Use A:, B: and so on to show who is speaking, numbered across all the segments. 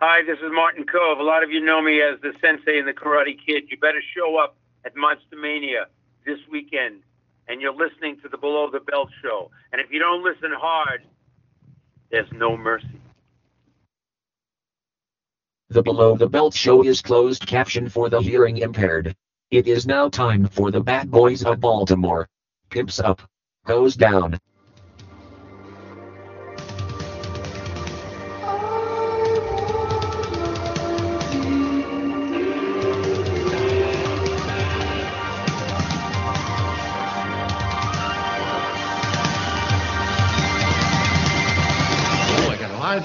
A: Hi, this is Martin Kove. A lot of you know me as the sensei in the Karate Kid. You better show up at Monster Mania this weekend. And you're listening to the Below the Belt show. And if you don't listen hard, there's no mercy.
B: The Below the Belt show is closed caption for the hearing impaired. It is now time for the Bad Boys of Baltimore. Pimps up. Goes down.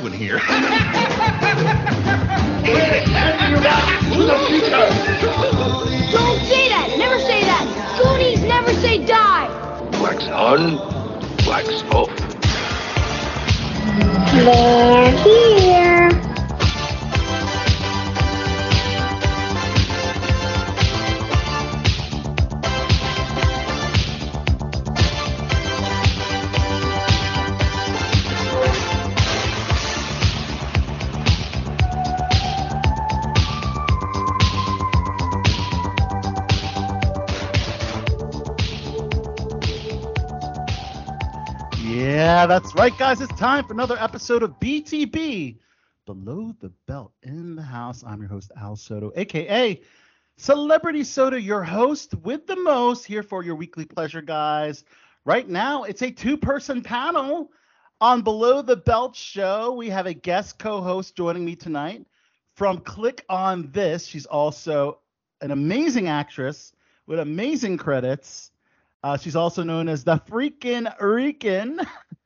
C: One here.
D: Don't say that! Never say that! Goonies never say die!
C: wax on, wax off.
D: They're here!
E: Yeah, that's right, guys. It's time for another episode of BTB Below the Belt in the House. I'm your host, Al Soto, aka Celebrity Soda, your host with the most, here for your weekly pleasure, guys. Right now, it's a two person panel on Below the Belt show. We have a guest co host joining me tonight from Click on This. She's also an amazing actress with amazing credits. Uh, she's also known as the freaking Rican.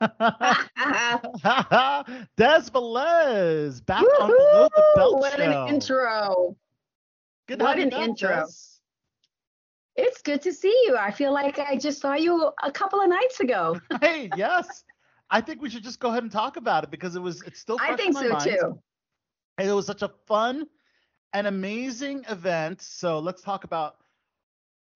E: Des Velez, back on Below the Belt
F: what
E: show.
F: an intro.
E: Good
F: what an intro.
E: Des.
F: It's good to see you. I feel like I just saw you a couple of nights ago.
E: Hey, yes. I think we should just go ahead and talk about it because it was it's still fresh
F: I think
E: in my
F: so
E: mind.
F: too.
E: And it was such a fun and amazing event. So let's talk about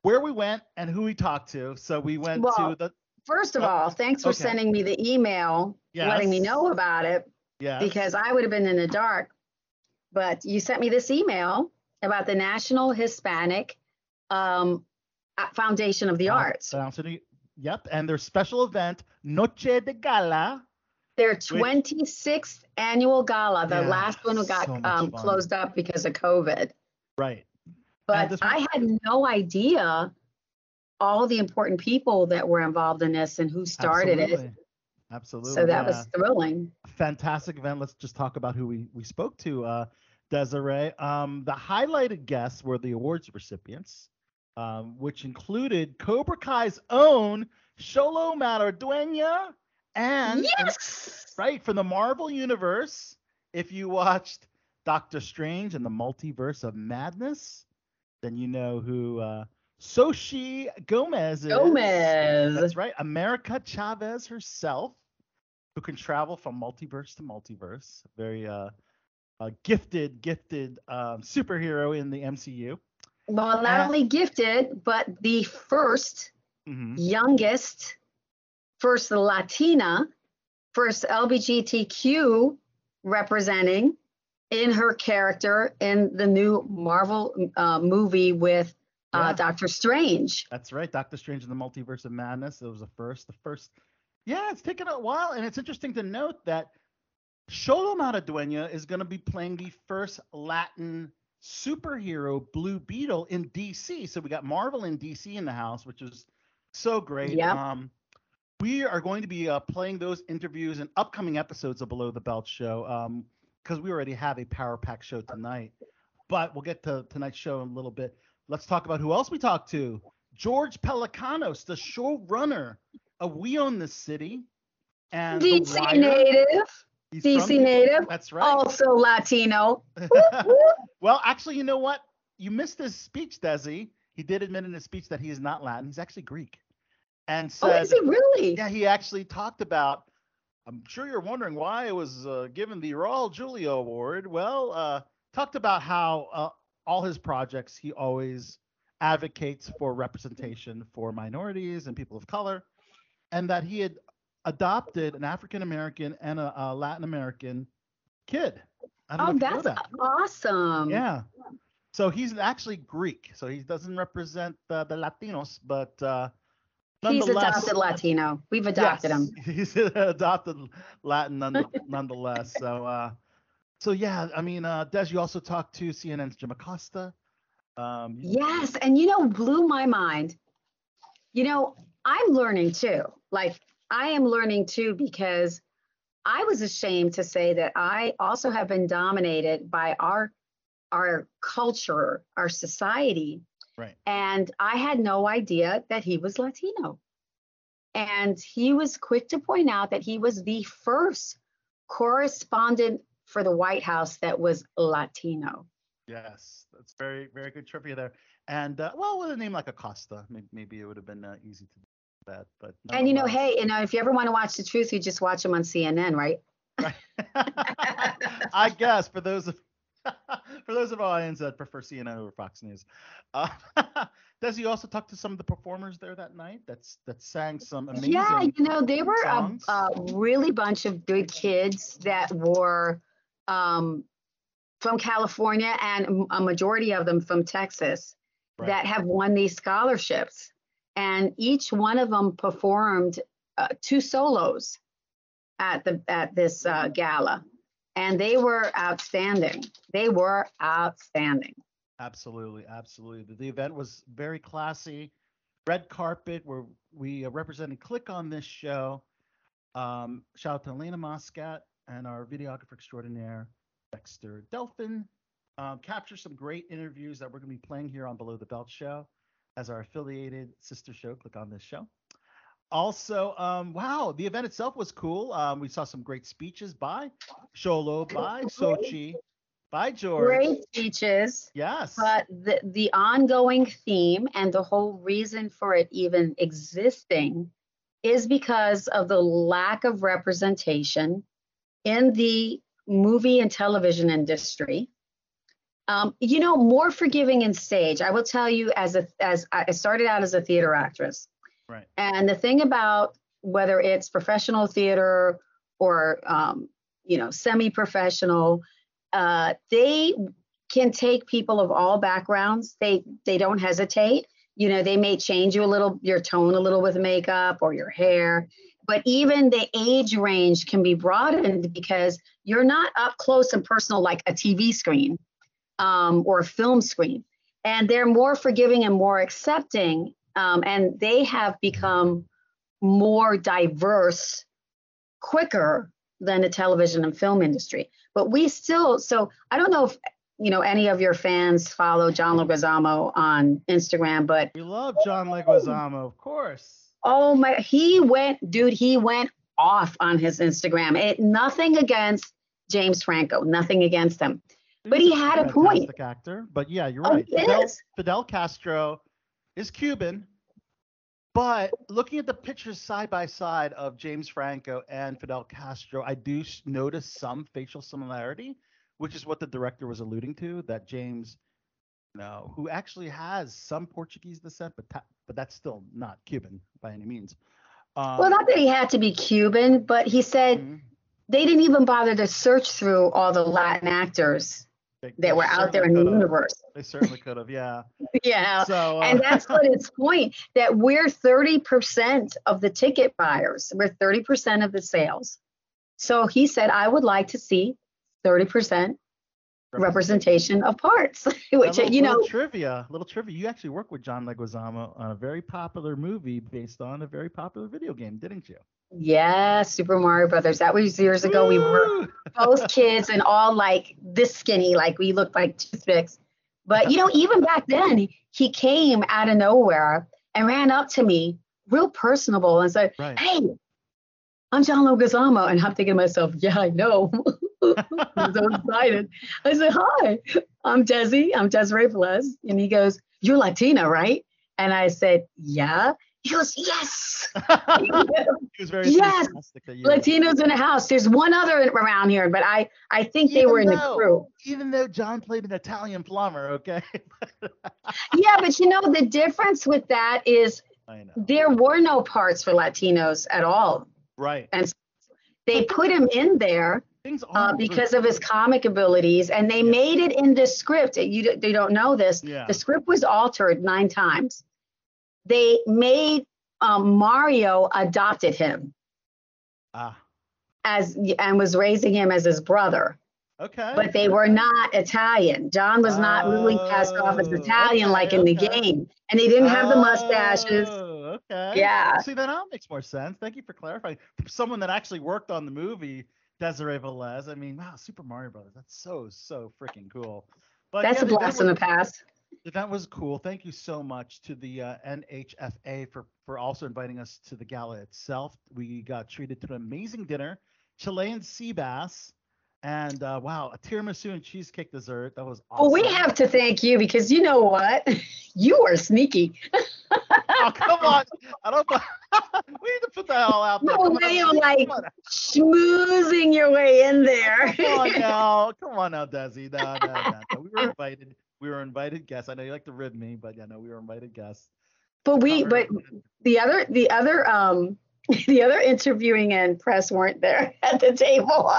E: where we went and who we talked to. So we went
F: Well,
E: to the
F: First of
E: Oh,
F: all, thanks for
E: okay.
F: sending me the email letting me know about it
E: yeah
F: because I would have been in the dark. But you sent me this email about the National Hispanic um, Foundation of the
E: Uh,
F: Arts.
E: Yep, and their special event Noche de Gala.
F: Their 26th annual gala, the
E: Yeah,
F: last one who got
E: so
F: um, closed up because of COVID.
E: Right.
F: But I had no idea all the important people that were involved in this and who started
E: Absolutely.
F: it.
E: Absolutely.
F: So that
E: yeah.
F: was thrilling.
E: fantastic event. Let's just talk about who we, we spoke to. Uh, Desiree. Um, the highlighted guests were the awards recipients, um, which included Cobra Kai's own Xolo Maridueña and
F: Yes.
E: right from the Marvel Universe. If you watched Doctor Strange and the Multiverse of Madness, then you know who uh, Xochitl Gomez is.
F: Gomez.
E: That's right, America Chavez herself, who can travel from multiverse to multiverse. Very uh, uh gifted, gifted um, superhero in the MCU.
F: Well, not
E: Uh,
F: only gifted, but the first,
E: Mhm.
F: youngest, first Latina, first LGBTQ representing in her character in the new Marvel uh, movie with uh,
E: Yeah.
F: Doctor Strange.
E: That's right, Doctor Strange in the Multiverse of Madness. It was the first, the first. Yeah, it's taken a while, and it's interesting to note that Xolo Maridueña is going to be playing the first Latin superhero Blue Beetle in DC. So we got Marvel and DC in the house, which is so great.
F: Yep.
E: Um, we are going to be uh, playing those interviews in upcoming episodes of Below the Belt show because we already have a Power Pack show tonight. But we'll get to tonight's show in a little bit. Let's talk about who else we talked to. George Pelecanos, the showrunner of We Own the City and
F: DC native,
E: He's
F: DC native,
E: That's right.
F: also Latino.
E: well, actually, you know what? You missed his speech, Desi. He did admit in his speech that he is not Latin. He's actually Greek. And
F: Oh,
E: said,
F: is he really?
E: yeah, he actually talked about. I'm sure you're wondering why it was uh, given the Raul Julia Award. Well, uh, talked about how uh, all his projects he always advocates for representation for minorities and people of color, and that he had adopted an African American and a, a Latin American kid I don't
F: Oh,
E: know if you know
F: that's
E: that.
F: awesome.
E: Yeah. So he's actually Greek. So he doesn't represent uh, the Latinos, but uh,
F: He's adopted Latino. We've adopted
E: Yes,
F: him.
E: He's adopted Latin nonetheless. So, uh, so yeah, I mean, uh, Des, you also talked to CNN's Jim Acosta. Um,
F: Yes, and you know, blew my mind. You know, I'm learning too. Like I am learning too because I was ashamed to say that I also have been dominated by our our culture, our society,
E: Right.
F: and I had no idea that he was Latino. And he was quick to point out that he was the first correspondent for the White House that was Latino.
E: Yes, that's very, very good trivia there. And uh, well, with a name like Acosta, maybe, maybe it would have been uh, easy to do that. But
F: And you know, hey, you know, if you ever want to watch the truth, you just watch them on CNN, right?
E: Right. I guess for those of for those of our audience that prefer CNN over Fox News. Uh, you also talked to some of the performers there that night. That's that sang some amazing.
F: Yeah, you know, they were a, a really bunch of good kids that were um, from California and a majority of them from Texas
E: Right.
F: that have won these scholarships. And each one of them performed uh, two solos at the at this uh, gala, and they were outstanding. They were outstanding.
E: Absolutely, absolutely. The, event was very classy. Red carpet, where we represented Click on this show. Um, shout out to Elena Moscat and our videographer extraordinaire, Dexter Delphin. Um, capture some great interviews that we're going to be playing here on Below the Belt Show as our affiliated sister show. Click on this show. Also, um, wow, the event itself was cool. Um, we saw some great speeches by Xolo, by Xochitl, by George.
F: Great speeches.
E: Yes.
F: But the, the ongoing theme and the whole reason for it even existing is because of the lack of representation in the movie and television industry. Um, you know, more forgiving in stage. I will tell you, as a as I started out as a theater actress,
E: Right.
F: and the thing about whether it's professional theater or um, you know semi-professional, uh, they can take people of all backgrounds. They they don't hesitate. You know, they may change you a little, your tone a little with makeup or your hair, but even the age range can be broadened because you're not up close and personal like a TV screen um, or a film screen. And they're more forgiving and more accepting. Um, and they have become more diverse quicker than the television and film industry. But we still, so I don't know if you know any of your fans follow John Leguizamo on Instagram, but
E: We love John Leguizamo, of course.
F: oh my, he went, dude, he went off on his Instagram. It nothing against James Franco, nothing against him. But he
E: He's
F: had a point.
E: actor. But yeah, you're
F: Oh,
E: right. Fidel. Fidel Castro is Cuban, but looking at the pictures side by side of James Franco and Fidel Castro, I do notice some facial similarity, which is what the director was alluding to. That James, you know, who actually has some Portuguese descent, but ta- but that's still not Cuban by any means. Um,
F: Well, not that he had to be Cuban, but he said
E: mhm.
F: they didn't even bother to search through all the Latin actors
E: They-
F: that were out there in the universe.
E: They certainly could have, yeah.
F: Yeah.
E: So uh,
F: and that's what its point that we're 30% of the ticket buyers we're 30% of the sales so he said i would like to see 30% representation of parts which
E: little,
F: you know
E: little trivia, little trivia. You actually worked with John Leguizamo on a very popular movie based on a very popular video game, didn't you?
F: yeah super mario brothers that was years ago we were both kids and all like this skinny like we looked like toothpicks but you know even back then he came out of nowhere and ran up to me real personable and said
E: Right.
F: hey, I'm John Leguizamo. And I'm thinking to myself, yeah, I know. I'm so excited. I said, hi, I'm Desi. I'm Desiree Velez. And he goes, you're Latina, right? And I said, yeah. He goes, yes.
E: he was very
F: Yes! Latinos in the house. There's one other around here, but I, I think they
E: Even
F: were in the crew.
E: Even though John played an Italian plumber, okay?
F: Yeah, but you know, the difference with that is there were no parts for Latinos at all.
E: Right.
F: And they put him in there
E: Things
F: uh, because of his comic abilities, and they made it in the script. You they don't know this.
E: Yeah.
F: The script was altered nine times. They made um, Mario adopted him
E: ah
F: as and was raising him as his brother,
E: okay.
F: but they were not Italian. John was not really cast off as
E: Oh,
F: Italian
E: okay,
F: like in the game, and they didn't have the mustaches.
E: Oh, okay.
F: Yeah.
E: See, that all makes more sense. Thank you for clarifying. Someone that actually worked on the movie, Desiree Velez. I mean, wow, Super Mario Brothers. That's so so freaking cool. But
F: That's
E: yeah,
F: a blast from the past.
E: That was cool. Thank you so much to the uh, NHFA for for also inviting us to the gala itself. We got treated to an amazing dinner, Chilean sea bass, and uh, wow, a tiramisu and cheesecake dessert. That was awesome.
F: Well, we have to thank you because you know what? You are sneaky.
E: Oh, come on. I don't. we need to put that all out there.
F: No
E: Come
F: way,
E: on,
F: like-. Schmoozing your way in there.
E: Come on now, come on now, Desi. No, no, no, no. We were invited. We were invited guests. I know you like to rib me, but yeah, no, we were invited guests.
F: but we, but the other, the other, um, the other interviewing and press weren't there at the table.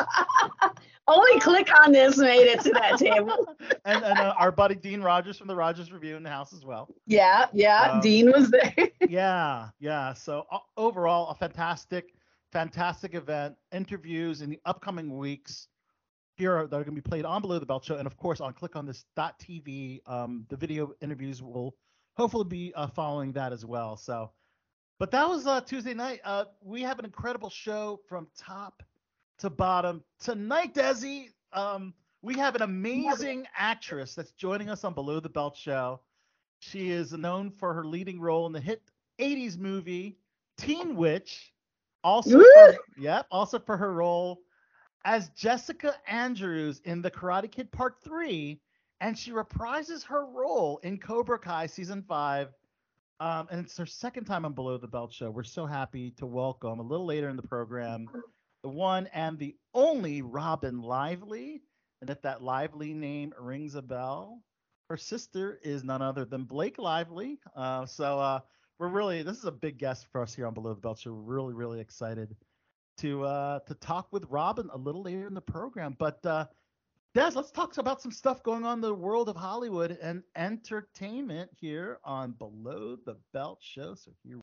F: Only click on this made it to that table.
E: and and uh, our buddy Dean Rogers from the Rogers Review in the house as well.
F: Yeah, yeah.
E: Um,
F: Dean was there.
E: Yeah, yeah. So o- overall, a fantastic, fantastic event. Interviews in the upcoming weeks here are, that are going to be played on Below the Belt Show, and of course on Click on This TV. Um, the video interviews will hopefully be uh, following that as well. So, but that was uh, Tuesday night. Uh, we have an incredible show from top to bottom tonight, Desi. Um, we have an amazing actress that's joining us on Below the Belt Show. She is known for her leading role in the hit 80s movie Teen Witch. Also, for, yep, also for her role as Jessica Andrews in The Karate Kid Part 3, and she reprises her role in Cobra Kai season 5. Um, and it's her second time on Below the Belt Show. We're so happy to welcome a little later in the program the one and the only Robin Lively. And if that Lively name rings a bell, her sister is none other than Blake Lively. Uh, so uh, we're really this is a big guest for us here on Below the Belt Show. We're really really excited to uh, to talk with Robin a little later in the program. But uh, Des, let's talk about some stuff going on in the world of Hollywood and entertainment here on Below the Belt Show. So here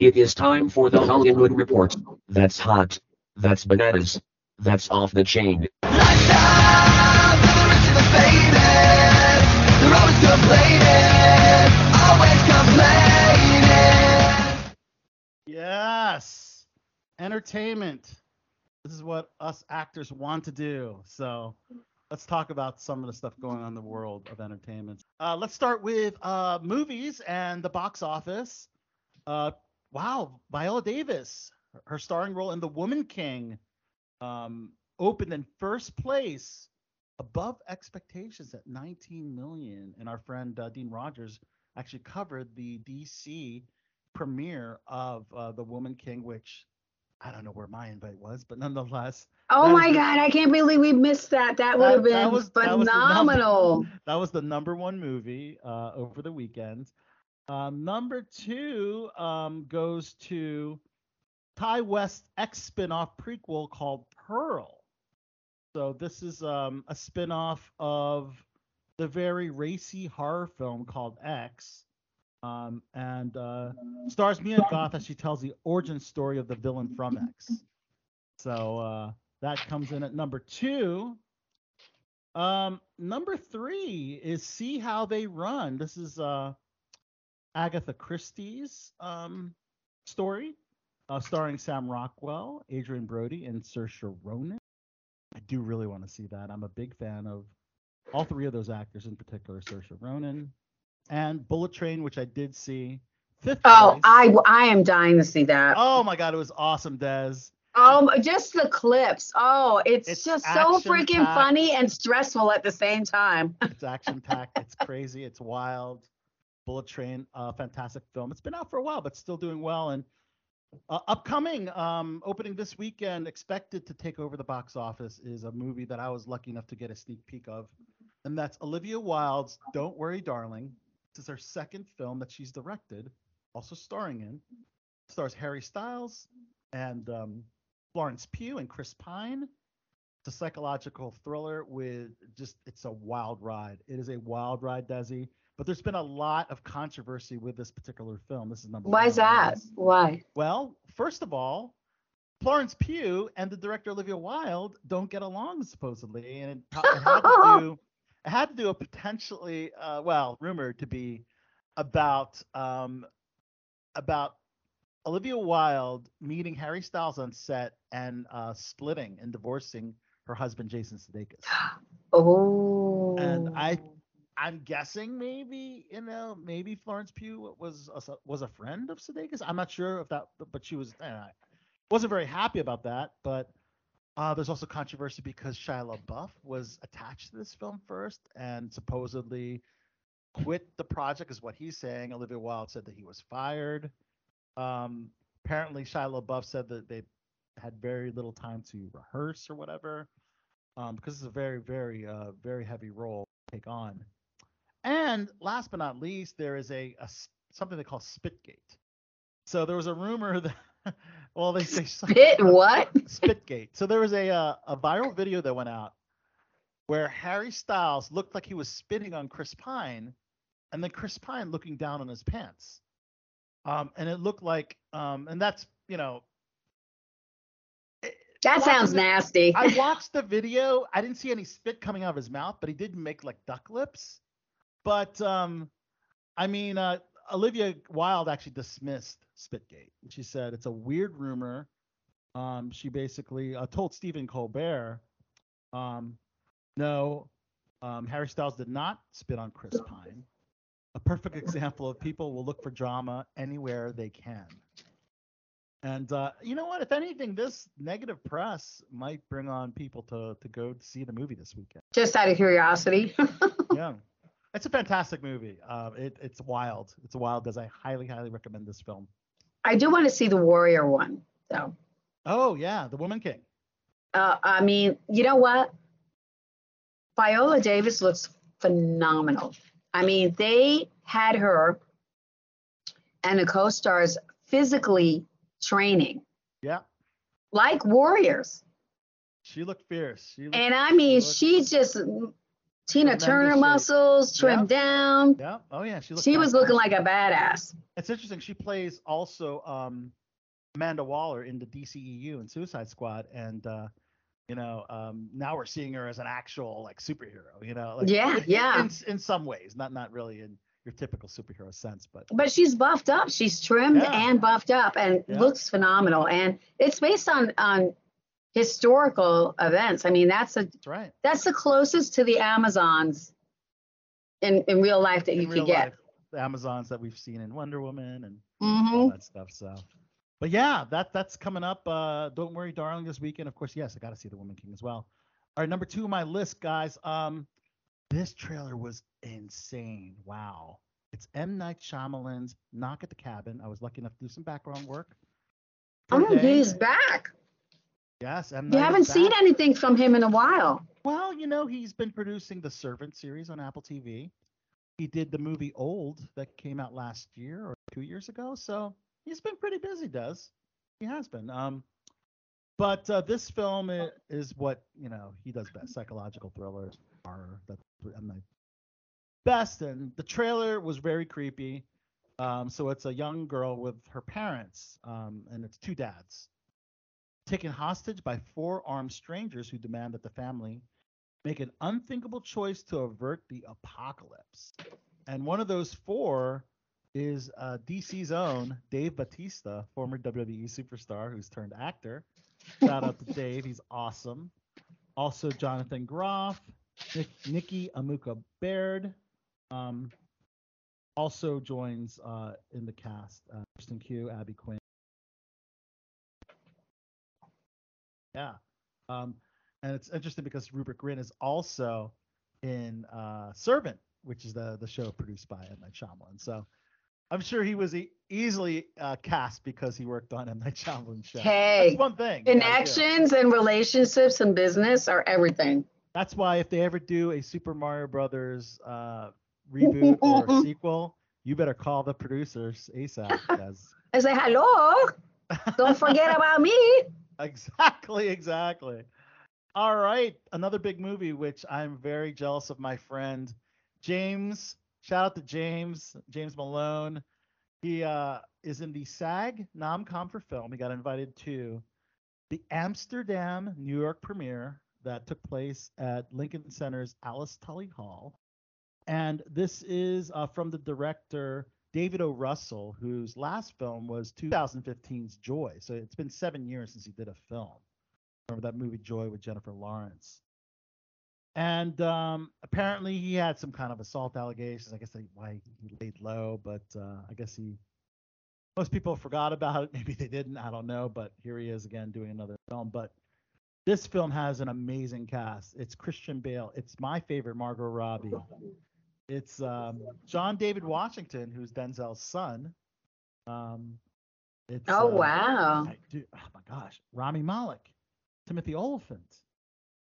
B: It is time for the Hollywood Report. That's hot. That's bananas. That's off the chain.
E: Yes. Entertainment. This is what us actors want to do. So let's talk about some of the stuff going on in the world of entertainment. Uh, let's start with uh, movies and the box office. Uh, wow, Viola Davis, her starring role in The Woman King, um, opened in first place, above expectations at 19 million. And our friend uh, Dean Rogers actually covered the DC premiere of uh, The Woman King, which I don't know where my invite was, but nonetheless,
F: Oh my God, I can't believe we missed that. That would have
E: That- that
F: been
E: was- that was the number-
F: phenomenal.
E: that was the number one movie uh, over the weekend. Um, number two um, goes to Ti West X spin-off prequel called Pearl. So this is um, a spin-off of the very racy horror film called X, um, and uh, stars Mia Goth as she tells the origin story of the villain from X. So uh, that comes in at number two. Um, number three is See How They Run. This is uh, Agatha Christie's um, story, uh, starring Sam Rockwell, Adrien Brody, and Saoirse Ronan. I do really want to see that. I'm a big fan of all three of those actors, in particular Saoirse Ronan, and Bullet Train, which I did see. Fifth
F: Oh,
E: place.
F: I I am dying to see that.
E: Oh my God, it was awesome, Des.
F: Um, just the clips. Oh, it's,
E: It's
F: just so freaking funny and stressful at the same time.
E: It's action packed. it's crazy. It's wild. Bullet Train, uh, fantastic film. It's been out for a while, but still doing well. And uh, upcoming, um, opening this weekend, expected to take over the box office, is a movie that I was lucky enough to get a sneak peek of, and that's Olivia Wilde's "Don't Worry, Darling." This is her second film that she's directed, also starring in. Stars Harry Styles and um, Florence Pugh and Chris Pine. It's a psychological thriller with just it's a wild ride. It is a wild ride, Desi. But there's been a lot of controversy with this particular film. This is number one.
F: Why
E: one
F: is that? Why?
E: Well, first of all, Florence Pugh and the director Olivia Wilde don't get along supposedly, and it, it had to do it had to do a potentially uh, well rumored to be about um, about Olivia Wilde meeting Harry Styles on set and uh, splitting and divorcing her husband Jason Sudeikis.
F: Oh.
E: And I I'm guessing maybe you know maybe Florence Pugh was a, was a friend of Sudeikis. I'm not sure if that, but she was. And I wasn't very happy about that. But uh, there's also controversy because Shia LaBeouf was attached to this film first and supposedly quit the project, is what he's saying. Olivia Wilde said that he was fired. Um, apparently, Shia LaBeouf said that they had very little time to rehearse or whatever, um, because it's a very, very, uh, very heavy role to take on. And last but not least, there is a, a something they call Spitgate. So there was a rumor that, well, they say
F: Bit what?
E: Spitgate. So there was a uh, a viral video that went out where Harry Styles looked like he was spitting on Chris Pine, and then Chris Pine looking down on his pants. Um, and it looked like, um, and that's you know,
F: That sounds
E: the-
F: nasty.
E: I watched the video. I didn't see any spit coming out of his mouth, but he did make like duck lips. But um, I mean, uh, Olivia Wilde actually dismissed Spitgate. She said it's a weird rumor. Um, she basically uh, told Stephen Colbert, um, no, um, Harry Styles did not spit on Chris Pine. A perfect example of people will look for drama anywhere they can. And uh, you know what? If anything, this negative press might bring on people to to go see the movie this weekend.
F: Just out of curiosity.
E: yeah, it's a fantastic movie. Uh, it, it's wild. It's wild. Does I highly highly recommend this film.
F: I do want to see the Warrior one, though.
E: Oh yeah, The Woman King.
F: Uh, I mean, you know what? Viola Davis looks phenomenal. I mean, they had her and the co-stars physically training
E: Yeah,
F: like warriors.
E: she looked fierce. She looked,
F: And I mean,
E: looked-
F: she's just Tina Turner muscles trimmed down.
E: yeah. Oh yeah, she.
F: She was looking like a badass.
E: It's interesting. She plays also um, Amanda Waller in the DCEU and Suicide Squad, and uh, you know um, now we're seeing her as an actual like superhero. You know, like,
F: Yeah,
E: in-
F: yeah.
E: In, in some ways, not not really in your typical superhero sense, but
F: But she's buffed up. She's trimmed
E: Yeah.
F: and buffed up and
E: Yeah.
F: looks phenomenal. And it's based on on historical events. I mean, that's a
E: that's right.
F: that's the closest to the Amazons in in real life that you
E: in
F: could get.
E: life, the Amazons that we've seen in Wonder Woman and
F: hmm
E: all that stuff. So, but yeah, that that's coming up. Uh, don't worry, darling, this weekend. Of course, yes, I got to see the Woman King as well. All right, number two on my list, guys. Um, this trailer was insane. Wow, it's M Night Shyamalan's Knock at the Cabin. I was lucky enough to do some background work.
F: Oh, he's back.
E: Yes, M
F: You
E: Night is
F: haven't seen anything from him in a while.
E: Well, you know, he's been producing the Servant series on Apple TV. He did the movie Old that came out last year or two years ago. So he's been pretty busy, does. He has been. Um, but uh, this film i- is what, you know, he does best psychological thrillers, horror. That's what I'm best. And the trailer was very creepy. Um, so it's a young girl with her parents, um, and it's two dads taken hostage by four armed strangers who demand that the family make an unthinkable choice to avert the apocalypse. And one of those four is uh, DC's own Dave Bautista, former WWE superstar who's turned actor. Shout out to Dave, he's awesome. Also, Jonathan Groff, Nick, Nikki Amuka Bird, um, also joins uh, in the cast. Uh, Kristen Cui, Abby Quinn. Yeah. Um, and it's interesting because Rupert Grint is also in uh, Servant, which is the the show produced by M Night Shyamalan. So I'm sure he was e- easily uh, cast because he worked on M Night Shyamalan's show.
F: Hey,
E: That's one thing.
F: Connections and relationships and business are everything.
E: That's why if they ever do a Super Mario Brothers uh, reboot or sequel, you better call the producers ASAP. Because
F: I say hello. Don't forget about me.
E: exactly, exactly. All right, another big movie, which I'm very jealous of my friend James. Shout out to James, James Malone. He uh, is in the SAG nom com for film. He got invited to the Amsterdam New York premiere that took place at Lincoln Center's Alice Tully Hall. And this is uh, from the director David O. Russell, whose last film was 2015's Joy. So it's been seven years since he did a film. Remember that movie Joy with Jennifer Lawrence? And um, apparently he had some kind of assault allegations. I guess they, why he laid low, but uh, I guess he most people forgot about it. Maybe they didn't. I don't know. But here he is again doing another film. But this film has an amazing cast. It's Christian Bale. It's my favorite Margot Robbie. It's um, John David Washington, who's Denzel's son. Um, it's,
F: Oh
E: uh,
F: wow.
E: I do, oh my gosh, Rami Malek, Timothy Olyphant,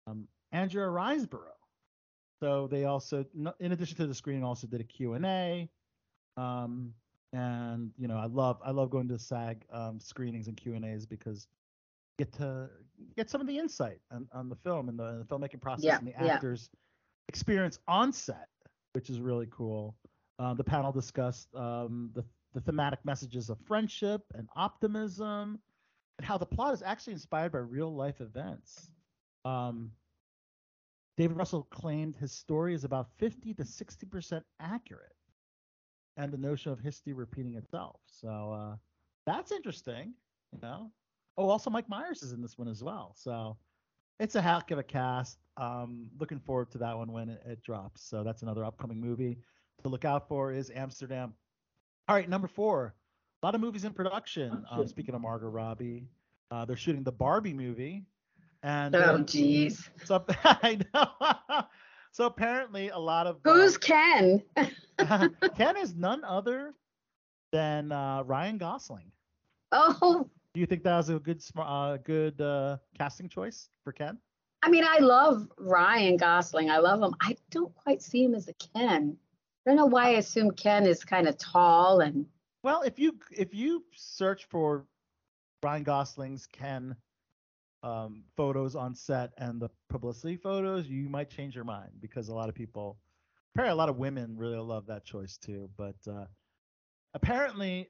E: um, Andrea Riseborough. So they also, in addition to the screening, also did a Q and A. Um, and you know, I love I love going to SAG um, screenings and Q and A's because get to get some of the insight on, on the film and the, the filmmaking process
F: Yeah,
E: and the
F: yeah.
E: actors' experience on set, which is really cool. Uh, the panel discussed um, the the thematic messages of friendship and optimism, and how the plot is actually inspired by real life events. Um, David Russell claimed his story is about 50 to 60 percent accurate, and the notion of history repeating itself. So uh, that's interesting, you know. Oh, also Mike Myers is in this one as well. So it's a heck of a cast. Um, looking forward to that one when it, it drops. So that's another upcoming movie to look out for is Amsterdam. All right, number four. A lot of movies in production. Um, speaking of Margot Robbie, uh, they're shooting the Barbie movie, and
F: Oh
E: uh,
F: geez.
E: so I know. so apparently, a lot of uh,
F: Who's Ken?
E: Ken is none other than uh, Ryan Gosling.
F: Oh,
E: Do you think that was a good, uh, good uh, casting choice for Ken?
F: I mean, I love Ryan Gosling. I love him. I don't quite see him as a Ken. I don't know why I assume Ken is kind of tall and
E: Well, if you if you search for Ryan Gosling's Ken um, photos on set and the publicity photos, you might change your mind because a lot of people, apparently a lot of women really love that choice too. But uh, apparently,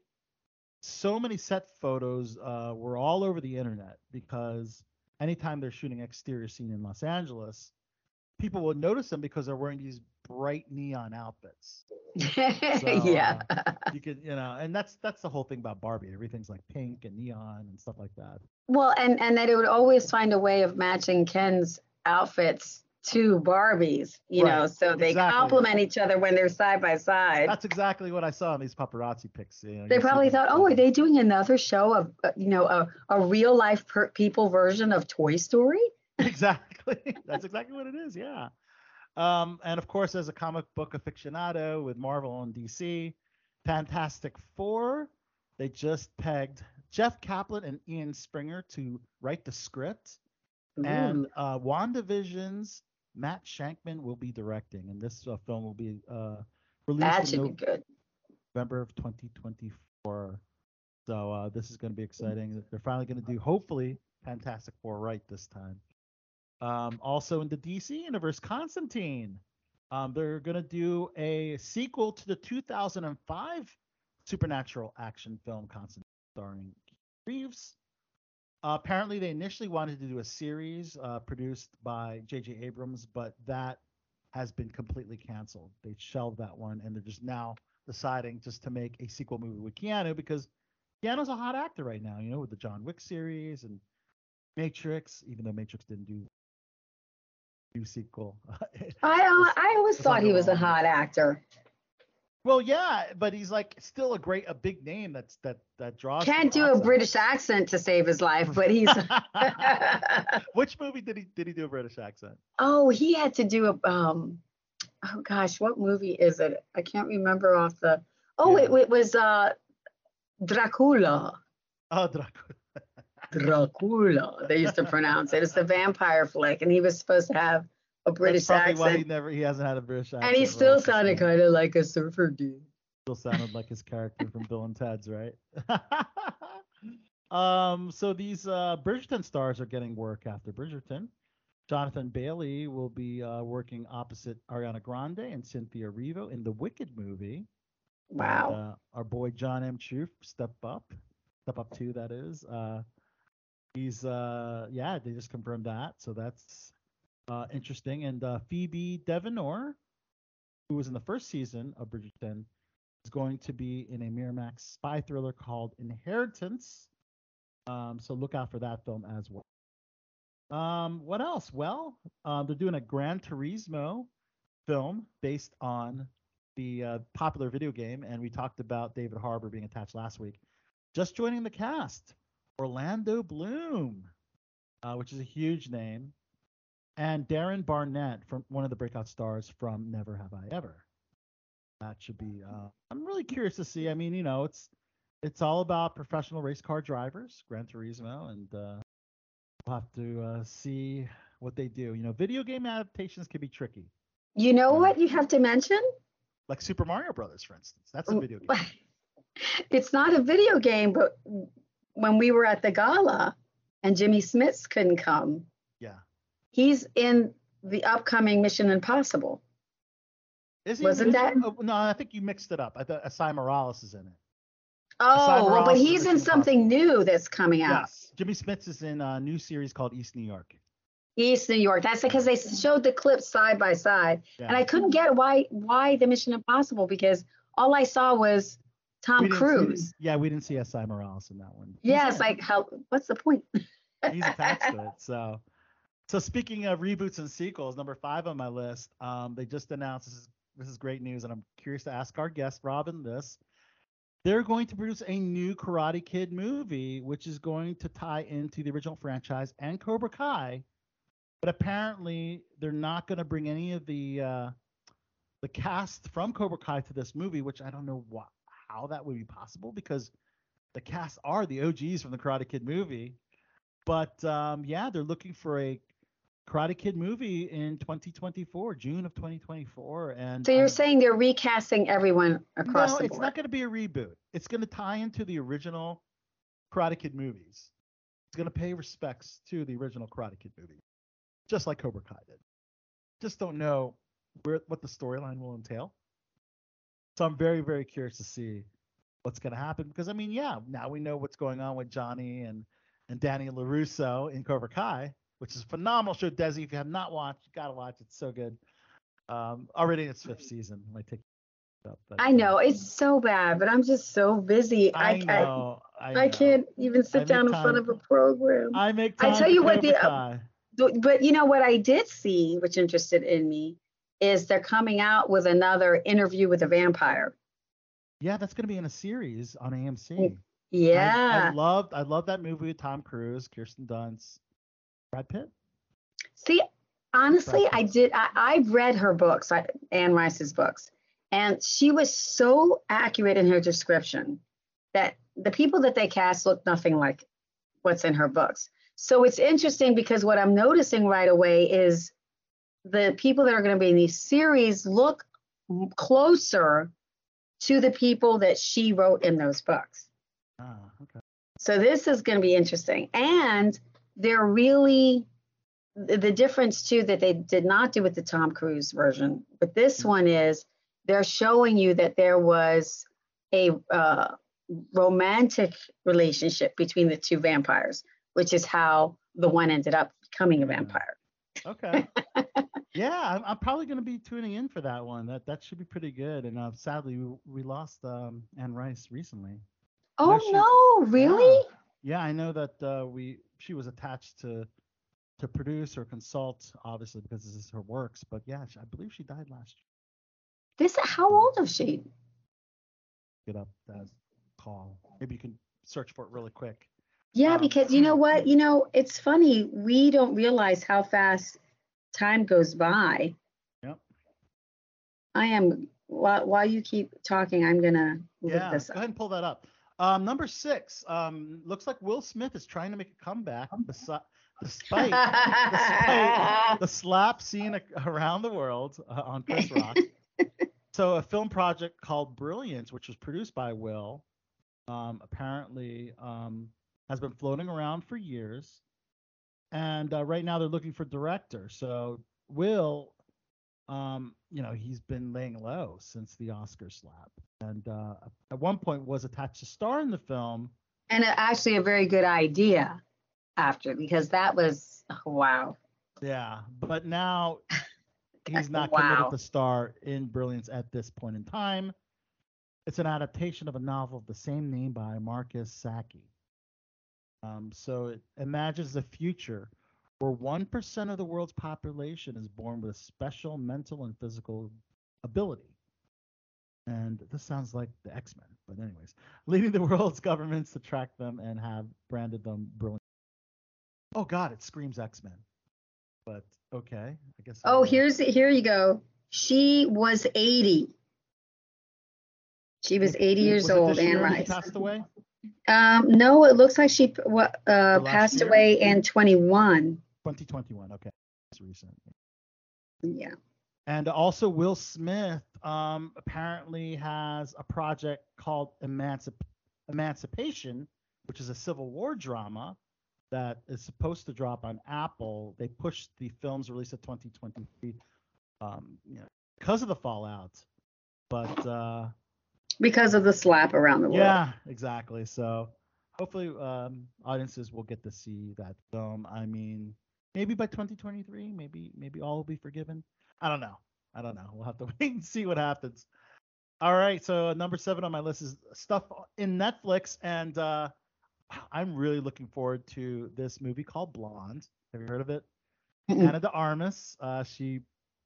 E: so many set photos uh, were all over the internet because anytime they're shooting exterior scene in Los Angeles, people will notice them because they're wearing these bright neon outfits.
F: Yeah.
E: you could you know and that's that's the whole thing about barbie. Everything's like pink and neon and stuff like that.
F: Well, and and that it would always find a way of matching Ken's outfits to Barbie's, you know, so they
E: exactly.
F: complement each other when they're side by side.
E: that's exactly what i saw in these paparazzi pics you know,
F: They probably thought, oh, are they doing another show of, uh, you know, a, a real life per- people version of Toy Story?
E: exactly that's exactly what it is yeah um and of course as a comic book aficionado with marvel and dc fantastic four they just pegged jeff kaplan and ian springer to write the script and
F: Ooh.
E: uh, WandaVision's Matt Shakman will be directing, and this uh, film will be uh, released
F: that
E: in
F: be good.
E: November of 2024. So uh, this is going to be exciting. They're finally going to do, hopefully, Fantastic Four right this time. Um, also in the DC universe, Constantine. Um, they're going to do a sequel to the 2005 supernatural action film Constantine, starring Reeves. Uh, apparently, they initially wanted to do a series uh, produced by J.J. Abrams, but that has been completely canceled. They shelved that one, and they're just now deciding just to make a sequel movie with Keanu because Keanu's a hot actor right now, you know, with the John Wick series and Matrix, even though Matrix didn't do do sequel.
F: I uh, I always thought he was a hot actor.
E: Well, yeah, but he's like still a great, a big name that's that that draws.
F: Can't do a British accent to save his life, but he's.
E: Which movie did he did he do a British accent?
F: oh, he had to do a um. Oh gosh, what movie is it? I can't remember off the. Oh,
E: Yeah.
F: it, it was uh, Dracula.
E: Oh, Dracula.
F: Dracula. They used to pronounce it. It's the vampire flick, and he was supposed to have a British
E: That's probably why he never he hasn't had a British accent.
F: and he still
E: this
F: sounded kind of like a surfer dude.
E: still sounded like his character from Bill and Ted's, right? um, so these uh, Bridgerton stars are getting work after Bridgerton. Jonathan Bailey will be uh, working opposite Ariana Grande and Cynthia Erivo in the Wicked movie.
F: Wow.
E: And, uh, our boy John M. Chu, Step Up, Step Up Two, that is. Uh, he's uh, yeah, they just confirmed that, so that's uh, interesting. And uh, Phoebe Dynevor, who was in the first season of Bridgerton, is going to be in a Miramax spy thriller called Inheritance. Um, so look out for that film as well. Um, what else? Well, uh, they're doing a Gran Turismo film based on the uh, popular video game, and we talked about David Harbour being attached last week. Just joining the cast, Orlando Bloom, uh, which is a huge name, and Darren Barnett from one of the breakout stars from Never Have I Ever. That should be. Uh, I'm really curious to see. I mean, you know, it's it's all about professional race car drivers, Gran Turismo, and uh, we'll have to uh, see what they do. You know, video game adaptations can be tricky,
F: You know what you have to mention?
E: like Super Mario Brothers, for instance. That's a video game.
F: It's not a video game, but when we were at the gala and Jimmy Smits couldn't come. He's in the upcoming Mission Impossible.
E: Is he
F: Wasn't that-
E: oh, no, I think you mixed it up. I thought Esai Morales is in it.
F: Oh, well, but he's in something new that's coming out.
E: Yes. Jimmy Smits is in a new series called East New York.
F: East New York. That's because they showed the clips side by side,
E: Yeah.
F: and I couldn't get why why the Mission Impossible because all I saw was Tom
E: didn't see-
F: Cruise.
E: yeah, we didn't see Esai Morales in that one.
F: Yeah,
E: He's
F: it's like how what's the point?
E: he's attached to it. So, so speaking of reboots and sequels, number five on my list, um, they just announced this is this is great news, and I'm curious to ask our guest Robin this. They're going to produce a new Karate Kid movie, which is going to tie into the original franchise and Cobra Kai, but apparently they're not going to bring any of the uh, the cast from Cobra Kai to this movie, which I don't know how that would be possible because the cast are the OGs from the Karate Kid movie. But um, yeah, they're looking for a Karate Kid movie in 2024, June of 2024. And
F: So you're saying they're recasting everyone across
E: no,
F: the board?
E: No, it's not going to be a reboot. It's going to tie into the original Karate Kid movies. It's going to pay respects to the original Karate Kid movie, just like Cobra Kai did. Just don't know where what the storyline will entail. So I'm very very curious to see what's going to happen because I mean, yeah, now we know what's going on with Johnny and and Danny LaRusso in Cobra Kai, which is a phenomenal show. Desi, if you have not watched, you got to watch. It's so good. Um, already in its fifth season. Might take up, but,
F: I know
E: uh,
F: it's so bad, but I'm just so busy.
E: I
F: I
E: know. I,
F: I, can't even sit down in front of a program.
E: I make time.
F: I
E: tell
F: you what, the- uh, But you know what I did see, which interested in me, is they're coming out with another interview with a vampire.
E: yeah, that's gonna be in a series on AMC. I- I, loved I loved that movie with Tom Cruise, Kirsten Dunst, Brad Pitt.
F: See, honestly. I did. I, I've read her books, I, Anne Rice's books, and she was so accurate in her description that the people that they cast looked nothing like what's in her books. So it's interesting because what I'm noticing right away is the people that are going to be in these series look closer to the people that she wrote in those books.
E: Ah, okay.
F: So this is going to be interesting. And they're really the difference too that they did not do with the Tom Cruise version, but this one is they're showing you that there was a uh, romantic relationship between the two vampires, which is how the one ended up becoming a vampire.
E: Okay. yeah, I'm, I'm probably gonna be tuning in for that one. That that should be pretty good. And uh, sadly, we, we lost um, Anne Rice recently.
F: Oh
E: she-
F: no, really?
E: Yeah, I know that uh, we she was attached to to produce or consult, obviously because this is her works. But yeah, she, I believe she died last year.
F: This how old is she?
E: Get up that call. Maybe you can search for it really quick.
F: Yeah,
E: Um,
F: because you know what? You know, it's funny. We don't realize how fast time goes by.
E: Yep.
F: I am while while you keep talking, I'm gonna look
E: Yeah,
F: this up.
E: go ahead and pull that up. Um, number six. Um, looks like Will Smith is trying to make a comeback, besi- despite despite the slap seen ac- around the world uh, on Chris Rock. so a film project called Brilliance, which was produced by Will, um, apparently um, has been floating around for years. and uh, right now they're looking for director. So Will, um, you know, he's been laying low since the Oscar slap, and uh, at one point was attached to star in the film.
F: And actually, a very good idea after because that was oh, wow.
E: Yeah, but now he's not
F: Wow.
E: committed to the star in Brilliance at this point in time. It's an adaptation of a novel of the same name by Marcus Sakey. Um, so it imagines the future where one percent of the world's population is born with a special mental and physical ability. And this sounds like the X Men, but anyways, leading the world's governments to track them and have branded them brilliant. Oh God, it screams X Men. But okay, I guess.
F: Oh,
E: I'll-
F: here's here you go. She was 80. She was 80 years
E: Was
F: old,
E: year
F: Rice.
E: passed away.
F: Um, no, it looks like she uh, passed
E: year?
F: away in 21.
E: 2021. Okay, it's recent.
F: Yeah.
E: And also, Will Smith um, apparently has a project called Emancip- Emancipation, which is a Civil War drama that is supposed to drop on Apple. They pushed the film's release to 2023, um, you know, because of the fallout. But uh,
F: Because of the slap around the world.
E: yeah, exactly. So hopefully, um, audiences will get to see that film. I mean, maybe by 2023, maybe maybe all will be forgiven. I don't know. I don't know. We'll have to wait and see what happens. All right. So number seven on my list is stuff in Netflix, and uh, I'm really looking forward to this movie called Blonde. Have you heard of it? Ana de Armas. Uh, she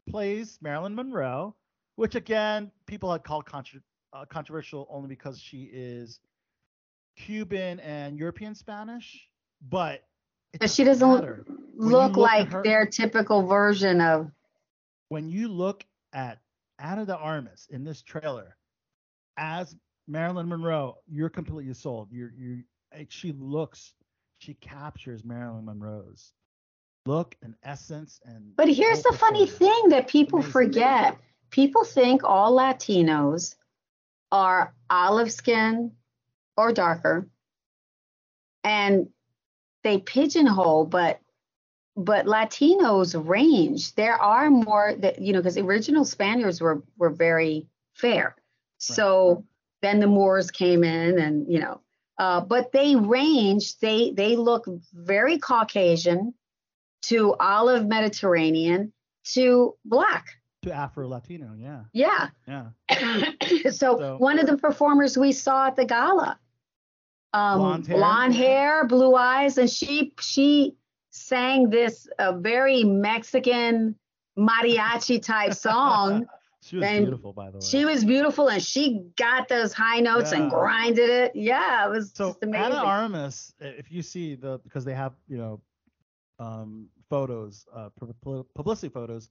E: plays Marilyn Monroe, which again people had called contra- uh, controversial only because she is Cuban and European Spanish, but
F: But she
E: doesn't
F: doesn't
E: matter.
F: Look,
E: look
F: like
E: her-
F: their typical version of.
E: When you look at Ana de Armas in this trailer as Marilyn Monroe, you're completely sold. You're you. She looks, she captures Marilyn Monroe's look and essence and.
F: But here's the funny thing that people
E: Amazing.
F: forget people think all Latinos are olive skin or darker. And they pigeonhole, but but Latinos range. There are more that you know, because original Spaniards were were very fair. So then the Moors came in, and you know, uh, but they range. They they look very Caucasian to olive Mediterranean to black.
E: to Afro Latino. Yeah,
F: Yeah.
E: yeah.
F: so,
E: So-
F: one of the performers we saw at the gala, um,
E: Blonde hair?
F: blonde hair, blue eyes, and she she sang this uh, very Mexican mariachi type song.
E: She was
F: And
E: beautiful, by the way.
F: she was beautiful, and she got those high notes and grinded it. Yeah, it was
E: so
F: just amazing.
E: Ana Armas, if you see the because they have you know um, photos, uh, pu- pu- publicity photos,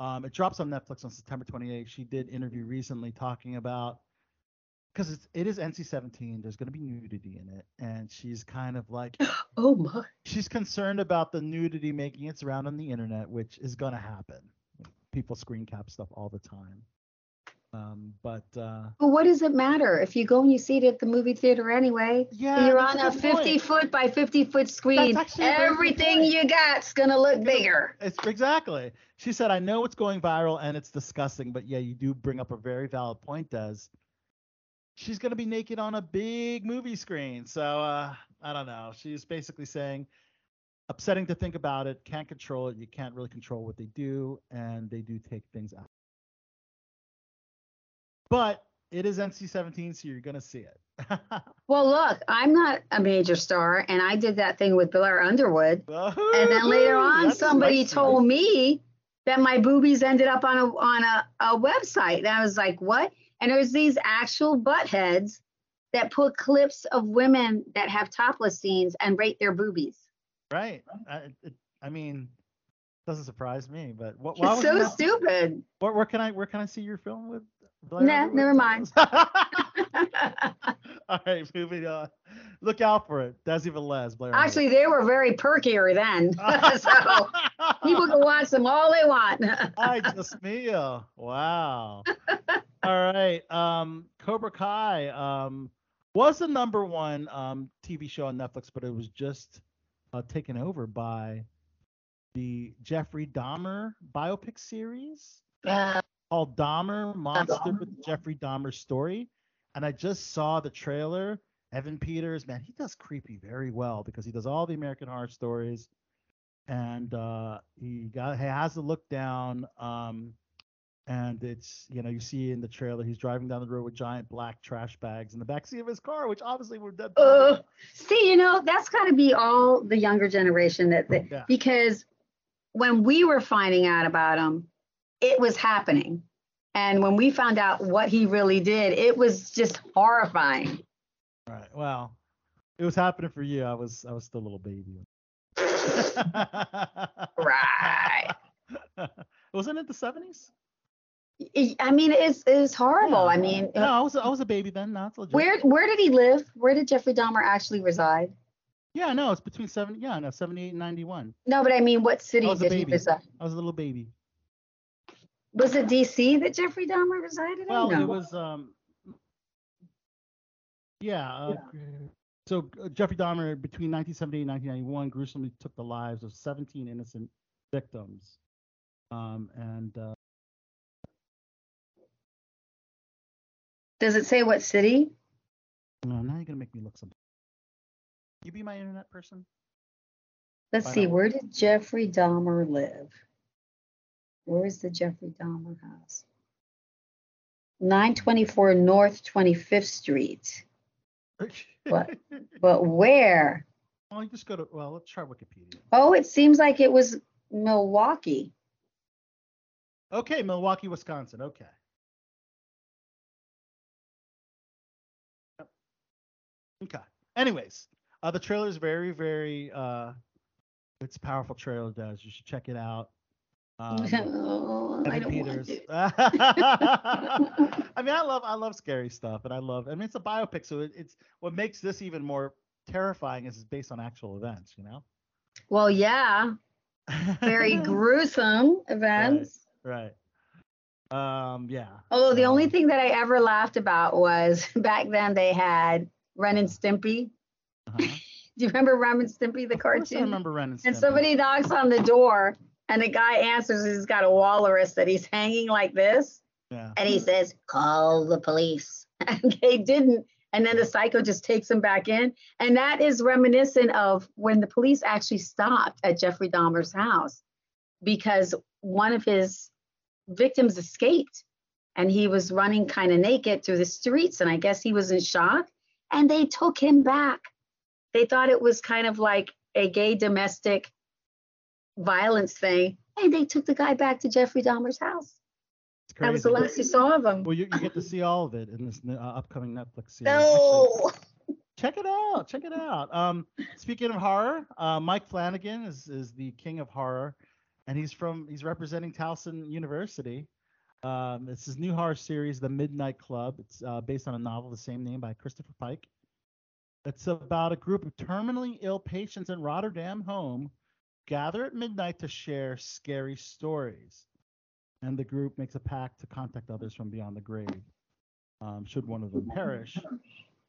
E: um, it drops on Netflix on September 28th. She did interview recently talking about because it's it is NC-17. There's going to be nudity in it, and she's kind of like
F: oh my!
E: she's concerned about the nudity making its round on the internet, which is going to happen. People screen cap stuff all the time. Um, but uh,
F: But what does it matter if you go and you see it at the movie theater anyway?
E: yeah,
F: You're on a
E: good
F: 50
E: point.
F: foot by 50 foot screen.
E: actually a very good
F: Everything you got's gonna look bigger.
E: It's exactly. She said, "I know it's going viral and it's disgusting, but yeah, you do bring up a very valid point, Des. She's gonna be naked on a big movie screen, so uh, I don't know. She's basically saying, upsetting to think about it. Can't control it. You can't really control what they do, and they do take things out. But it is NC-17, so you're gonna see it.
F: Well, look, I'm not a major star, and I did that thing with Blair Underwood. And
E: and
F: then later on, somebody told me that my boobies ended up on a on a, a website. And I was like, what? And there's these actual butt heads that put clips of women that have topless scenes and rate their boobies.
E: Right. I, it, I mean, doesn't surprise me, but what? why
F: It's so stupid.
E: Where, where can I where can I see your film with? Blair
F: Nah, never mind.
E: All right, moving on. Look out for it. Desi Velez, Blair.
F: Actually, they were very perkier then. so people can watch them all they want.
E: I just Mia. Wow. All right. Um, Cobra Kai um was the number one um TV show on Netflix, but it was just uh, taken over by the Jeffrey Dahmer biopic series
F: Uh,
E: called Dahmer Monster with Jeffrey Dahmer story. And I just saw the trailer. Evan Peters, man, he does creepy very well because he does all the American horror stories. And uh, he got he has a look down. Um, and it's you know you see in the trailer he's driving down the road with giant black trash bags in the backseat of his car, which obviously were dead.
F: uh, see, you know, that's got to be all the younger generation that, that
E: Yeah.
F: because when we were finding out about him, it was happening. And when we found out what he really did, it was just horrifying.
E: Right. Well, it was happening for you. I was I was still a little baby.
F: Right.
E: Wasn't it the seventies?
F: I- mean, it's it's horrible. I mean,
E: no, I was I was a baby then. No, it's legit.
F: where where did he live? Where did Jeffrey Dahmer actually reside?
E: Yeah, no, it's between seventy. Yeah, no, seventy-eight and ninety-one.
F: No, but I mean, what city
E: I was a
F: did he reside?
E: I was a little baby.
F: Was it D.C. that Jeffrey Dahmer resided
E: Well,
F: in? No.
E: It was um. Yeah. Uh, So uh, Jeffrey Dahmer, between 1978 and 1991, gruesomely took the lives of 17 innocent victims. Um, and uh,
F: Does it say what city?
E: no, now you're gonna make me look something. You be my internet person?
F: Let's see. Where did Jeffrey Dahmer live? Where is the Jeffrey Dahmer house? 924 North 25th Street. What? But where?
E: well, you just go to. Well, let's try Wikipedia.
F: Oh, it seems like it was Milwaukee.
E: Okay, Milwaukee, Wisconsin. Okay. Okay. Anyways, uh, the trailer is very, very. Uh, it's a powerful trailer, does. You should check it out. Um,
F: oh, I don't
E: Peters. I mean, I love, I love scary stuff, and I love. I mean, it's a biopic, so it, it's what makes this even more terrifying is it's based on actual events. You know.
F: Well, yeah, very gruesome events.
E: Right. Um. Yeah.
F: Although the only
E: Um,
F: thing that I ever laughed about was back then they had Ren and Stimpy.
E: uh-huh.
F: Do you remember Ren and Stimpy, the
E: course I remember Ren and Stimpy.
F: And somebody knocks on the door, and the guy answers. He's got a walrus that he's hanging like this,
E: Yeah.
F: and he says, "Call the police." And they didn't. And then the psycho just takes him back in, and that is reminiscent of when the police actually stopped at Jeffrey Dahmer's house because one of his victims escaped, and he was running kind of naked through the streets, and I guess he was in shock, and they took him back. They thought it was kind of like a gay domestic violence thing. And they took the guy back to Jeffrey Dahmer's house. That was the last you saw of him.
E: Well, you, you get to see all of it in this uh, upcoming Netflix series.
F: No.
E: Check it out. Check it out. Um, speaking of horror, uh, Mike Flanagan is is the king of horror, and he's from he's representing Towson University. Um, it's his new horror series, The Midnight Club. It's uh, based on a novel the same name by Christopher Pike. It's about a group of terminally ill patients in Rotterdam home gather at midnight to share scary stories. And the group makes a pact to contact others from beyond the grave, um, should one of them perish.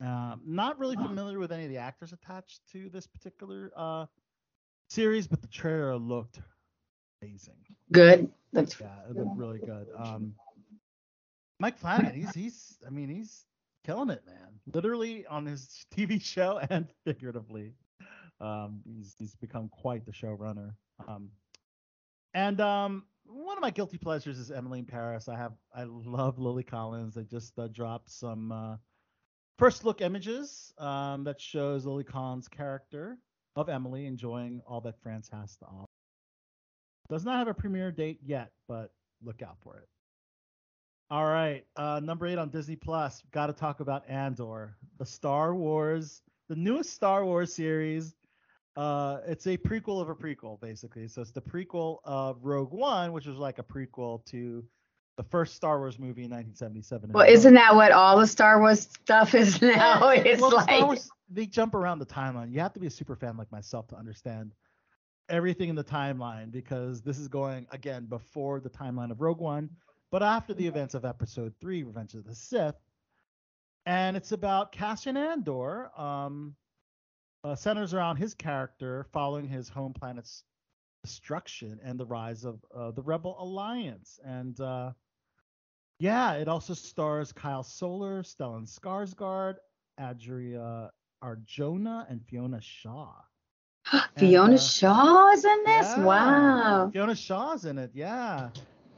E: Um, not really familiar with any of the actors attached to this particular uh, series, but the trailer looked amazing.
F: Good. That's
E: Yeah, it looked really good. Um, Mike Flanagan, he's he's I mean he's killing it, man. Literally on his TV show and figuratively, um, he's he's become quite the showrunner. Um, and um, one of my guilty pleasures is Emily in Paris. I have I love Lily Collins. They just uh, dropped some uh, first look images um, that shows Lily Collins' character of Emily enjoying all that France has to offer. Does not have a premiere date yet, but look out for it. All right, uh, number eight on Disney Plus. Got to talk about Andor, the Star Wars, the newest Star Wars series. Uh, it's a prequel of a prequel, basically. So it's the prequel of Rogue One, which was like a prequel to the first Star Wars movie in 1977.
F: well, isn't that what all the Star Wars stuff is now? It's
E: well,
F: like
E: Wars, they jump around the timeline. You have to be a super fan like myself to understand everything in the timeline because this is going again before the timeline of Rogue One, but after the events of Episode Three, Revenge of the Sith, and it's about Cassian Andor. Um, uh, centers around his character following his home planet's destruction and the rise of uh, the Rebel Alliance. And uh, yeah, it also stars Kyle Soller, Stellan Skarsgård, Adria Arjona, and Fiona Shaw.
F: Fiona
E: uh,
F: Shaw's in this?
E: Yeah,
F: Wow.
E: Fiona Shaw's in it. Yeah.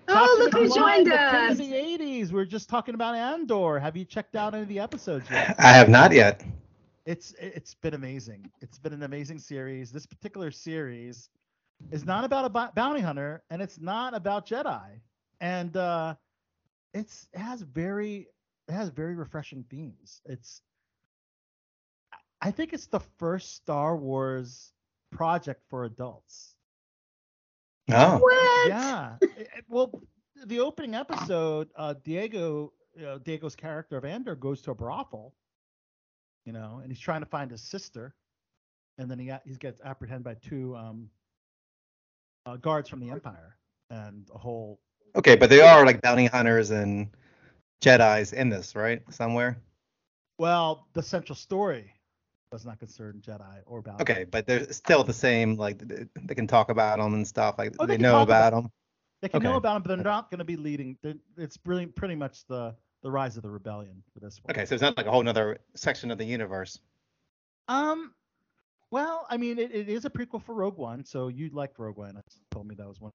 F: Oh, look who joined us.
E: of the 80s. We are just talking about Andor. Have you checked out any of the episodes yet?
G: I have not yet.
E: It's it's been amazing. It's been an amazing series. This particular series is not about a bounty hunter, and it's not about Jedi, and uh, it's it has very it has very refreshing themes. It's I think it's the first Star Wars project for adults.
G: Oh.
F: What?
E: Yeah. It- it- well, the opening episode, uh, Diego, you know, Diego's character of Andor goes to a brothel, you know, and he's trying to find his sister, and then he he gets apprehended by two um, uh, guards from the Empire, and a whole.
G: Okay, but they are like bounty hunters and Jedi's in this, right? Somewhere.
E: Well, the central story does not concern Jedi or bounty.
G: Okay, but they're still the same. Like th- they can talk about them and stuff. Like
E: Oh, they
G: they, know
E: about
G: about them.
E: They can know about them, but they're not going to be leading. they're- It's really pretty much the the rise of the rebellion for this one.
G: Okay, so it's not like a whole nother section of the universe.
E: Um, well, I mean, it, it is a prequel for Rogue One, so you liked Rogue One. You told me that was one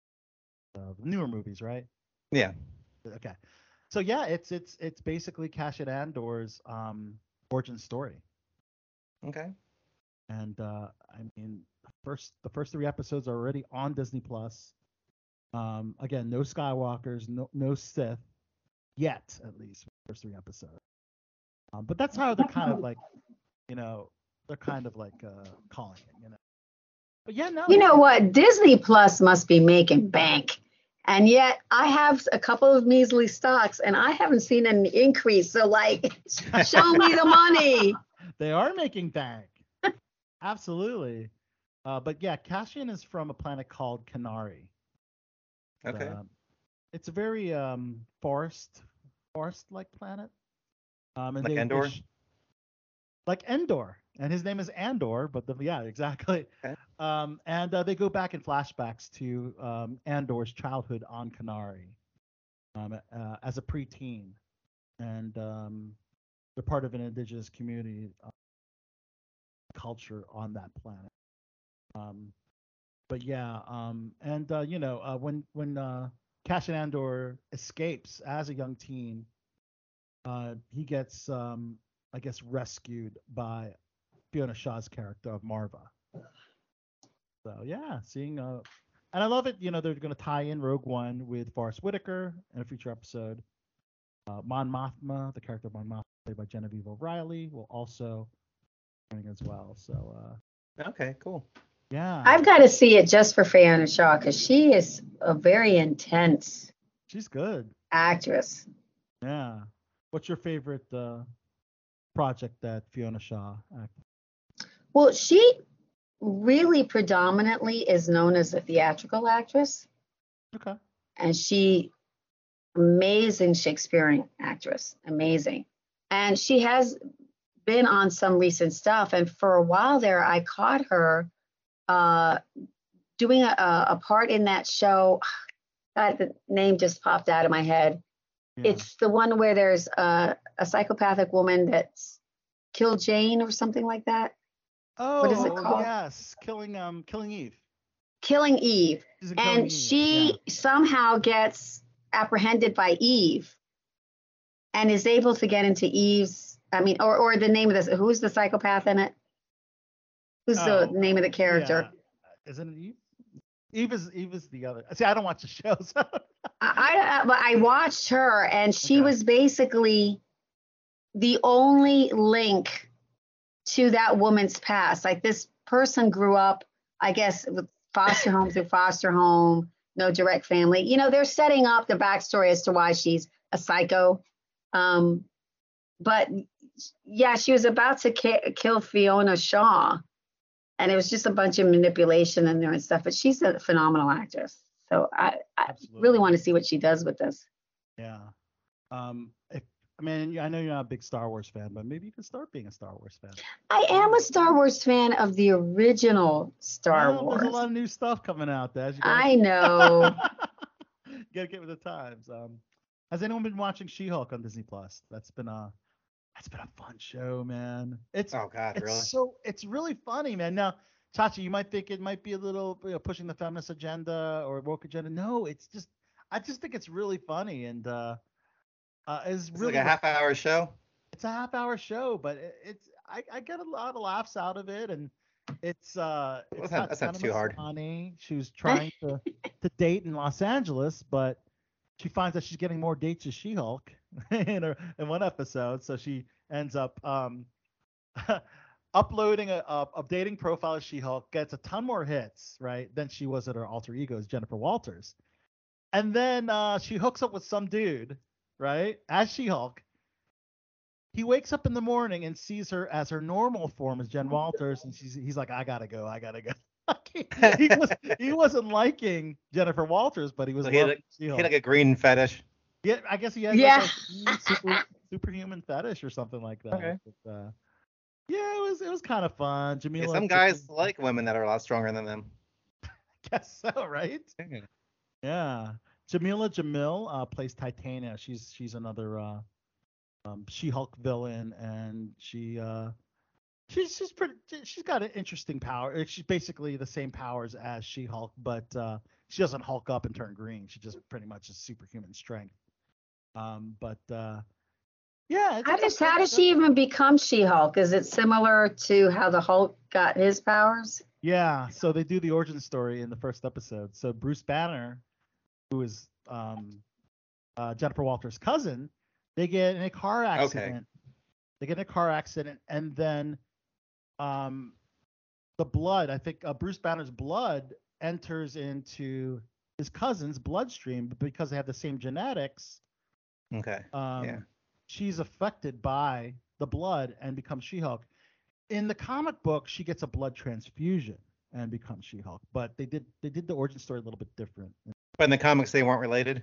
E: of the newer movies, right?
G: Yeah.
E: Okay. So yeah, it's it's it's basically Cassian Andor's um origin story,
G: Okay.
E: and uh, I mean, the first the first three episodes are already on Disney Plus. Um, again, no Skywalkers, no no Sith, yet at least first three episodes. Um, but that's how they're kind of like, you know, they're kind of like uh, calling it, you know. But yeah, no.
F: You know what? Disney Plus must be making bank. And yet I have a couple of measly stocks and I haven't seen an increase. So like show me the money.
E: they are making bank. Absolutely. Uh, but yeah, Cassian is from a planet called Kenari.
G: Okay.
E: Um, it's a very um, forest forest-like planet. Um, and
G: Like
E: they-
G: Endor?
E: like Endor, and his name is Andor. But the yeah, exactly.
G: Okay.
E: Um, and uh, they go back in flashbacks to um, Andor's childhood on Kenari, um, uh, as a preteen, and um, they're part of an indigenous community uh, culture on that planet. Um, but yeah, um, and uh, you know, uh, when when uh, Cassian Andor escapes as a young teen, uh, he gets, um, I guess, rescued by Fiona Shaw's character of Maarva. So yeah, seeing uh, and I love it. You know, they're going to tie in Rogue One with Forest Whitaker in a future episode. Uh, Mon Mothma, the character of Mon Mothma, played by Genevieve O'Reilly, will also joining as well. So uh,
G: Okay. Cool.
E: Yeah,
F: I've got to see it just for Fiona Shaw because she is a very intense
E: she's good.
F: actress.
E: Yeah. What's your favorite uh, project that Fiona Shaw acted?
F: Well, she really predominantly is known as a theatrical actress.
E: Okay.
F: and she amazing Shakespearean actress, amazing. And she has been on some recent stuff. And for a while there, I caught her uh, doing a, a part in that show. God, the name just popped out of my head.
E: Yeah.
F: It's the one where there's a, a psychopathic woman that's killed Jane or something like that.
E: oh,
F: what is it called?
E: yes, killing um killing Eve.
F: Killing Eve.
E: In Killing
F: and
E: Eve,
F: she
E: yeah.
F: somehow gets apprehended by Eve and is able to get into Eve's I mean or or the name of this who's the psychopath in it? Who's
E: Oh,
F: the name of the character?
E: Yeah. Isn't it Eve? Eve is Eve is the other. See, I don't watch the show, so
F: I, I but I watched her and she
E: Okay.
F: was basically the only link to that woman's past. Like this person grew up, I guess, with foster home through foster home, no direct family. You know, they're setting up the backstory as to why she's a psycho. Um, but yeah, she was about to ki- kill Fiona Shaw, and it was just a bunch of manipulation in there and stuff. But she's a phenomenal actress. So I, I really want to see what she does with this.
E: yeah. Um, if I mean, I know you're not a big Star Wars fan, but maybe you can start being a Star Wars fan.
F: I am a Star Wars fan of the original Star
E: Well,
F: Wars.
E: There's a lot of new stuff coming out, Des.
F: I know.
E: you gotta get with the times. Um, has anyone been watching She-Hulk on Disney Plus? That's been a that's been a fun show, man. It's
G: Oh God,
E: it's
G: really?
E: so it's really funny, man. Now, Chachi, you might think it might be a little you know, pushing the feminist agenda or woke agenda. No, it's just I just think it's really funny and uh, uh is
G: It's
E: really
G: like a half hour show.
E: it's a half hour show, but it, it's I, I get a lot of laughs out of it, and it's uh it's
G: that-
E: not
G: that sounds too hard.
E: Sonny. She was trying to to date in Los Angeles, but she finds that she's getting more dates as She-Hulk in her, in one episode, so she ends up um uploading a, a, a dating profile as She-Hulk, gets a ton more hits, right, than she was at her alter ego as Jennifer Walters. And then uh, she hooks up with some dude, right, as She-Hulk. He wakes up in the morning and sees her as her normal form as Jen Walters, and she's, he's like, I gotta go, I gotta go. he, was, he wasn't liking Jennifer Walters, but he was
G: So he had
E: loving
G: He had like a green fetish.
E: Yeah, I guess he has
F: Yeah.
E: like a super, superhuman fetish or something like that.
G: Okay.
E: But, uh, yeah, it was it was kind of fun.
G: Yeah,
E: Jameela.
G: some guys like women that are a lot stronger than them.
E: I guess so, right? Yeah. Jameela Jamil uh, plays Titania. She's she's another uh, um, She-Hulk villain, and she uh, she's she's pretty. She's got an interesting power. She's basically the same powers as She-Hulk, but uh, she doesn't Hulk up and turn green. She just pretty much is superhuman strength. Um, but uh, yeah,
F: How does how does she even become She-Hulk? Is it similar to how the Hulk got his powers?
E: Yeah, so they do the origin story in the first episode. So Bruce Banner, who is um, uh, Jennifer Walters' cousin, they get in a car accident. Okay. They get in a car accident, and then um, the blood, I think uh, Bruce Banner's blood enters into his cousin's bloodstream, but because they have the same genetics,
G: Okay.
E: um,
G: Yeah.
E: she's affected by the blood and becomes She-Hulk. In the comic book, she gets a blood transfusion and becomes She-Hulk. But they did they did the origin story a little bit different.
G: But in the comics, they weren't related.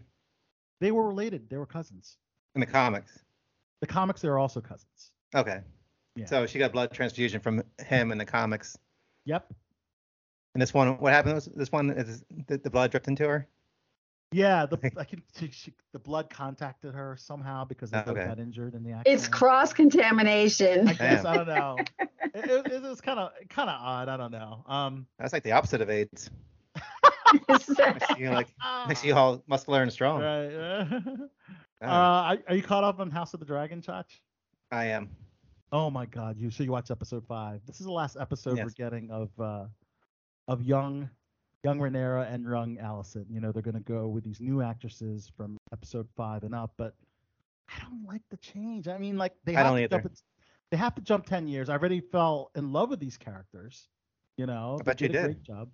E: They were related. They were cousins.
G: In the comics.
E: The comics, they're also cousins.
G: Okay.
E: Yeah.
G: So she got blood transfusion from him in the comics.
E: Yep.
G: And this one, what happened? Was this one is the, the blood dripped into her?
E: Yeah. The I can she, she, the blood contacted her somehow because they both
G: Okay.
E: got injured in the accident.
F: It's cross contamination.
E: I guess
G: Damn.
E: I don't know. it, it, it was kind of kind of odd. I don't know. Um.
G: That's like the opposite of AIDS. Makes you like makes you all muscular and strong.
E: Right. uh, are, are you caught up on House of the Dragon, Chach?
G: I am.
E: Oh my God! You so you watched episode five. This is the last episode we're getting of uh, of young young Rhaenyra and young Alicent. You know they're gonna go with these new actresses from episode five and up, but I don't like the change. I mean, like they
G: I
E: have
G: don't
E: to
G: either.
E: jump. it- They have to jump ten years. I already fell in love with these characters. You know,
G: I bet
E: they
G: you
E: did a great job.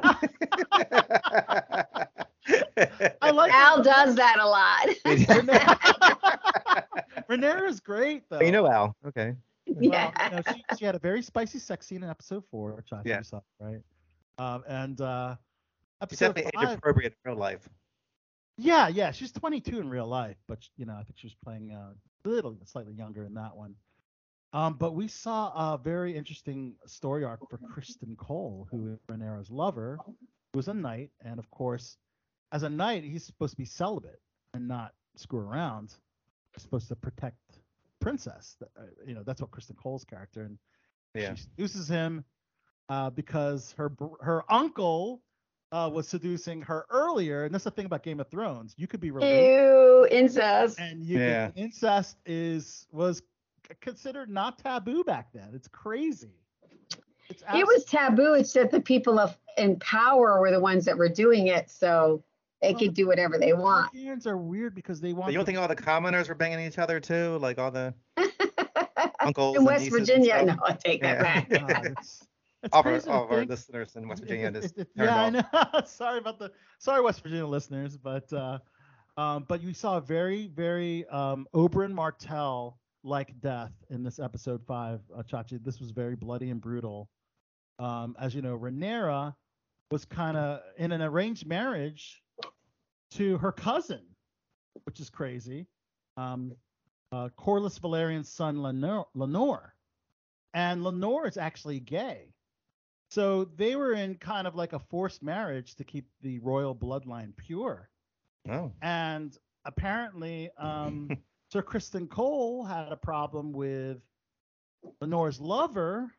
E: I like
F: Al does that a lot.
E: Rhaenyra is great though.
G: you know Al. Okay.
E: Well,
F: yeah.
E: you know, she, she had a very spicy sex scene in episode four, which I
G: Yeah.
E: saw, right? Um, and uh,
G: She's definitely age appropriate in real life.
E: yeah, yeah, she's 22 in real life, but you know, I think she was playing uh, a little slightly younger in that one. Um, but we saw a very interesting story arc for Criston Cole, who is Rhaenyra's lover, who was a knight, and of course, as a knight, he's supposed to be celibate and not screw around. He's supposed to protect princess. Uh, You know, that's what Criston Cole's character, and
G: Yeah.
E: she seduces him uh, because her her uncle uh, was seducing her earlier, and that's the thing about Game of Thrones. You could be related,
F: Ew, incest.
E: and you
G: Yeah.
E: could, incest is was considered not taboo back then. It's crazy. It's
F: It was taboo. It's that the people of in power were the ones that were doing it, so they could do whatever they want.
E: Targaryens are weird because they want.
G: But you don't
E: to-
G: think all the commoners were banging each other too? Like all the uncles
F: in West
G: and
F: Virginia, no. I take
G: Yeah.
F: that back.
E: God, it's, it's
G: all of our, all of our listeners in West Virginia just
E: it- it-
G: turned
E: yeah,
G: off.
E: I know. sorry about the sorry West Virginia listeners, but uh, um, but you saw a very very um, Oberyn Martell like death in this episode five, uh, Chachi. This was very bloody and brutal. Um, as you know, Rhaenyra was kind of in an arranged marriage to her cousin, which is crazy. Um, uh, Corlys Velaryon's son Laenor, Laenor, and Laenor is actually gay. So they were in kind of like a forced marriage to keep the royal bloodline pure.
G: Oh.
E: And apparently, um, Sir Criston Cole had a problem with Laenor's lover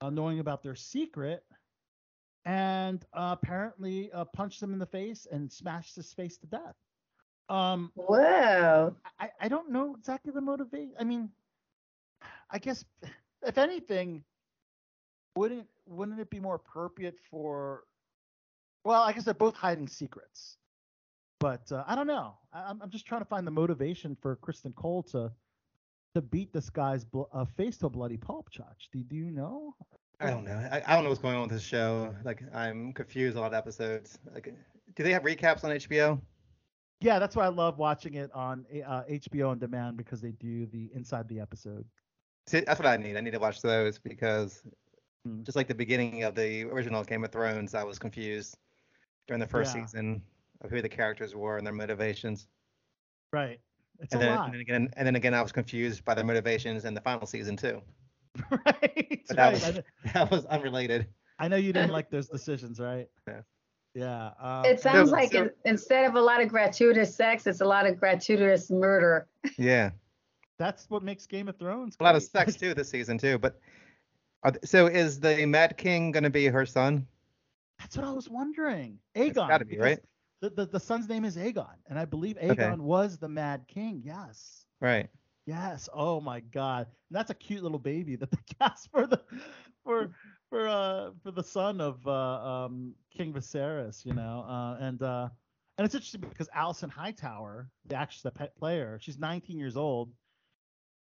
E: uh, knowing about their secret, and uh, apparently uh, punched him in the face and smashed his face to death. Um,
F: Whoa.
E: I, I don't know exactly the motivation. I mean, I guess if anything, wouldn't wouldn't it be more appropriate for? Well, I guess they're both hiding secrets, but uh, I don't know. I, I'm I'm just trying to find the motivation for Criston Cole to to beat this guy's bl- uh, face to a bloody pulp. Do, do you know?
G: I don't know. I, I don't know what's going on with this show. Like I'm confused a lot of episodes. Like, do they have recaps on HBO?
E: Yeah, that's why I love watching it on uh, HBO on demand because they do the inside the episode.
G: See, that's what I need. I need to watch those because
E: Hmm.
G: just like the beginning of the original Game of Thrones, I was confused during the first
E: Yeah.
G: season of who the characters were and their motivations.
E: Right. It's
G: and
E: a
G: then,
E: lot.
G: and then again, and then again, I was confused by their motivations in the final season too.
E: right.
G: But that
E: right.
G: was that was unrelated.
E: I know you didn't like those decisions, right?
G: Yeah.
E: Yeah. Um,
F: It sounds like
G: so-
F: in, instead of a lot of gratuitous sex, it's a lot of gratuitous murder.
G: Yeah,
E: that's what makes Game of Thrones.
G: a lot of sex too this season too. But are th- so is the Mad King gonna be her son?
E: That's what I was wondering. Aegon.
G: gotta be, right?
E: The, the the son's name is Aegon, and I believe Aegon
G: Okay.
E: was the Mad King. Yes.
G: Right.
E: Yes. Oh my God. And that's a cute little baby that they cast for the for for uh for the son of uh um King Viserys, you know. Uh and uh and it's interesting because Alicent Hightower, the actress that pet player, she's 19 years old.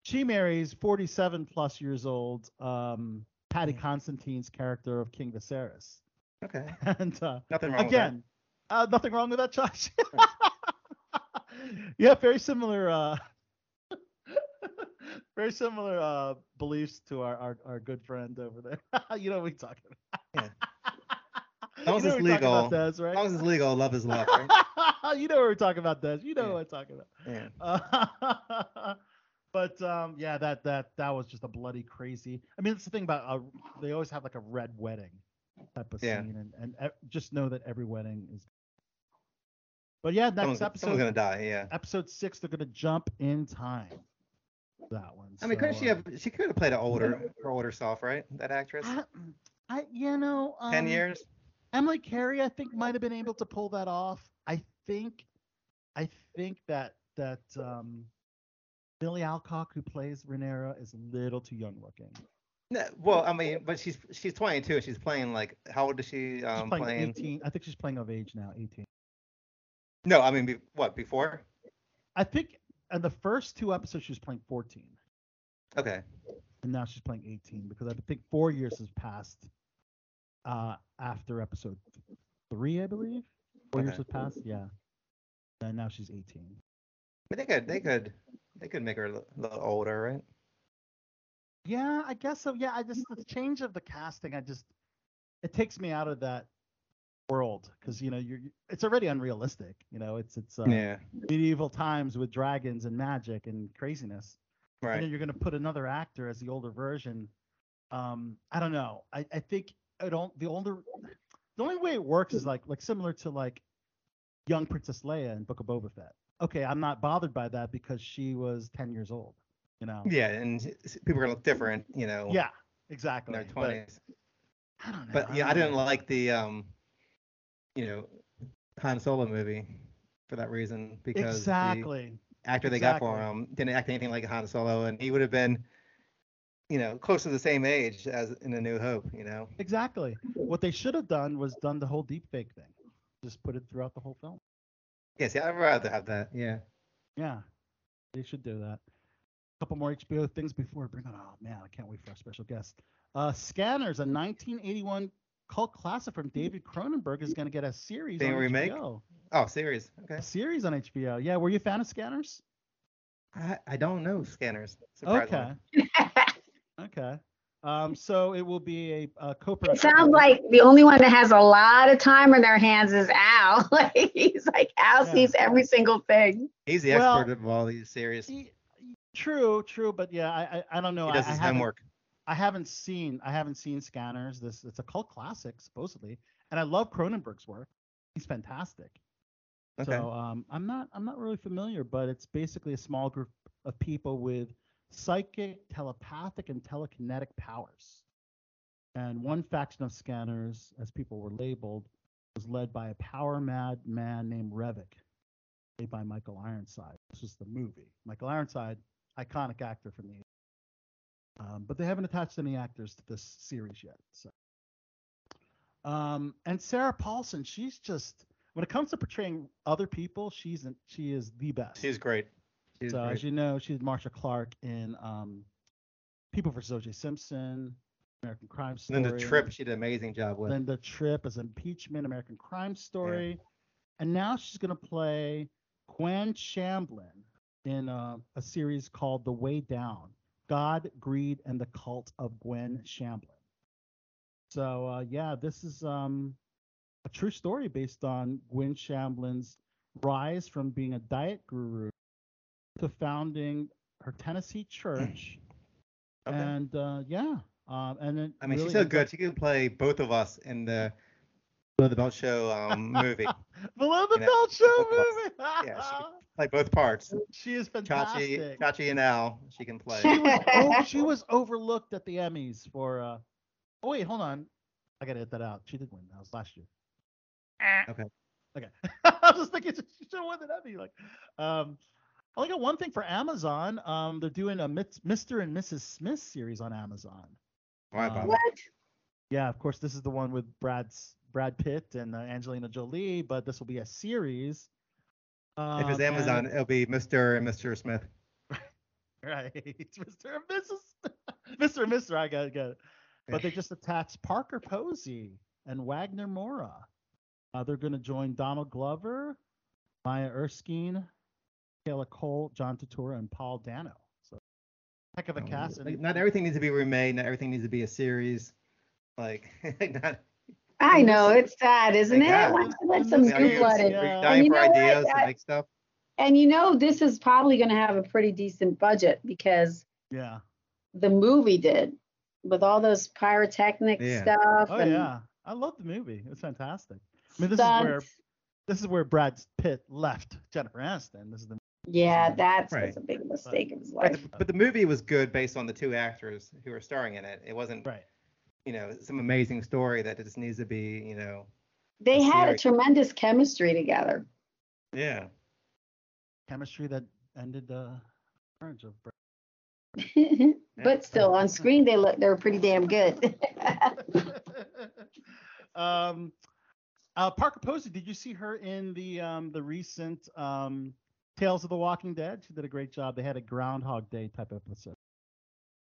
E: She marries 47 plus years old um Paddy
G: Hmm.
E: Considine's character of King Viserys.
G: Okay.
E: And uh
G: Nothing wrong
E: again, uh, nothing wrong with that, Josh. yeah, very similar. Uh, very similar uh, beliefs to our, our, our good friend over there. you know what we're talking about.
G: As long as
E: you know
G: it's
E: what we're talking
G: legal.
E: about, Des, right?
G: Long as it's legal, love is love, right?
E: you know what we're talking about, Des. You know
G: Yeah.
E: what I'm talking about.
G: Yeah.
E: But um, yeah, that that that was just a bloody crazy. I mean, that's the thing about uh, they always have like a red wedding type of
G: Yeah.
E: scene, and and uh, just know that every wedding is. But yeah, next
G: Someone's,
E: episode,
G: someone's gonna die. Yeah.
E: episode six, they're gonna jump in time. That one.
G: I mean, couldn't she
E: uh,
G: have? She could have played an older, her older self, right? That actress.
E: I, I you know, um,
G: Ten years.
E: Emily Carey, I think, might have been able to pull that off. I think, I think that that um, Milly Alcock, who plays Rhaenyra, is a little too young looking.
G: No, well, I mean, but she's she's 22. She's playing like how old is she?
E: She's
G: Um,
E: playing,
G: playing.
E: 18. I think she's playing of age now, 18.
G: No, I mean, be, what before?
E: I think in the first two episodes she was playing 14,
G: Okay.
E: and now she's playing 18 because I think four years has passed uh, after episode three, I believe. Four years has passed, yeah. And now she's 18.
G: But they could they could they could make her a little older, right?
E: Yeah, I guess so. Yeah, I just the change of the casting, I just it takes me out of that world because you know you're it's already unrealistic. You know, it's it's uh,
G: yeah.
E: medieval times with dragons and magic and craziness. Right. And then you're gonna put another actor as the older version. Um, I don't know. I, I think I don't the older the only way it works is like like similar to like young Princess Leia in Book of Boba Fett. Okay, I'm not bothered by that because she was 10 years old. You know.
G: Yeah, and people are gonna look different, you know,
E: Yeah, exactly.
G: in
E: exactly.
G: their
E: But-
G: twenties.
E: I don't know.
G: But yeah, I didn't like the um, you know, Han Solo movie for that reason because
E: exactly.
G: the actor they got for him didn't act anything like Han Solo, and he would have been, you know, close to the same age as in A New Hope, you know.
E: Exactly. What they should have done was done the whole deep fake thing. Just put it throughout the whole film.
G: Yeah, I'd rather have that. Yeah.
E: Yeah, they should do that. A couple more HBO things before we bring on. Oh man, I can't wait for our special guest. Uh, Scanners, a 1981 cult classic from David Cronenberg, is going to get a series
G: Being
E: on
G: remake?
E: HBO.
G: Oh, series. Okay.
E: A series on HBO. Yeah, were you a fan of Scanners?
G: I, I don't know scanners.
E: Okay. Okay. Um, so it will be a, a co-production.
F: It sounds like the only one that has a lot of time on their hands is Al. like he's like Al
E: Yeah.
F: sees every single thing.
G: He's the
E: Well-
G: expert of all these series.
E: Y- True, true, but yeah, I I, I don't know.
G: He does
E: I, I
G: his
E: haven't-
G: homework.
E: I haven't seen I haven't seen Scanners. This it's a cult classic supposedly, and I love Cronenberg's work. He's fantastic.
G: Okay.
E: So um, I'm not I'm not really familiar, but it's basically a small group of people with psychic, telepathic, and telekinetic powers. And one faction of scanners, as people were labeled, was led by a power mad man named Revok, played by Michael Ironside. This was the movie. Michael Ironside, iconic actor from the Um, but they haven't attached any actors to this series yet. So, um, and Sarah Paulson, she's just when it comes to portraying other people, she's an, she is the best.
G: She's great. She's
E: so
G: great.
E: as you know, she's Marcia Clark in um, People vs. O.J. Simpson, American Crime
G: and
E: Story.
G: then the trip, she did an amazing job with.
E: Then the trip as impeachment, American Crime Story, and now she's gonna play Gwen Shamblin in uh, a series called The Way Down: God, Greed, and the Cult of Gwen Shamblin. So uh, yeah, this is um, a true story based on Gwen Shamblin's rise from being a diet guru to founding her Tennessee church.
G: Okay.
E: And uh, yeah, um, and then
G: I mean,
E: really
G: she's so
E: ends up-
G: good. She can play both of us in the Below the Belt Show um, movie.
E: Below the
G: You know,
E: Belt Show
G: both of us.
E: movie.
G: Yeah, she can play both parts.
E: she is
G: Chachi,
E: fantastic.
G: Chachi and Al, she can play.
E: She was, oh, she was overlooked at the Emmys for. Uh, oh wait, hold on. I gotta hit that out. She did win. That was last year.
G: Okay.
E: Okay. I was just thinking she should have won an Emmy. Like, um, I only got one thing for Amazon. Um, they're doing a Mr. and Mrs. Smith series on Amazon.
G: Why
E: Um.
F: What?
E: Yeah, of course, this is the one with Brad's Brad Pitt and uh, Angelina Jolie, but this will be a series.
G: If it's
E: Um, and-
G: Amazon, it'll be Mr. and Mr. Smith.
E: Right. It's Mr. and Mrs. Mr. and Mr. I got it, got it. But they just attached Parker Posey and Wagner Moura. Uh, they're going to join Donald Glover, Maya Erskine, Kayla Cole, John Turturro, and Paul Dano. So heck of a
G: Um,
E: cast.
G: like, not everything needs to be remade. Not everything needs to be a series. Like, not,
F: I know it's sad, isn't
G: They
F: it?
G: have.
F: Let's let
E: And
F: some
E: this
G: are you
F: good blooded.
E: yeah.
G: are you
E: And
G: dying
F: you
G: for
F: know what?
G: ideas to make stuff?
F: And you know this is probably going to have a pretty decent budget because
E: yeah.
F: the movie did with all those pyrotechnic
G: Yeah.
F: stuff
E: Oh
F: and
E: yeah. I love the movie. It's fantastic. I mean, this is where this is where Brad Pitt left Jennifer Aniston. This is the
F: Yeah, that's
G: Right.
F: was a big mistake of his
G: But
F: life.
G: the, but the movie was good based on the two actors who were starring in it. It wasn't,
E: right.
G: you know, some amazing story that just needs to be, you know,
F: They
G: a
F: had a tremendous chemistry together.
G: yeah.
E: Chemistry that ended the marriage of
F: but still, on screen they look they were pretty damn good.
E: um, uh, Parker Posey, did you see her in the um, the recent um, Tales of the Walking Dead? She did a great job. They had a Groundhog Day type episode.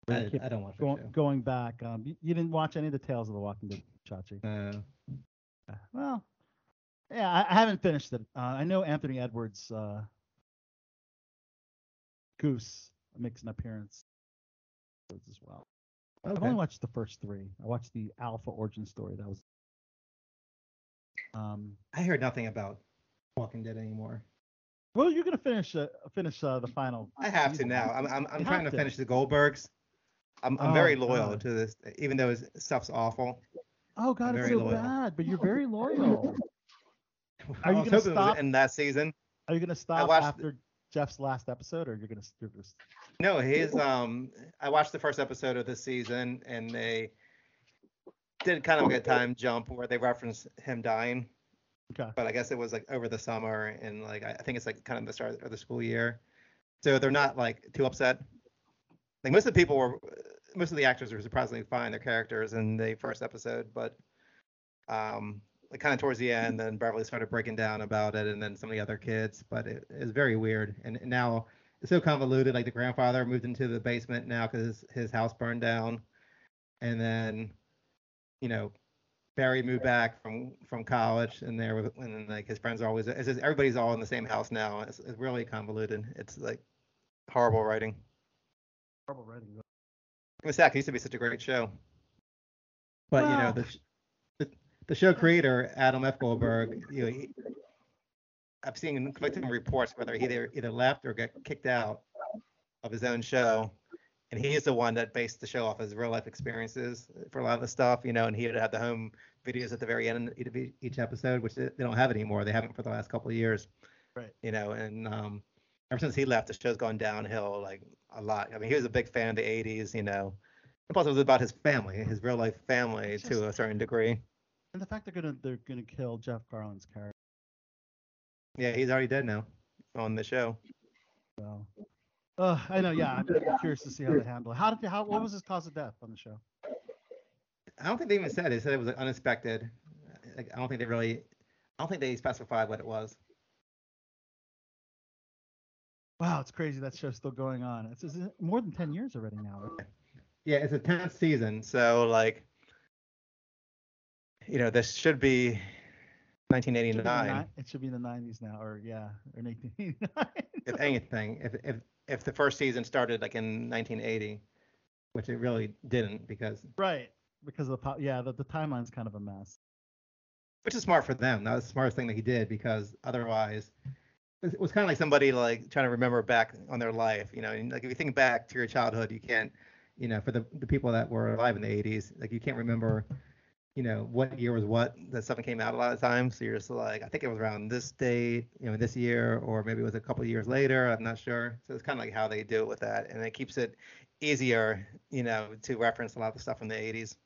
G: I, I don't watch that
E: go-
G: show.
E: going back. Um, you, you didn't watch any of the Tales of the Walking Dead, Chachi?
G: Uh,
E: Uh, Well, yeah, I, I haven't finished it. Uh, I know Anthony Edwards, uh, Goose, makes an appearance as well. I've only watched the first three. I watched the Alpha origin story. That was. Um.
G: I heard nothing about Walking Dead anymore.
E: Well, you're gonna finish uh, finish uh, the final.
G: I have to now. I'm I'm, I'm trying to
E: to.
G: finish the Goldbergs. I'm I'm
E: Oh,
G: very loyal
E: God.
G: to this, even though his stuff's awful.
E: Oh God, it's so
G: loyal.
E: bad, but you're very loyal. Are you gonna stop?
G: in that season.
E: Are you gonna stop after Jeff's last episode, or you're gonna? You're just,
G: No, his um I watched the first episode of this season and they did kind of a time jump where they referenced him dying,
E: okay.
G: but I guess it was like over the summer and like I think it's like kind of the start of the school year. So they're not like too upset. Like most of the people were most of the actors were surprisingly fine, their characters in the first episode, but um like kind of towards the end then Beverly started breaking down about it and then some of the other kids, but it, it was very weird. And now it's so convoluted. Like the grandfather moved into the basement now because his house burned down, and then, you know, Barry moved back from from college, and there with and then like his friends are always. It's just everybody's all in the same house now. It's, it's really convoluted. It's like horrible writing.
E: Horrible writing.
G: It was sad. 'cause It used to be such a great show. But you know
E: ah.
G: the, the the show creator Adam F. Goldberg, you know, he, I've seen conflicting reports whether he either either left or got kicked out of his own show, and he is the one that based the show off his real life experiences for a lot of the stuff, you know. And he would have the home videos at the very end of each- episode, which they don't have anymore. They haven't for the last couple of years,
E: Right.
G: you know. And um, ever since he left, the show's gone downhill like a lot. I mean, he was a big fan of the '80s, you know. And plus, it was about his family, his real life family,
E: It's
G: to a certain degree.
E: And the fact they're gonna they're gonna kill Jeff Garlin's character.
G: Yeah, he's already dead now on the show.
E: So, uh, I know. Yeah, I'm curious to see how they handle it. How did how what was his cause of death on the show?
G: I don't think they even said. it. They said it was like, unexpected. Like, I don't think they really. I don't think they specified what it was.
E: Wow, it's crazy that show's still going on. It's, it's more than ten years already now. right?
G: Yeah, it's a tenth season, so like, you know, this should be 1989,
E: ni- It should be in the 90s now, or yeah, or 1989.
G: if anything. If if if the first season started like in 1980, which it really didn't, because
E: right, because of the pop. Yeah, the, the timeline's kind of a mess.
G: which is smart for them. That was the smartest thing that he did because otherwise, it was kind of like somebody like trying to remember back on their life. You know, and like if you think back to your childhood, you can't, you know, for the the people that were alive in the 80s, like you can't remember, you know, what year was what that something came out a lot of times. So you're just like, I think it was around this date, you know, this year, or maybe it was a couple of years later. I'm not sure. So it's kind of like how they do it with that, and it keeps it easier, you know, to reference a lot of the stuff from the 80s.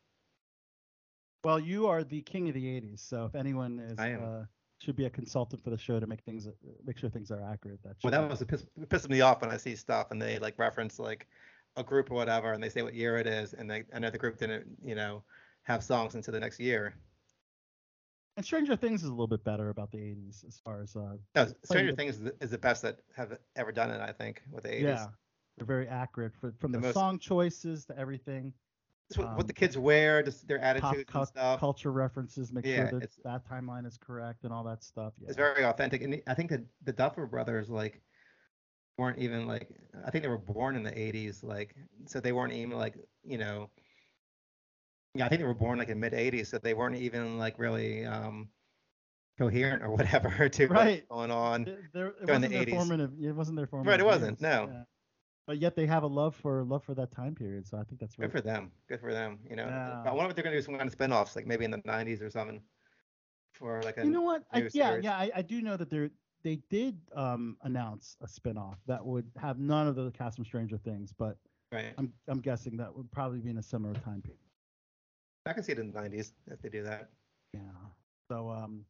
E: Well, you are the king of the 80s, so if anyone is
G: I am.
E: uh, should be a consultant for the show to make things uh, make sure things are accurate. That
G: Well, that was piss, pisses me off when I see stuff and they like reference like a group or whatever, and they say what year it is, and they another group didn't, you know, have songs into the next year.
E: And Stranger Things is a little bit better about the 80s as far as uh
G: No, Stranger Things is the, is the best that have ever done it, I think, with the 80s.
E: yeah, they're very accurate for, from
G: The
E: the,
G: most-
E: song choices to everything. Um,
G: what the kids wear, just their
E: Pop
G: attitudes
E: cul-
G: and stuff.
E: culture references, make
G: Yeah,
E: sure that that timeline is correct and all that stuff. Yeah.
G: It's very authentic, and I think that the Duffer Brothers like weren't even like I think they were born in the 80s, like so they weren't even like you know. Yeah, I think they were born like in mid 80s, so they weren't even like really um coherent or whatever to what's
E: Right.
G: going on.
E: There, it
G: during the
E: wasn't their
G: 80s.
E: formative. It wasn't their formative.
G: Right, it wasn't,
E: years,
G: no.
E: yeah. But yet they have a love for love for that time period. So I think that's
G: Good
E: really
G: for them. Good for them. You know,
E: Yeah.
G: I wonder if they're gonna do some kind of spin-offs, like maybe in the 90s or something, for like a.
E: You know what? I, yeah,
G: series.
E: yeah, I, I do know that they're they did um, announce a spin-off that would have none of the cast from Stranger Things, but
G: Right.
E: I'm I'm guessing that would probably be in a similar time period.
G: I can see it in the 90s if they do that.
E: Yeah. So um,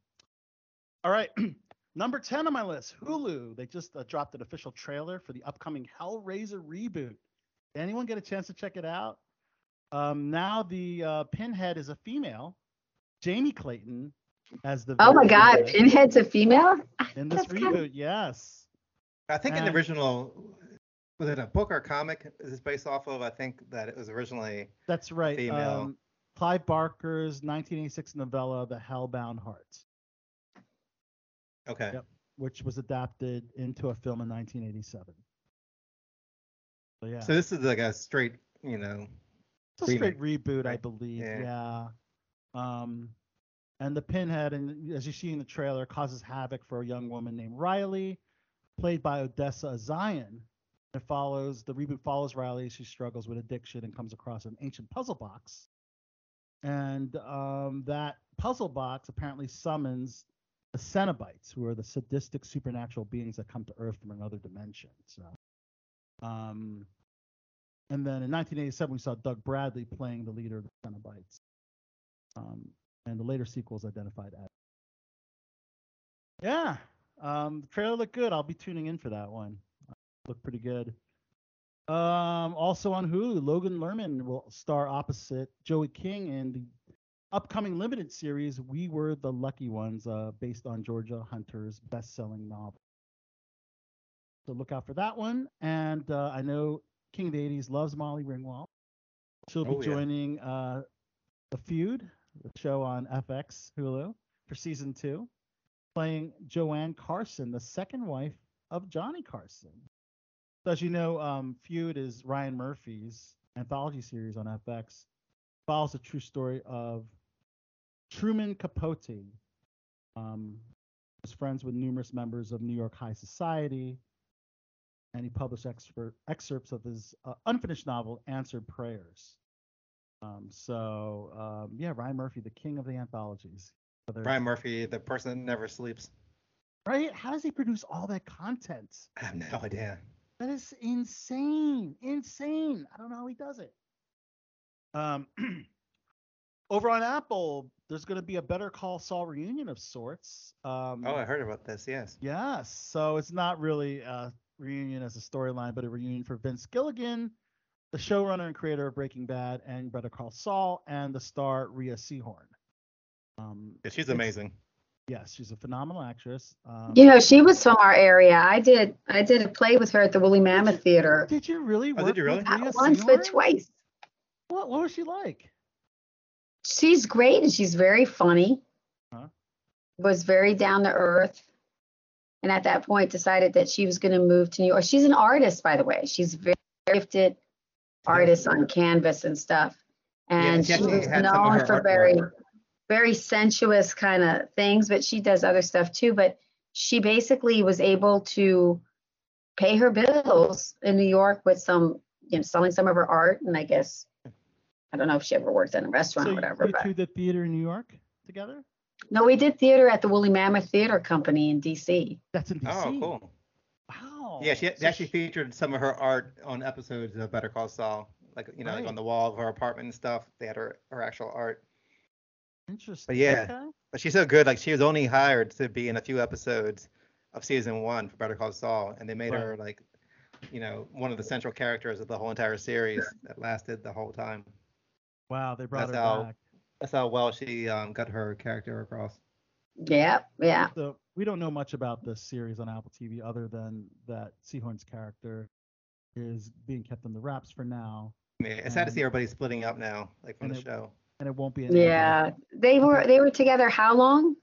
E: all right. Number 10 on my list, Hulu. They just uh, dropped an official trailer for the upcoming Hellraiser reboot. Did Anyone get a chance to check it out? Um, now the uh, Pinhead is a female. Jamie Clayton as the
F: Oh my God, Pinhead's a female?
E: in this
F: That's kinda-
E: reboot. Yes.
G: I think in the original, was it a book or comic? Is this based off of? I think that it was originally.
E: That's right.
G: female.
E: Um, Clive Barker's 1986 novella, The Hellbound Heart,
G: Okay.
E: Yep. which was adapted into a film in 1987. So yeah,
G: So this is like a straight, you know.
E: it's a straight reboot, I believe.
G: Yeah.
E: Yeah. Um, and the Pinhead, and as you see in the trailer, causes havoc for a young woman named Riley, played by Odessa A'zion. It follows the reboot follows Riley as she struggles with addiction and comes across an ancient puzzle box. And um, that puzzle box apparently summons the Cenobites, who are the sadistic supernatural beings that come to Earth from another dimension. So, um, and then in 1987, we saw Doug Bradley playing the leader of the Cenobites. Um, and the later sequels identified as. Yeah, um, the trailer looked good. I'll be tuning in for that one. Uh, looked pretty good. Um, also on Hulu, Logan Lerman will star opposite Joey King in the upcoming limited series We Were the Lucky Ones, uh, based on Georgia Hunter's best-selling novel. So look out for that one. And uh, I know King of the 80s loves Molly Ringwald. She'll be
G: Oh, yeah.
E: joining uh, The Feud, the show on FX Hulu, for season two, playing Joanne Carson, the second wife of Johnny Carson. So as you know, um, Feud is Ryan Murphy's anthology series on FX. Follows the true story of Truman Capote. Um, was friends with numerous members of New York high society. and he published expert, excerpts of his uh, unfinished novel, Answered Prayers. Um, so, um, yeah, Ryan Murphy, the king of the anthologies. Whether-
G: Ryan Murphy, the person that never sleeps.
E: Right? How does he produce all that content?
G: I have no idea.
E: That is insane. Insane. I don't know how he does it. Um, over on Apple, there's going to be a Better Call Saul reunion of sorts. Um,
G: Oh, I heard about this. Yes.
E: Yes. So it's not really a reunion as a storyline, but a reunion for Vince Gilligan, the showrunner and creator of Breaking Bad and Better Call Saul, and the star Rhea Seehorn. Um,
G: Yeah, she's amazing.
E: Yes, she's a phenomenal actress. Um,
F: You know, she was from our area. I did I did a play with her at the Woolly Mammoth Theater.
E: Did you really?
G: Oh, did you really?
E: with
F: Not
E: Rhea
F: once but twice.
E: What What was she like?
F: She's great and she's very funny.
E: Huh?
F: Was very down to earth. And at that point decided that she was going to move to New York. She's an artist, by the way. She's very gifted artist on canvas and stuff. And
G: she
F: she
G: actually
F: was
G: had
F: known
G: her
F: for
G: artwork.
F: Very, very sensuous kind of things, but she does other stuff too. But she basically was able to pay her bills in New York with some, you know, selling some of her art. And I guess, I don't know if she ever worked in a restaurant
E: So
F: or whatever.
E: go
F: But
E: to the theater in New York together?
F: no, we did theater at the Woolly Mammoth Theater Company in DC.
E: That's in DC.
G: Oh, cool.
E: Wow.
G: Yeah, she
E: So
G: they actually featured some of her art on episodes of Better Call Saul. Like you know, like on the wall of her apartment and stuff. They had her, her actual art.
E: Interesting.
G: But yeah.
E: Okay.
G: But she's so good. Like she was only hired to be in a few episodes of season one for Better Call Saul, and they made
E: Right.
G: her like, you know, one of the central characters of the whole entire series that lasted the whole time.
E: Wow, they brought
G: That's
E: her
G: how-
E: back.
G: That's how well she um, got her character across.
F: Yeah, yeah.
E: So we don't know much about this series on Apple TV other than that Seehorn's character is being kept in the wraps for now,
G: I mean, it's sad to see everybody splitting up now, like from the
E: it-
G: show.
E: and it won't be. an
F: Yeah. They were they were together how long?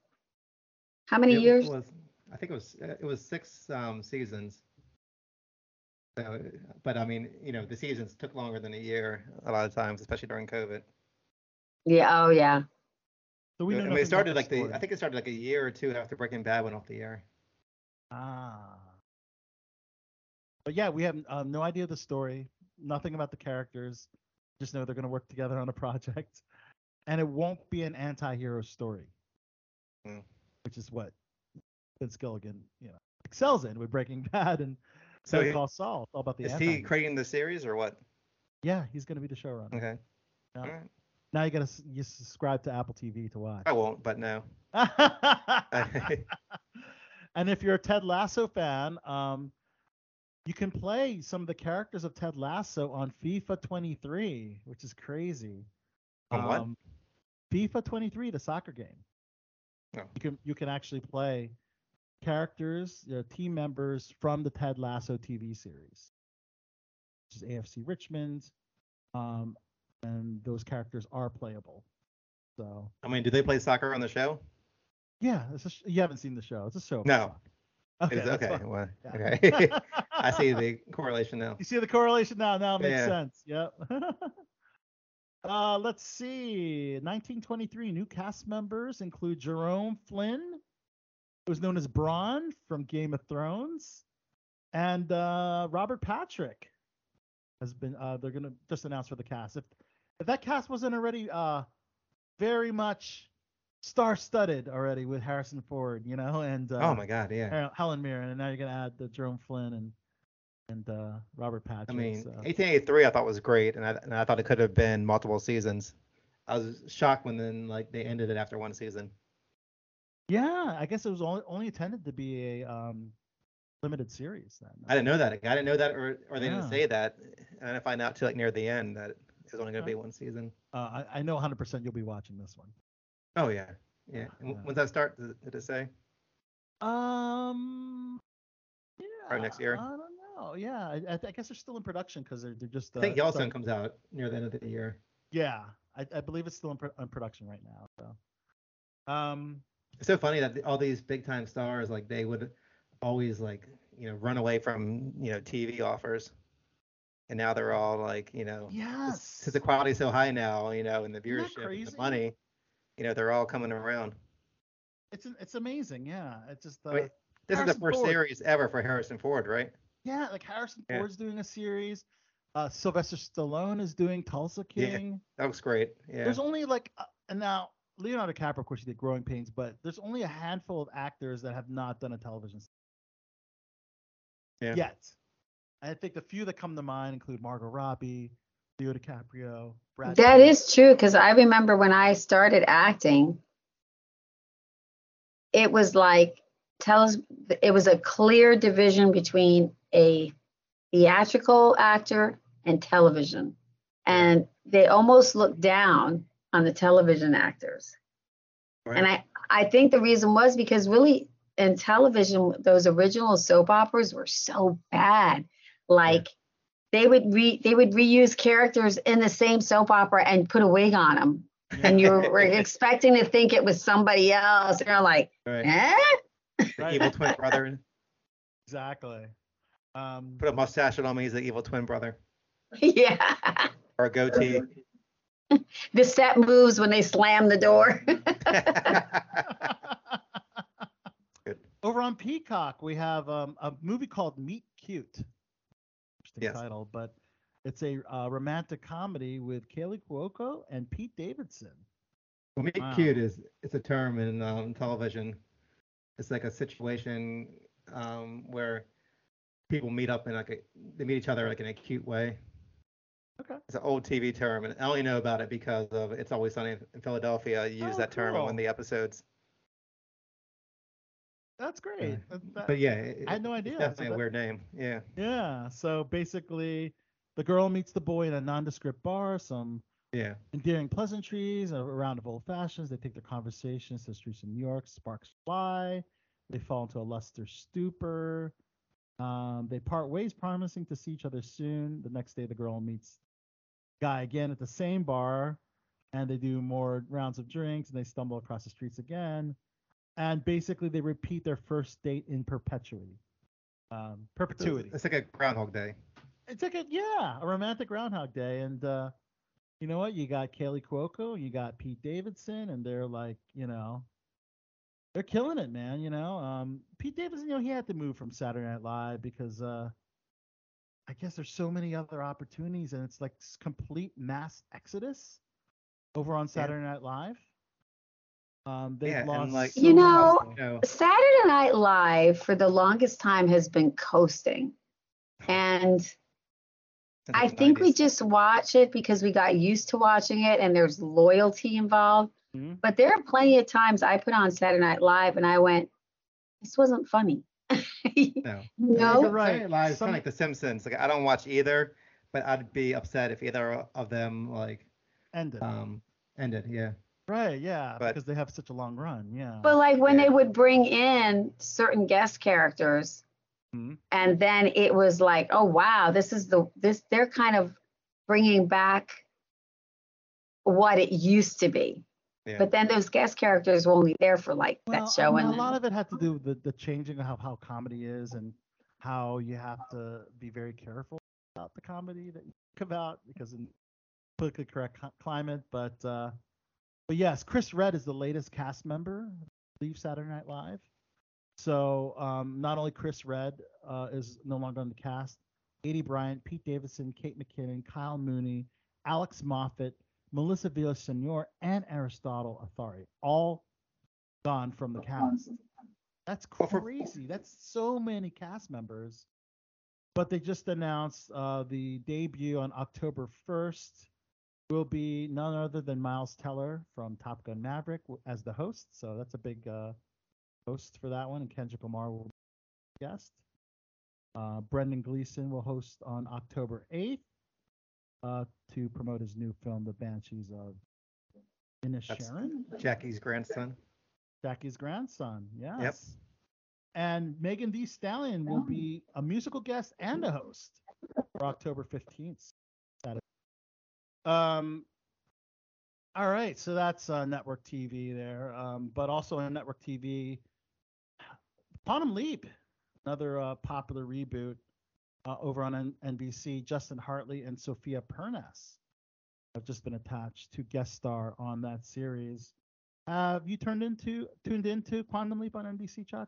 F: How many
G: It
F: years?
G: Was, I think it was it was six um, seasons. So, but I mean, you know, the seasons took longer than a year a lot of times, especially during COVID.
F: Yeah, oh yeah.
E: So we know
G: I mean, it started like the
E: story.
G: I think it started like a year or two after Breaking Bad went off the air.
E: Ah. But yeah, we have um, no idea the story, nothing about the characters. Just know they're going to work together on a project, and it won't be an anti-hero story,
G: Hmm.
E: which is what Vince Gilligan, you know, excels in with Breaking Bad and
G: So he-
E: Call Saul. It's all about the
G: Is
E: anti.
G: he creating the series or what?
E: Yeah, he's going to be the showrunner.
G: Okay.
E: Yeah.
G: All right.
E: Now you got to you subscribe to Apple TV to watch.
G: I won't, but no.
E: and if you're a Ted Lasso fan, um, you can play some of the characters of Ted Lasso on FIFA 23, which is crazy.
G: On what?
E: FIFA 23, the soccer game.
G: Oh.
E: You can you can actually play characters, you know, team members from the Ted Lasso TV series, which is AFC Richmond, um, and those characters are playable. So
G: I mean, do they play soccer on the show?
E: yeah, it's a sh- you haven't seen the show. It's a show.
G: No.
E: Okay.
G: Okay. Well,
E: Yeah.
G: okay. I see the correlation now.
E: You see the correlation now? Now it makes
G: Yeah.
E: sense. Yep. uh, let's see. 1923 new cast members include Jerome Flynn, who was known as Bronn from Game of Thrones, and uh, Robert Patrick has been. Uh, they're gonna just announce for the cast. If if that cast wasn't already uh, very much star-studded already with Harrison Ford, you know, and uh,
G: oh my God, yeah.
E: Helen Mirren, and now you're gonna add the Jerome Flynn and and uh, Robert Patrick.
G: I mean,
E: so.
G: 1883 I thought was great, and I and I thought it could have been multiple seasons. I was shocked when then like they ended it after one season.
E: yeah, I guess it was only, only intended to be a um, limited series then.
G: I didn't know that. I didn't know that, or or they
E: Yeah.
G: didn't say that, and I find out till like near the end that it was only going to be one season.
E: Uh, I, I know 100% you'll be watching this one.
G: Oh yeah, yeah.
E: Yeah.
G: When's that start? Did it, say?
E: Um, yeah,
G: Probably next year.
E: Don't. Yeah, I, I, guess they're still in production because they're, they're just.
G: I think
E: uh,
G: Yellowstone
E: start-
G: comes out near the end of the year.
E: Yeah, I, I believe it's still in, pro- in production right now. So, um,
G: It's so funny that all these big time stars like they would always like you know run away from you know TV offers, and now they're all like you know
E: yes.
G: because the quality's so high now, you know, and the viewership, and the money, you know, they're all coming around.
E: It's it's amazing. Yeah, it's just. Uh,
G: I mean, This is the first
E: Ford.
G: series ever for Harrison Ford, right?
E: Yeah, like Harrison
G: Yeah.
E: Ford's doing a series. Uh, Sylvester Stallone is doing Tulsa King. Yeah.
G: That looks great. Yeah.
E: There's only like, uh, and now Leonardo DiCaprio, of course, he did Growing Pains, but there's only a handful of actors that have not done a television series
G: Yeah.
E: yet. I think the few that come to mind include Margot Robbie, Leo DiCaprio, Brad.
F: That
E: Pitt.
F: is true because I remember when I started acting, it was like tell us it was a clear division between a theatrical actor and television. And they almost looked down on the television actors. And I, I think the reason was because really in television, those original soap operas were so bad. Like they would re they would reuse characters in the same soap opera and put a wig on them. And you were expecting to think it was somebody else. And you're like,
G: Right.
F: eh?
G: The
E: Right.
G: evil twin brother.
E: Exactly. Um,
G: Put a mustache on him. He's the evil twin brother.
F: yeah.
G: Or a goatee.
F: The set moves when they slam the door.
G: Good.
E: Over on Peacock, we have um, a movie called Meet Cute. Interesting
G: Yes.
E: title, but it's a uh, romantic comedy with Kaley Cuoco and Pete Davidson.
G: Well, meet
E: Wow.
G: cute is it's a term in um, television. It's like a situation um, where people meet up in like a they meet each other like in a cute way.
E: Okay.
G: It's an old TV term, and I only know about it because of It's Always Sunny in Philadelphia. Use
E: Oh,
G: that term in one
E: cool.
G: of the episodes.
E: That's uh, great. That- that-
G: But yeah, it,
E: I had no idea. So
G: definitely a weird name. Yeah.
E: Yeah. So basically, the girl meets the boy in a nondescript bar. Some
G: Yeah.
E: endearing pleasantries, a round of old fashions. They take their conversations to the streets of New York. Sparks fly. They fall into a luster stupor. Um, they part ways, promising to see each other soon. The next day, the girl meets guy again at the same bar, and they do more rounds of drinks, and they stumble across the streets again. And basically, they repeat their first date in perpetuity, um, perpetuity
G: It's like a Groundhog Day.
E: it's like a yeah, a romantic Groundhog Day, and uh, you know what? You got Kaley Cuoco, you got Pete Davidson, and they're like, you know, they're killing it, man. You know, um, Pete Davidson, you know, he had to move from Saturday Night Live because uh, I guess there's so many other opportunities, and it's like complete mass exodus over on Saturday Night Live. Um, they've
G: Yeah,
E: lost.
G: like-
E: so
F: You know,
E: people.
G: You know,
F: Saturday Night Live for the longest time has been coasting. And I
G: the
F: think we just watch it because we got used to watching it and there's loyalty involved.
E: Mhm.
F: But there are plenty of times I put on Saturday Night Live and I went, this wasn't funny.
G: No.
F: no,
E: You're right.
G: Saturday Night Live is
E: Some-
G: kind of like The Simpsons. Like I don't watch either, but I'd be upset if either of them like
E: ended.
G: um ended. Yeah.
E: right, yeah,
G: but-
E: because they have such a long run. Yeah.
F: but like when
G: Yeah.
F: they would bring in certain guest characters,
E: Mhm.
F: and then it was like, oh wow, this is the this they're kind of bringing back what it used to be.
G: Yeah.
F: But then those guest characters were only there for like
E: Well,
F: that show
E: I mean,
F: and
E: a lot of it had to do with the, the changing of how, how comedy is and how you have to be very careful about the comedy that you talk about because in politically correct climate. But uh, but yes, Chris Redd is the latest cast member. Leave Saturday Night Live. So um, not only Chris Redd uh, is no longer on the cast, Aidy Bryant, Pete Davidson, Kate McKinnon, Kyle Mooney, Alex Moffat, Melissa Villasenor, and Aristotle Athari, all gone from the cast. That's crazy. That's so many cast members. But they just announced uh, the debut on October 1st will be none other than Miles Teller from Top Gun Maverick as the host. So that's a big uh, host for that one. And Kendrick Lamar will be guest. Uh, Brendan Gleeson will host on October 8th uh, to promote his new film, The Banshees of Inisherin.
G: Jackie's grandson.
E: Jackie's grandson. Yes. And Megan Thee Stallion will be a musical guest and a host for October 15th. Um, all right, so that's uh, network TV there. Um, but also on network TV, Quantum Leap, another uh, popular reboot uh, over on NBC. Justin Hartley and Sofia Pernas have just been attached to guest star on that series. Have you turned into tuned into Quantum Leap on NBC, Chach?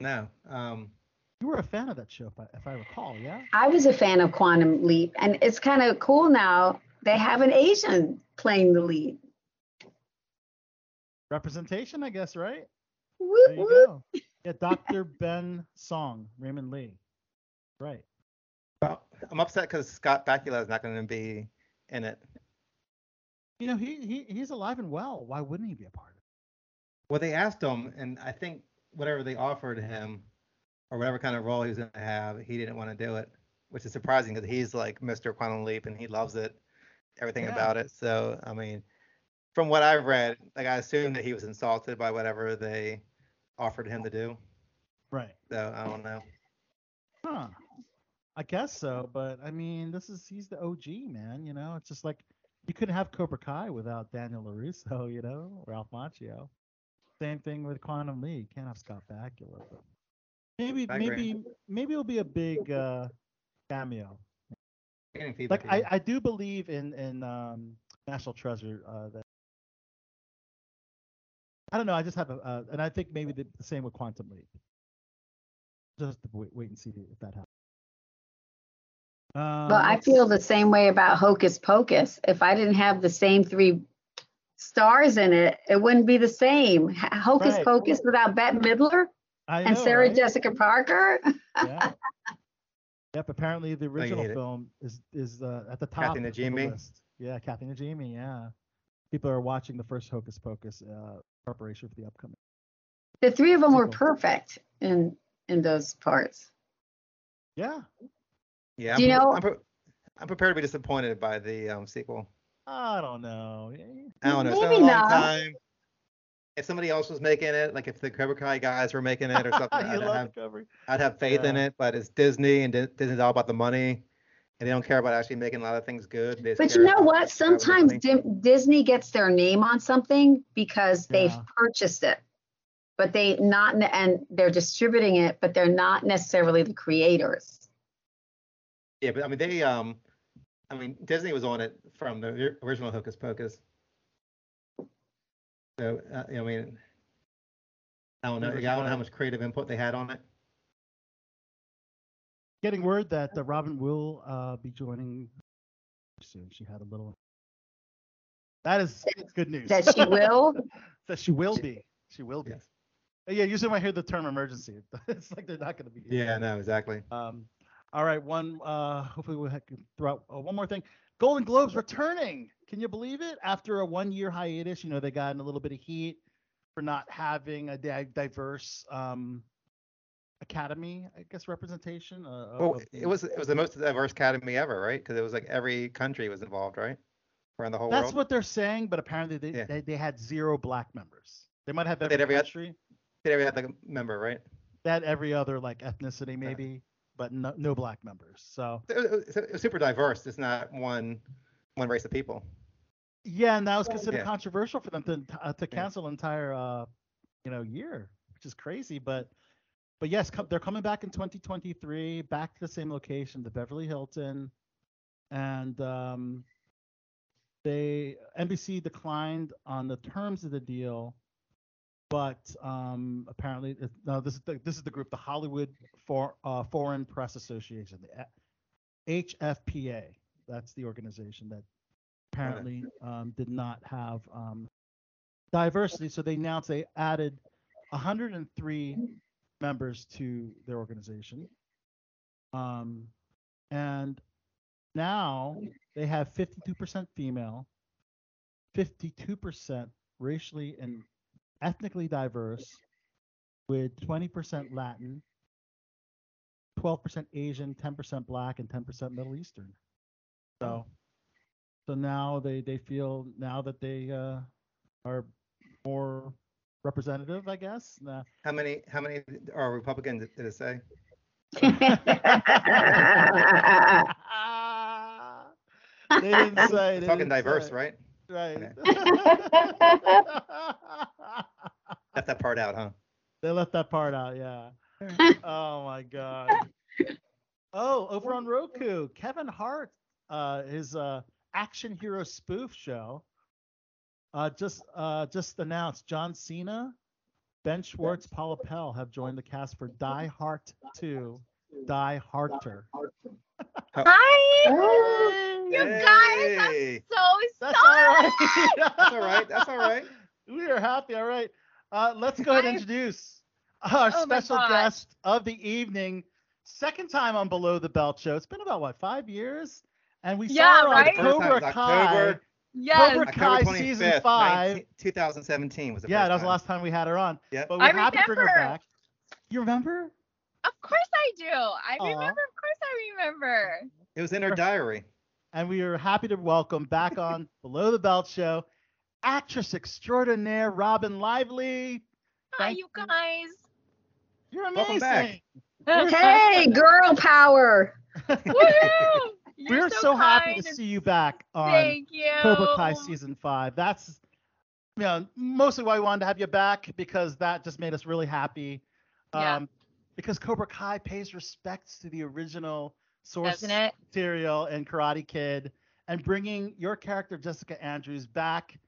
G: No. Um.
E: You were a fan of that show, if I, if I recall, yeah?
F: I was a fan of Quantum Leap, and it's kind of cool now. They have an Asian playing the lead.
E: Representation, I guess, right?
F: Whoop,
E: There you
F: whoop.
E: go. Yeah, Dr. Ben Song, Raymond Lee. Right.
G: Well, I'm upset because Scott Bakula is not going to be in it.
E: You know, he, he he's alive and well. Why wouldn't he be a part of it?
G: Well, they asked him, and I think whatever they offered him, or whatever kind of role he was going to have, he didn't want to do it, which is surprising because he's like Mr. Quantum Leap and he loves it, everything
E: Yeah.
G: about it. So, I mean, from what I've read, like I assume that he was insulted by whatever they offered him to do.
E: Right.
G: So I don't know.
E: Huh. I guess so, but I mean, this is he's the OG man. You know, it's just like you couldn't have Cobra Kai without Daniel LaRusso. You know, Ralph Macchio. Same thing with Quantum Leap. Can't have Scott Bakula. But maybe, maybe, maybe it'll be a big uh, cameo. Like I. I do believe in in um, National Treasure uh, that. I don't know. I just have a, uh, and I think maybe the, the same with Quantum Leap. Just wait, wait and see if that happens. Um,
F: Well, I feel the same way about Hocus Pocus. If I didn't have the same three stars in it, it wouldn't be the same. Hocus
E: Right.
F: Pocus without Bette Midler
E: I
F: and Sarah
E: right?
F: Jessica Parker.
E: Yeah. Yep. Apparently, the original film is is uh, at the top
G: Kathy
E: of the
G: Najimy?
E: list. Yeah, Kathy Najimy. Yeah. People are watching the first Hocus Pocus uh, preparation for the upcoming.
F: The three of them were perfect in in those parts.
E: Yeah.
G: Yeah,
F: do
G: I'm,
F: know-
G: I'm, pre- I'm prepared to be disappointed by the um, sequel.
E: I don't know.
G: I don't know. It's been
F: Maybe
G: a long
F: not.
G: time. If somebody else was making it, like if the Cobra Kai guys were making it or something, I'd
E: love
G: have. I'd have faith in it. But it's Disney, and Di- Disney's all about the money, and they don't care about actually making a lot of things good. They
F: But you know what? Sometimes Disney gets their name on something because they've
E: Yeah.
F: purchased it, but they not and they're distributing it, but they're not necessarily the creators.
G: Yeah, but I mean they um, I mean Disney was on it from the original Hocus Pocus. So uh, I mean, I don't know.
E: Never
G: I don't know how much creative input they had on it.
E: Getting word that uh, Robin will uh, be joining soon. She had a little. That is good news.
F: That she will.
E: that she will be. She will be.
G: Yes.
E: Yeah, usually when I hear the term emergency, it's like they're not going to be. here.
G: Yeah, no, exactly.
E: Um, all right, one. Uh, hopefully we can throw out uh, one more thing. Golden Globes returning. Can you believe it? After a one-year hiatus, you know they got in a little bit of heat for not having a diverse um, academy, I guess, representation. Uh,
G: Well, it was it was the most diverse academy ever, right? Because it was like every country was involved, right? Around the whole
E: That's
G: world.
E: what they're saying, but apparently they,
G: Yeah.
E: they, they had zero black members. They might have every
G: every
E: country.
G: They had like a member, right?
E: They had every other like ethnicity maybe, but no, no black members. So
G: So It was, it was super diverse. It's not one one race of people.
E: yeah, and that was considered
G: Yeah.
E: controversial for them to uh, to
G: Yeah.
E: cancel an entire uh, you know year, which is crazy. But but yes, co- they're coming back in 2023, back to the same location, the Beverly Hilton, and um, they NBC declined on the terms of the deal, but um, apparently it, no, this is the, this is the group, the Hollywood For, uh, Foreign Press Association, the HFPA. That's the organization that apparently um, did not have um, diversity. So they announced they added 103 members to their organization. Um, and now they have 52% female, 52% racially and ethnically diverse, with 20% Latin, 12% Asian, 10% Black, and 10% Middle Eastern. So, so now they they feel now that they uh, are more representative, I guess. Nah.
G: How many how many are Republicans did it say?
E: they didn't say. They
G: Talking
E: didn't
G: diverse,
E: say.
G: right?
E: Right.
G: Left that part out, huh?
E: they left that part out, yeah. oh my god. Oh, over on Roku, Kevin Hart, uh, his uh, action hero spoof show, uh, just uh, just announced John Cena Ben Schwartz, Paula Pell have joined the cast for Die Hart 2, Die Harter.
H: Hi, you guys. I'm so
E: That's all
H: sorry.
E: right.
G: that's all right. That's all right.
E: we are happy. All right. Uh, let's go ahead and introduce our
H: Oh
E: special guest of the evening. Second time on Below the Belt show. It's been about what five years, and we
H: Yeah,
E: saw her
H: right?
E: on
G: The first time
E: Cobra
G: was
E: Kai.
G: October,
H: Yes.
E: Cobra Kai
G: October
E: season
G: 25th,
E: five.
G: 19 2017 was the
E: Yeah,
G: first
E: that was the last time we had her on.
G: Yeah,
E: But we're
H: I
E: happy to bring her
H: remember.
E: back. You remember?
H: Of course I do. I
E: Aw.
H: remember. Of course I remember.
G: It was in her diary.
E: And we are happy to welcome back on Below the Belt show actress extraordinaire Robin Lively.
H: Hi,
E: Thank
H: you
E: you.
H: guys.
E: You're amazing.
G: Back.
F: Hey, girl power.
E: We're so, happy to see you back on
H: Thank you.
E: Cobra Kai season five. That's you know mostly why we wanted to have you back because that just made us really happy.
H: Yeah.
E: Um, because Cobra Kai pays respects to the original source material and Karate Kid, and bringing your character Jessica Andrews back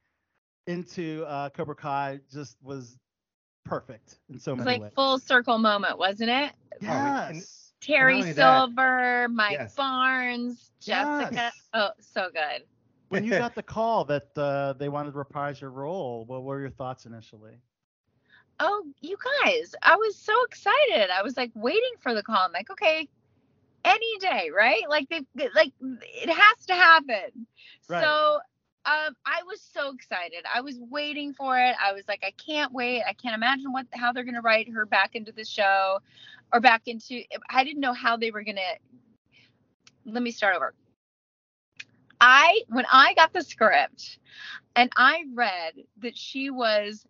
E: into uh, Cobra Kai just was perfect in so
H: It was
E: many
H: like
E: ways.
H: full circle moment, wasn't it?
G: we- and-
E: Yes.
H: Terry
G: only that-
H: Silver, Mike
G: Yes.
H: Barnes, Jessica.
E: Yes.
H: Oh, so good.
E: when you got the call that uh, they wanted to reprise your role, what were your thoughts initially?
H: Oh, you guys, I was so excited. I was like waiting for the call. I'm like, okay, any day, right? Like they like it has to happen.
E: Right.
H: So um I was so excited. I was waiting for it. I was like, I can't wait. I can't imagine what how they're gonna write her back into the show or back into I didn't know how they were gonna let me start over. I when I got the script and I read that she was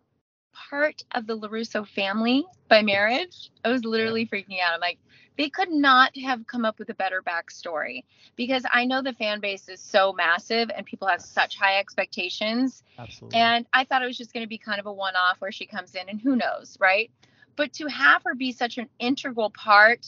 H: part of the LaRusso family by marriage, I was literally freaking out. I'm like, they could not have come up with a better backstory because I know the fan base is so massive and people have such high expectations.
E: Absolutely.
H: And I thought it was just going to be kind of a one off where she comes in and who knows, right? But to have her be such an integral part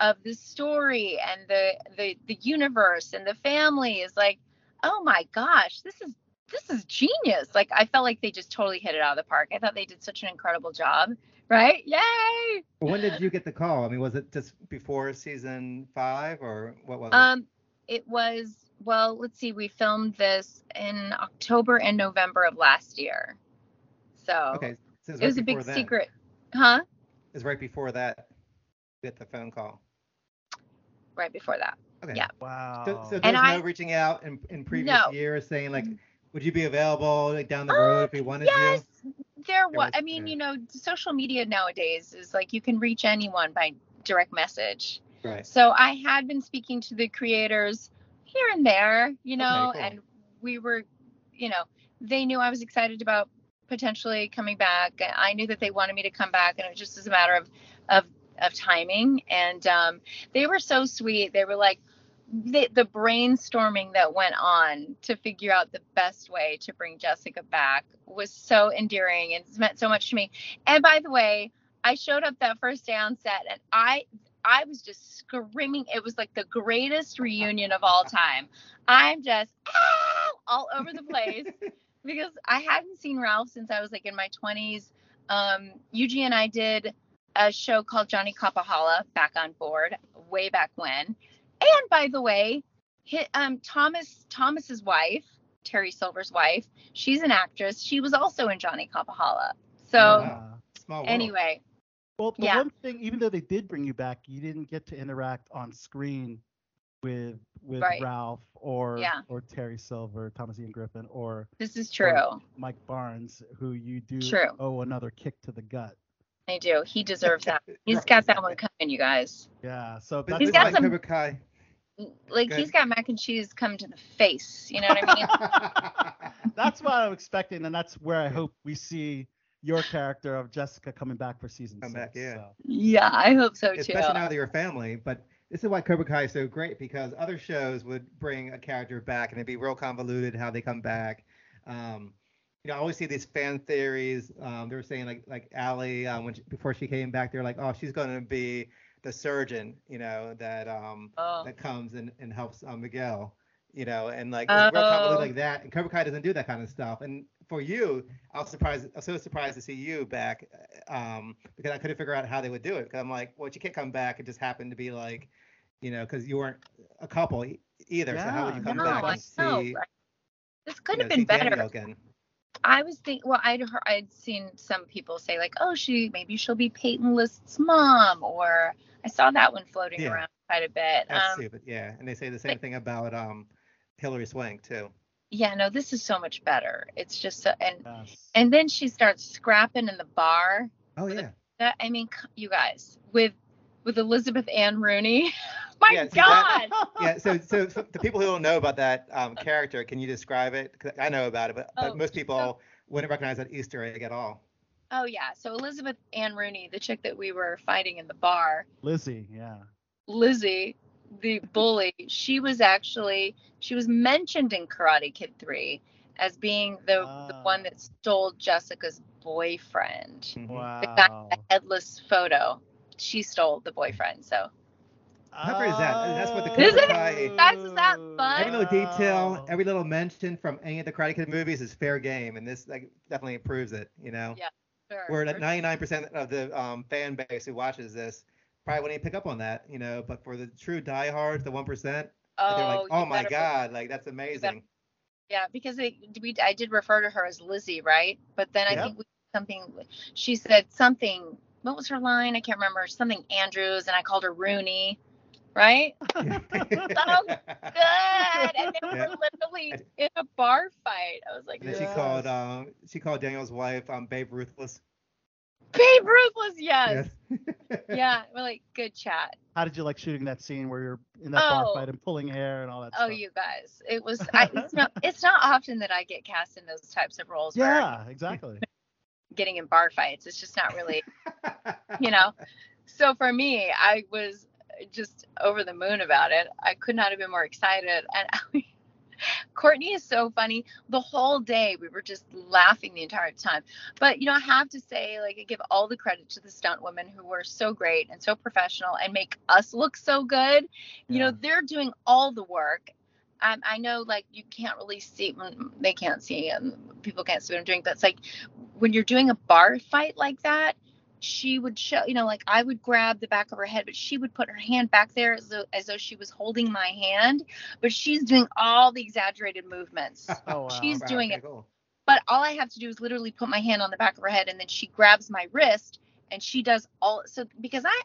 H: of the story and the the the universe and the family is like, oh my gosh, this is this is genius. Like I felt like they just totally hit it out of the park. I thought they did such an incredible job. Right? Yay!
G: When did you get the call? I mean, was it just before season five or what was it?
H: Um, it was well. Let's see. We filmed this in October and November of last year. So
G: okay, so
H: it was a
G: right
H: big
G: then.
H: secret, huh?
G: It was right before that. you Get the phone call.
H: Right before that.
G: Okay.
H: Yeah.
E: wow.
G: So, so
H: And
G: there's
H: I-
G: no reaching out in, in previous
H: No.
G: years saying like, would you be available like down the road if we wanted
H: yes,
G: you?
H: There was. I mean,
G: yeah.
H: you know, social media nowadays is like you can reach anyone by direct message.
G: Right.
H: So I had been speaking to the creators here and there, you know,
G: cool.
H: and we were, you know, they knew I was excited about potentially coming back. I knew that they wanted me to come back, and it was just as a matter of of of timing. And um, they were so sweet. They were like. The, the brainstorming that went on to figure out the best way to bring Jessica back was so endearing and it's meant so much to me. And by the way, I showed up that first day on set and I I was just screaming. It was like the greatest reunion of all time. I'm just "Ah!" all over the place because I hadn't seen Ralph since I was like in my 20s. Um, Yuji and I did a show called Johnny Kapahala back on board way back when. And by the way, hi um, Thomas Thomas's wife, Terry Silver's wife, she's an actress. She was also in Johnny Kapahala. So
G: Wow. Small world.
H: anyway,
E: Well, the
H: Yeah.
E: one thing, even though they did bring you back, you didn't get to interact on screen with with
H: Right.
E: Ralph or
H: Yeah.
E: or Terry Silver, Thomas Ian Griffith, or
H: this is true.
E: Mike Barnes, who you do
H: True.
E: owe another kick to the gut.
H: I do. He deserves that. He's got that one coming, you guys.
E: Yeah. So
G: But
E: that's
H: He's
G: this
H: got
G: is
H: some-
G: like Kai.
H: Like
G: Good.
H: he's got mac and cheese come to the face. You know what I mean?
E: that's what I'm expecting, and that's where I hope we see your character of Jessica coming back for season
G: Come
E: six.
G: back, yeah.
E: so.
H: yeah, I hope so too.
G: Especially now that you're a family. But this is why Cobra Kai is so great because other shows would bring a character back and it'd be real convoluted how they come back. Um, you know, I always see these fan theories. Um, they were saying like like Allie um, when she, before she came back, they're like, oh, she's going to be the surgeon, you know, that um
H: Oh.
G: that comes and, and helps uh, Miguel, you know, and like it's real
H: Oh.
G: like that. And Cobra Kai doesn't do that kind of stuff. And for you, I was surprised. I was so surprised to see you back, um, because I couldn't figure out how they would do it. Because I'm like, well, you can't come back. It just happened to be like, you know, because you weren't a couple e- either. so how would you come
H: no,
G: back
H: I
G: and see?
H: This
G: you
H: could
G: know,
H: have been better.
G: Again?
H: I was thinking, well, I'd heard, I'd seen some people say like, oh, she maybe she'll be Peyton List's mom, or I saw that one floating
G: Yeah.
H: around quite a bit.
G: That's
H: Um,
G: stupid. Yeah, and they say the same thing about um, Hilary Swank too.
H: yeah, no, this is so much better. It's just so, and
E: Yes.
H: and then she starts scrapping in the bar.
G: Oh yeah.
H: That I mean, you guys with with Elizabeth Ann Rooney. My
G: Yeah, see,
H: God.
G: that- yeah. So, so for the people who don't know about that um, character, can you describe it? 'Cause I know about it, but, but
H: Oh,
G: most people
H: so-
G: wouldn't recognize that Easter egg at all.
H: Oh yeah. So Elizabeth Ann Rooney, the chick that we were fighting in the bar,
E: Lizzie, yeah.
H: Lizzie, the bully, she was actually she was mentioned in Karate Kid 3 as being the, the
E: Ah.
H: one that stole Jessica's boyfriend.
G: Mhm.
E: Wow.
H: The guy the headless photo. She stole the boyfriend. So
G: How great is that? And that's what the
H: Is
G: Cobra
H: it?
G: Kai-
H: Guys, is that fun?
G: Every little detail, every little mention from any of the Karate Kid movies is fair game, and this like definitely proves it. You know,
H: Yeah, sure.
G: where that 99% of the um, fan base who watches this probably wouldn't even pick up on that. You know, but for the true diehards, the one percent,
H: oh,
G: they're like, oh my
H: better-
G: god, like that's amazing.
H: Yeah, because it, we I did refer to her as Lizzie, right? But then I
E: Yep.
H: think we, something she said something. What was her line? I can't remember. Something Andrews, and I called her Rooney, right? Oh good. And then
G: Yeah.
H: we're literally in a bar fight. I was like,
G: And then she called um she called Daniel's wife um Babe Ruthless.
H: Babe Ruthless, yes.
G: Yes.
H: Yeah, we're like, good chat.
E: How did you like shooting that scene where you're in that bar
H: Oh.
E: fight and pulling hair and all that stuff?
H: Oh,
E: stuff?
H: you guys, it was. I, it's not. It's not often that I get cast in those types of roles. where
E: Yeah, exactly.
H: Getting in bar fights. It's just not really, you know. So for me, I was just over the moon about it. I could not have been more excited. And Courtney is so funny. The whole day we were just laughing the entire time. But you know, I have to say, like, I give all the credit to the stunt women who were so great and so professional and make us look so good. You know, they're doing all the work. Um, I know, like, you can't really see. mm, They can't see, and people can't see what I'm doing. But it's like when you're doing a bar fight like that, she would show, you know, like I would grab the back of her head, but she would put her hand back there as though, as though she was holding my hand, but she's doing all the exaggerated movements.
E: Oh, wow.
H: She's
G: Wow,
H: doing
G: okay,
H: it.
G: cool.
H: But all I have to do is literally put my hand on the back of her head, and then she grabs my wrist, and she does all. So because I,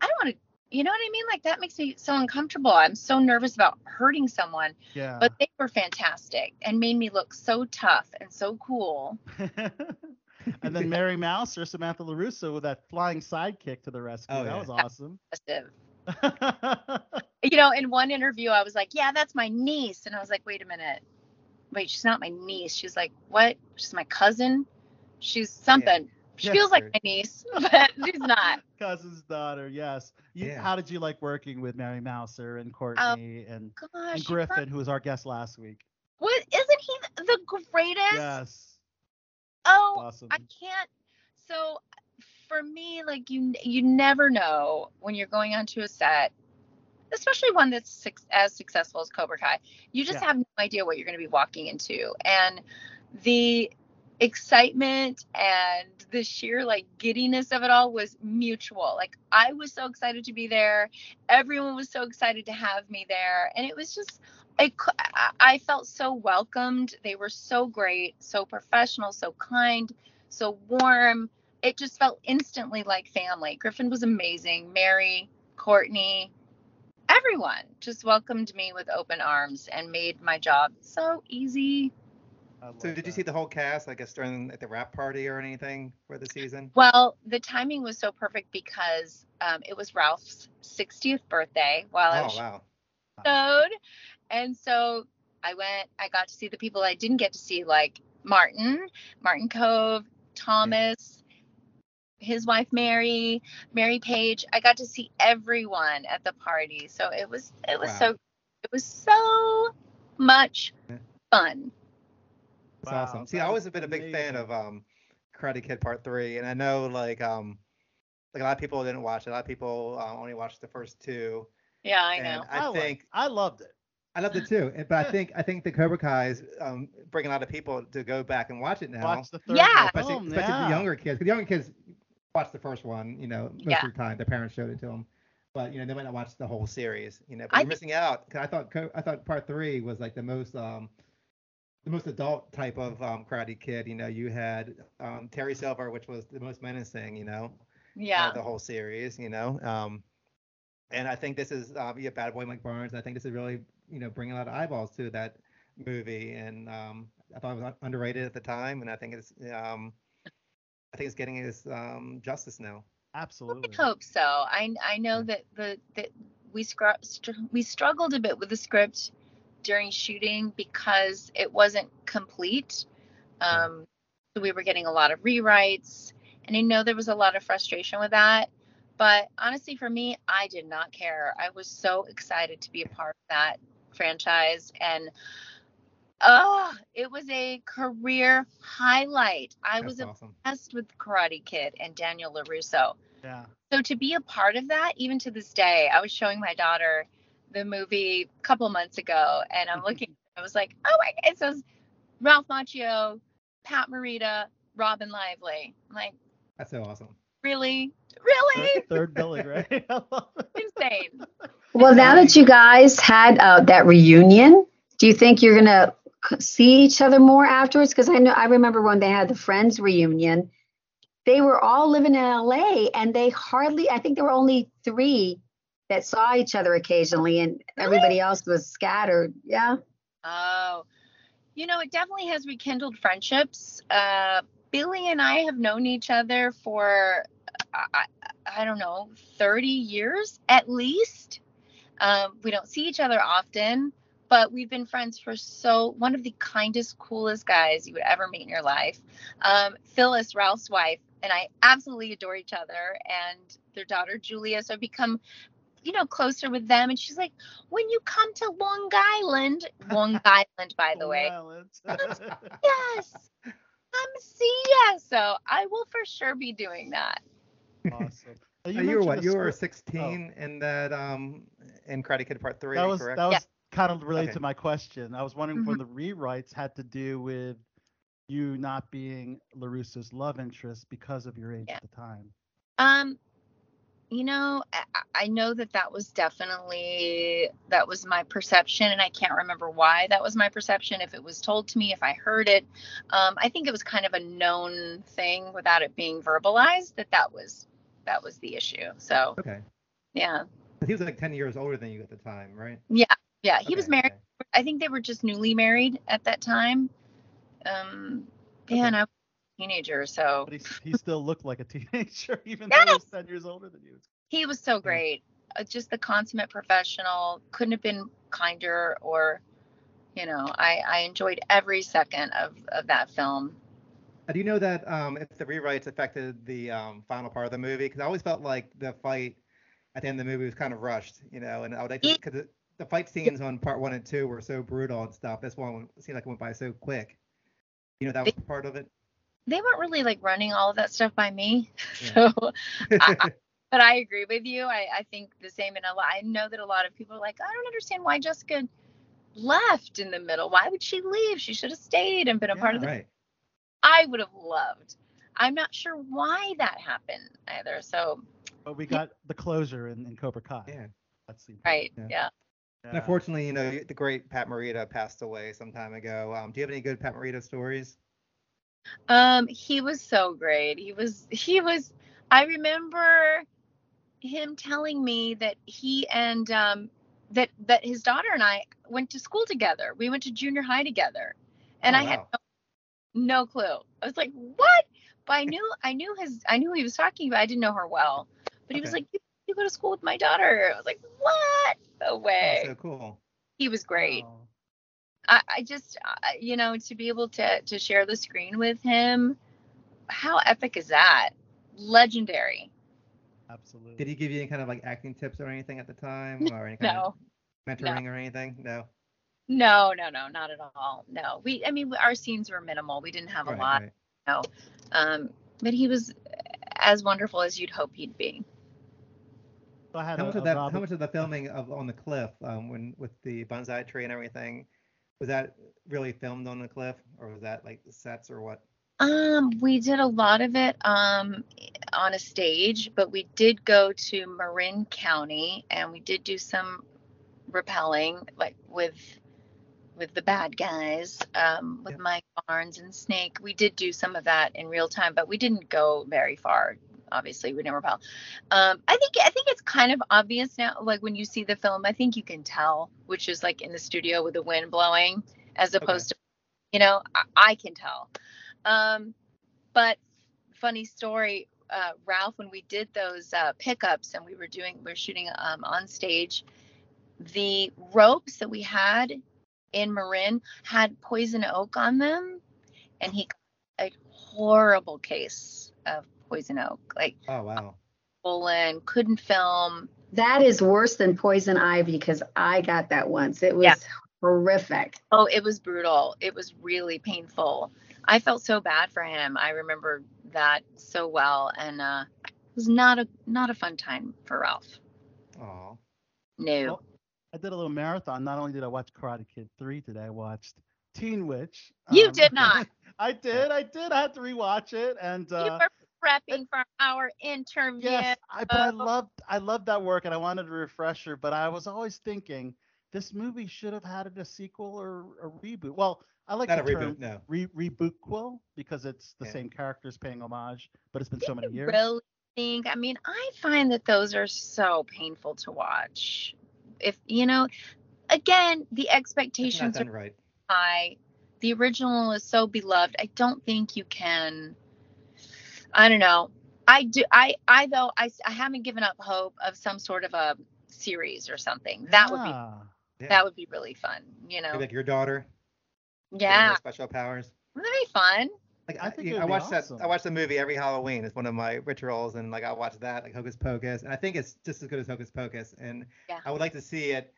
H: I don't want to, you know what I mean? Like that makes me so uncomfortable. I'm so nervous about hurting someone.
E: Yeah.
H: But they were fantastic and made me look so tough and so cool.
E: and then Mary Mouser or Samantha LaRusso with that flying sidekick to the rescue.
G: Oh,
E: that
G: yeah.
E: was awesome.
H: Impressive. you know, in one interview, I was like, "Yeah, that's my niece," and I was like, "Wait a minute, wait, she's not my niece." She's like, "What? She's my cousin. She's something. She
G: Yeah,
H: feels like my niece, but she's not."
E: Cousin's daughter, yes. You,
G: Yeah.
E: How did you like working with Mary Mouser and um, Courtney and,
H: Gosh,
E: and
H: you
E: Griffin, who was our guest last week?
H: What isn't he the greatest?
E: Yes.
H: Oh,
E: Awesome.
H: I can't. So for me, like you, you never know when you're going onto a set, especially one that's suc as successful as Cobra Kai. You just
E: Yeah.
H: have no idea what you're going to be walking into, and the excitement and the sheer like giddiness of it all was mutual. Like I was so excited to be there. Everyone was so excited to have me there, and it was just. I, I- felt so welcomed. They were so great, so professional, so kind, so warm. It just felt instantly like family. Griffin was amazing. Mary, Courtney, everyone just welcomed me with open arms and made my job so easy.
E: I love
G: So did you see the whole cast, I guess, during at the wrap party or anything for the season?
H: Well, the timing was so perfect because um, it was Ralph's 60th birthday while I
G: Oh
H: was
G: wow.
H: episode. And so I went, I got to see the people I didn't get to see, like Martin, Martin Kove, Thomas, his wife Mary, Mary Page. I got to see everyone at the party. So it was it was
G: Wow.
H: so it was so much
G: Yeah.
H: fun.
G: That's
E: Wow,
G: awesome. See, I
E: always
G: have been bit a big fan of um Karate Kid Part Three, and I know like um like a lot of people didn't watch it. A lot of people uh, only watched the first two.
H: Yeah, I
G: and
H: know.
G: I
E: liked-
G: think
E: I loved it.
G: I loved it too, but I think I think the Cobra Kai is um, bringing a lot of people to go back and watch it now.
E: Watch the third
H: Yeah.
G: especially,
E: film,
G: especially
E: yeah.
G: the younger kids. 'cause the younger kids watch the first one, you know, most
H: Yeah.
G: of the time. Their parents showed it to them, but you know they might not watch the whole series. You know, but
H: I
G: you're
H: think-
G: missing out. 'cause I thought I thought part three was like the most um the most adult type of um, Karate Kid. You know, you had um, Terry Silver, which was the most menacing. You know,
H: Yeah.
G: uh, the whole series. You know, um, and I think this is um, yeah, Bad Boy Mike Barnes. I think this is really you know bringing a lot of eyeballs to that movie, and um, I thought it was underrated at the time, and I think it's um, I think it's getting its um, justice now.
E: Absolutely.
H: I hope so. I I know that the that we scr- str- we struggled a bit with the script during shooting because it wasn't complete. Um, so we were getting a lot of rewrites, and I know there was a lot of frustration with that. But honestly, for me, I did not care. I was so excited to be a part of that franchise, and oh, it was a career highlight. I
G: That's
H: was
G: awesome.
H: obsessed with Karate Kid and Daniel LaRusso.
E: Yeah.
H: So to be a part of that, even to this day, I was showing my daughter the movie a couple months ago, and I'm looking. I was like, oh my! God. It says Ralph Macchio, Pat Morita, Robin Lively. I'm like,
G: That's so awesome.
H: really, really,
E: Third billing, right? I love it.
H: insane.
F: Well, now that you guys had uh, that reunion, do you think you're gonna see each other more afterwards? Because I know I remember when they had the Friends reunion, they were all living in LA, and they hardly. I think there were only three that saw each other occasionally, and everybody else was scattered. Yeah.
H: Oh, you know, it definitely has rekindled friendships. Uh, Billy and I have known each other for, I, I, I don't know, 30 years at least. Um, we don't see each other often, but we've been friends for so, one of the kindest, coolest guys you would ever meet in your life. Um, Phyllis, Ralph's wife, and I absolutely adore each other and their daughter, Julia. So I've become you know, closer with them. And she's like, when you come to Long Island, Long Island, by the way,
E: Violence.
H: yes, come see us. So I will for sure be doing that.
E: awesome. Uh,
G: You, you were what? You were
E: script-
G: 16 in that um in Karate Kid Part Three,
E: That was
G: correct?
E: that was
H: Yeah.
E: kind of related
G: Okay.
E: to my question. I was wondering
H: Mm-hmm.
E: when the rewrites had to do with you not being Larusso's love interest because of your age
H: Yeah.
E: at the time.
H: Um, you know, I, I know that that was definitely that was my perception, and I can't remember why that was my perception. If it was told to me, if I heard it, um, I think it was kind of a known thing without it being verbalized that that was that was the issue. So
G: Okay.
H: yeah,
G: He was like 10 years older than you at the time, right?
H: yeah, yeah. He was married.
G: okay.
H: I think they were just newly married at that time. Um, yeah, and I was teenager, so
E: But he, he still looked like a teenager, even though he was 10 years older than you.
H: he was so great. Uh, just the consummate professional. Couldn't have been kinder or, you know, I, I enjoyed every second of, of that film.
G: Uh, Do you know that um, if the rewrites affected the um, final part of the movie? Because I always felt like the fight at the end of the movie was kind of rushed, you know, and I would like because the fight scenes on part one and two were so brutal and stuff. This one seemed like it went by so quick. You know, that was part of it.
H: They weren't really like running all of that stuff by me.
G: Yeah.
H: So, I, I- but I agree with you. I, I think the same. And a lot, I know that a lot of people are like, I don't understand why Jessica left in the middle. Why would she leave? She should have stayed and been a part of the
G: right.
H: I would have loved. I'm not sure why that happened either. So,
E: But we got the closure in, in Cobra Kai.
G: Yeah.
E: That's the
H: right.
G: Yeah.
H: Yeah.
G: And unfortunately, you know, the great Pat Morita passed away some time ago. Um, do you have any good Pat Morita stories?
H: Um, he was so great. He was he was I remember him telling me that he and um that that his daughter and I went to school together. We went to junior high together. And
G: Oh,
H: I had no, no clue. I was like, "What?" But I knew I knew his I knew he was talking about. I didn't know her well. But he was like, you, "You go to school with my daughter." I was like, "What?" No
G: Oh,
H: way.
G: so cool.
H: he was great.
E: Oh,
H: I, I just, I- you know, to be able to to share the screen with him, how epic is that? Legendary.
E: absolutely.
G: Did he give you any kind of like acting tips or anything at the time, or any kind
H: No,
G: of mentoring or anything? No.
H: no, no, no, not at all. No, we, I mean, our scenes were minimal. We didn't have a
G: Right,
H: lot,
G: right.
H: no. Um, but he was as wonderful as you'd hope he'd be.
E: So I had
G: How
E: a,
G: much of
E: a
G: that? How much of the filming of on the cliff, um, when with the bonsai tree and everything, was that really filmed on the cliff, or was that like sets or what?
H: Um, we did a lot of it um on a stage, but we did go to Marin County and we did do some rappelling, like with with the bad guys, um, with
G: Yeah.
H: Mike Barnes and Snake. We did do some of that in real time, but we didn't go very far. Obviously, we rappel. Um, I think I think it's kind of obvious now. Like when you see the film, I think you can tell which is like in the studio with the wind blowing, as opposed to, you know, I, I can tell. Um, but funny story, uh, Ralph, when we did those uh, pickups and we were doing, we were shooting um, on stage, the ropes that we had in Marin had poison oak on them, and he a horrible case of poison oak, like
G: Oh wow.
H: swollen, couldn't film.
F: That is worse than poison ivy because I got that once. It was
H: Yeah.
F: horrific.
H: Oh, it was brutal. It was really painful. I felt so bad for him. I remember that so well, and uh, it was not a not a fun time for Ralph.
G: Oh.
H: No.
E: Well, I did a little marathon. Not only did I watch Karate Kid 3 today, I watched Teen Witch.
H: You
E: Um,
H: did not.
E: I did. I did. I had to rewatch it. And
H: you
E: uh,
H: were prepping for our interview.
E: yes, I, but I
H: Oh.
E: loved I loved that work and I wanted a refresher. But I was always thinking this movie should have had a sequel or a reboot. Well, I like
G: Not a
E: the
G: reboot.
E: term
G: No.
E: re- rebootquel because it's the
G: Yeah.
E: same characters paying homage, but it's been so many
H: you
E: years.
H: really think? I mean, I find that those are so painful to watch. If you know, again, the expectations are
G: done right.
H: high. The original is so beloved. I don't think you can. I don't know. I do. I I though I I haven't given up hope of some sort of a series or something. That would be
E: Yeah.
G: Yeah.
H: that would be really fun. You know.
G: Maybe like your daughter.
H: Yeah.
G: Special powers.
H: Wouldn't That'd be fun.
G: Like
E: I
G: I,
E: think
G: you- I watch
E: awesome.
G: that. I watch the movie every Halloween. It's one of my rituals, and like I watch that, like Hocus Pocus, and I think it's just as good as Hocus Pocus. And
H: Yeah.
G: I would like to see it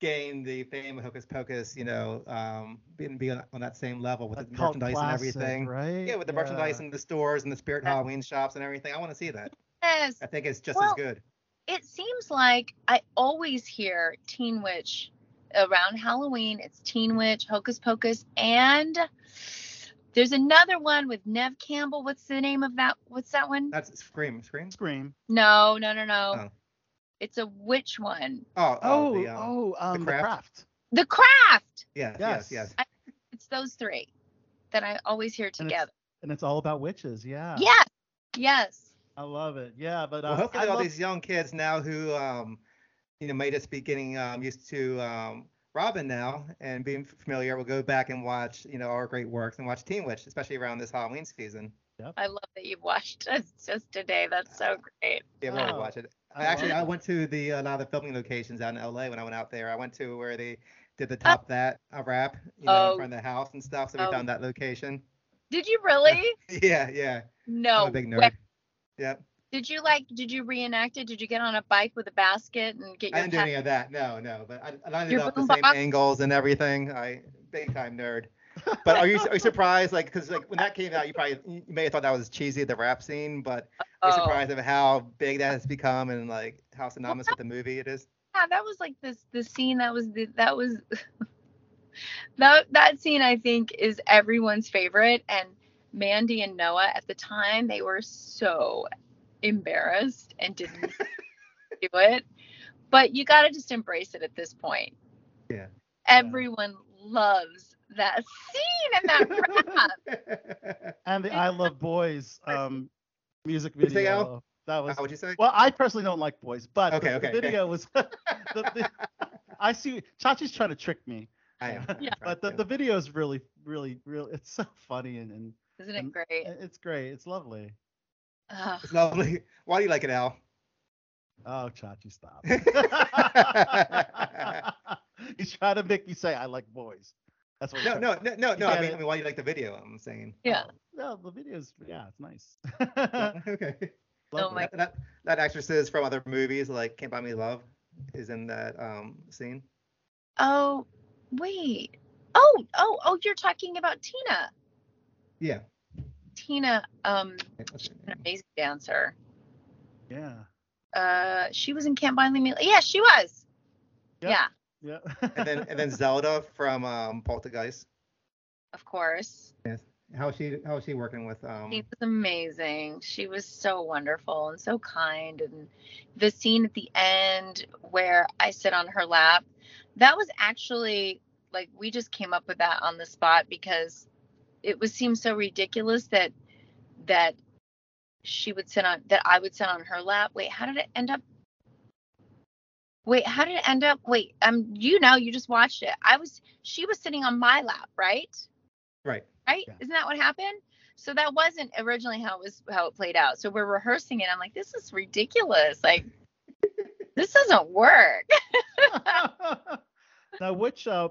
G: gain the fame of Hocus Pocus. You know, um, be, be on, on that same level with the merchandise
E: classic,
G: and everything.
E: right?
G: Yeah, with the merchandise in the stores and the Spirit
H: Yeah.
G: Halloween shops and everything. I want to see that.
H: Yes.
G: I think it's just
H: Well,
G: as good.
H: it seems like I always hear Teen Witch around Halloween. It's Teen Witch, Hocus Pocus, and there's another one with Neve Campbell. What's the name of that? What's that one?
G: That's Scream. Scream.
E: Scream.
H: No, no, no, no.
G: Oh.
H: It's a witch one.
G: Oh, oh,
E: Oh,
G: the, um,
E: oh, um, the
G: Craft?
E: craft.
H: The Craft.
G: yes,
E: yes.
G: yes, yes.
H: It's those three that I always hear
E: And it's-
H: together.
E: And it's all about witches. Yeah.
H: Yes. Yes.
E: I love it. Yeah, but uh,
G: Well, hopefully
E: I
G: all
E: love-
G: these young kids now who, um, you know, may just be getting um, used to um, Robin now and being familiar will go back and watch, you know, our great works and watch Teen Witch, especially around this Halloween season.
H: I love that you've watched us just today. That's so great.
G: Yeah, we'll
E: Wow.
G: watch it.
E: I
G: I actually I went to the a lot of the filming locations out in LA when I went out there. I went to where they did
E: Uh
G: the top that uh, rap, you know,
H: Oh.
G: in front of the house and stuff. So we
H: Oh.
G: found that location.
H: Did you really?
G: Yeah, yeah.
H: No.
G: I'm a big nerd.
H: way.
G: Yep.
H: Did you like? Did you reenact it? Did you get on a bike with a basket and get your?
G: I
H: your?
G: didn't do any of that. No, no. But I, I lined it up the
H: boom
G: same
H: box?
G: angles and everything. I big time nerd. But are you are you surprised? Like, because like when that came out, you probably you may have thought that was cheesy the rap scene, but are you
H: Oh.
G: surprised of how big that has become and like how synonymous with the movie it is?
H: Yeah, that was like this. The scene that was the that was. that that scene I think is everyone's favorite, and Mandy and Noah at the time they were so embarrassed and didn't do it. But you got to just embrace it at this point.
G: Yeah.
H: Everyone loves that scene and that rap.
E: and the I Love Boys um, music
G: What'd say,
E: video.
G: Al?
E: That was
G: How would you say?
E: well. I personally don't like boys, but the-
G: Okay,
E: the,
G: okay, okay.
E: video was. the, the, I see Chachi's trying to trick me,
G: I am.
H: Yeah.
E: but the, the video is really, really, really. It's so funny and, and
H: Isn't it
E: and
H: great?
E: it's great. It's lovely.
H: Ugh.
G: It's lovely. Why do you like it, Al?
E: Oh, Chachi, stop. He's trying to make me say I like boys. That's what. he's
G: No, no, no, no, no. I mean. I mean, why you like the video? I'm saying.
H: Yeah.
E: No, the video's yeah, it's nice.
G: okay.
H: Oh my-
G: That, that that actresses from other movies like Can't Buy Me Love is in that um scene.
H: Oh, wait. Oh, oh, oh, you're talking about Tina.
G: Yeah.
H: Tina, um,
G: What's her
H: an amazing dancer.
E: Yeah.
H: uh, she was in Can't Buy Me. Love. Yeah, she was.
E: Yep.
H: Yeah,
E: Yeah.
G: And then and then Zelda from um, Poltergeist.
H: of course.
G: Yes. How is she how is she working with um
H: She was amazing. She was so wonderful and so kind. And the scene at the end where I sit on her lap, that was actually like we just came up with that on the spot because it was seemed so ridiculous that that she would sit on that I would sit on her lap. Wait, how did it end up? Wait, how did it end up? Wait, um, you know, you just watched it. I was, she was sitting on my lap, right?
G: right.
H: right?
E: Yeah.
H: Isn't that what happened? So that wasn't originally how it was how it played out. So we're rehearsing it. I'm like, this is ridiculous. Like, this doesn't work.
E: now, which uh,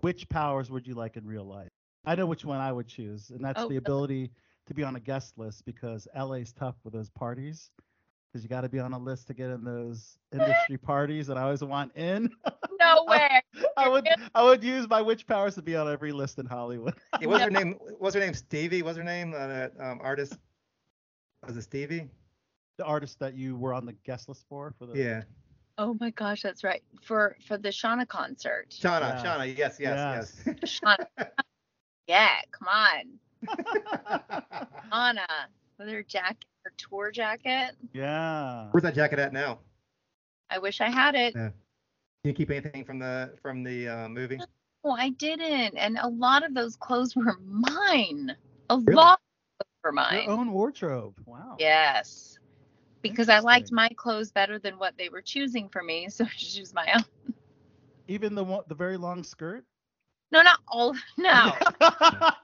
E: which powers would you like in real life? I know which one I would choose, and that's
H: Oh,
E: the ability to be on a guest list because LA's tough with those parties. Because you got to be on a list to get in those industry parties that I always want in.
H: No way.
E: I would I would use my witch powers to be on every list in Hollywood.
G: Yeah, what's her name? What's her name? Stevie. What's her name? Uh, that um, artist. Was it Stevie?
E: the artist that you were on the guest list for for the
G: Yeah.
H: Oh my gosh, that's right. For for the Shana concert.
G: Shana.
E: Yeah.
G: Shana. Yes. Yes. Yes.
H: Shana. yeah, come on. Shana. With her jacket, her tour jacket.
E: yeah.
G: Where's that jacket at now?
H: I wish I had it.
G: Yeah. Can you keep anything from the from the uh, movie?
H: Oh, I didn't. And a lot of those clothes were mine. A
G: Really?
H: lot of them were mine.
E: Your own wardrobe. Wow.
H: Yes. Because I liked my clothes better than what they were choosing for me, so I choose my own.
E: Even the one, the very long skirt.
H: No, not all. No,
E: I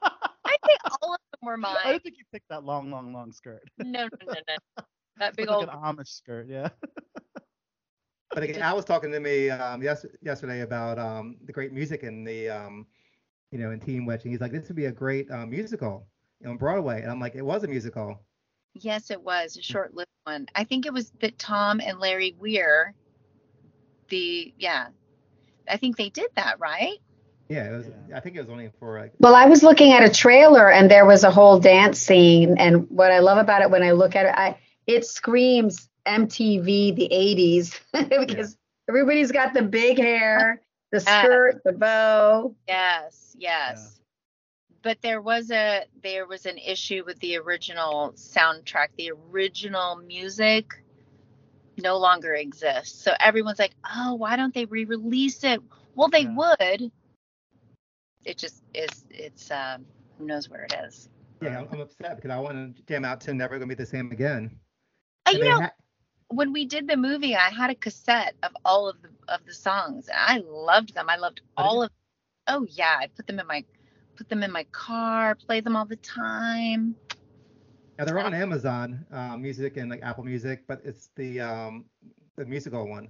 H: I think all of them were
E: I
H: mine.
E: didn't think you picked that long, long, long skirt.
H: No, no, no, no. That
E: It's
H: big
E: like
H: old.
E: an Amish skirt. Yeah.
G: But again, I was talking to me um, yes, yesterday about um, the great music and the um, you know in Teen Witch, and he's like, this would be a great uh, musical you know, on Broadway, and I'm like, it was a musical.
H: Yes, it was a short-lived one. I think it was that Tom and Larry Weir. The yeah, I think they did that right.
G: Yeah, it was.
E: Yeah.
G: I think it was only for like.
F: Well, I was looking at a trailer and there was a whole dance scene. And what I love about it when I look at it, I it screams MTV the 80s because everybody's got the big hair, the
H: Yeah.
F: skirt, the bow.
H: Yes, yes. But there was a there was an issue with the original soundtrack. The original music no longer exists. So everyone's like, "Oh, why don't they re-release it?" Well, they
E: Yeah.
H: would. It just is it's um who knows where it is.
G: Yeah, I'm, upset because I want to jam out to Never Gonna Be the Same Again.
H: Uh,
G: And
H: you know,
G: ha-
H: when we did the movie, I had a cassette of all of the of the songs. and I loved them. I loved
G: Oh,
H: all of. Oh yeah, I put them in my put them in my car, play them all the time.
G: yeah they're on Amazon uh, Music and like Apple Music, but it's the um, the musical one.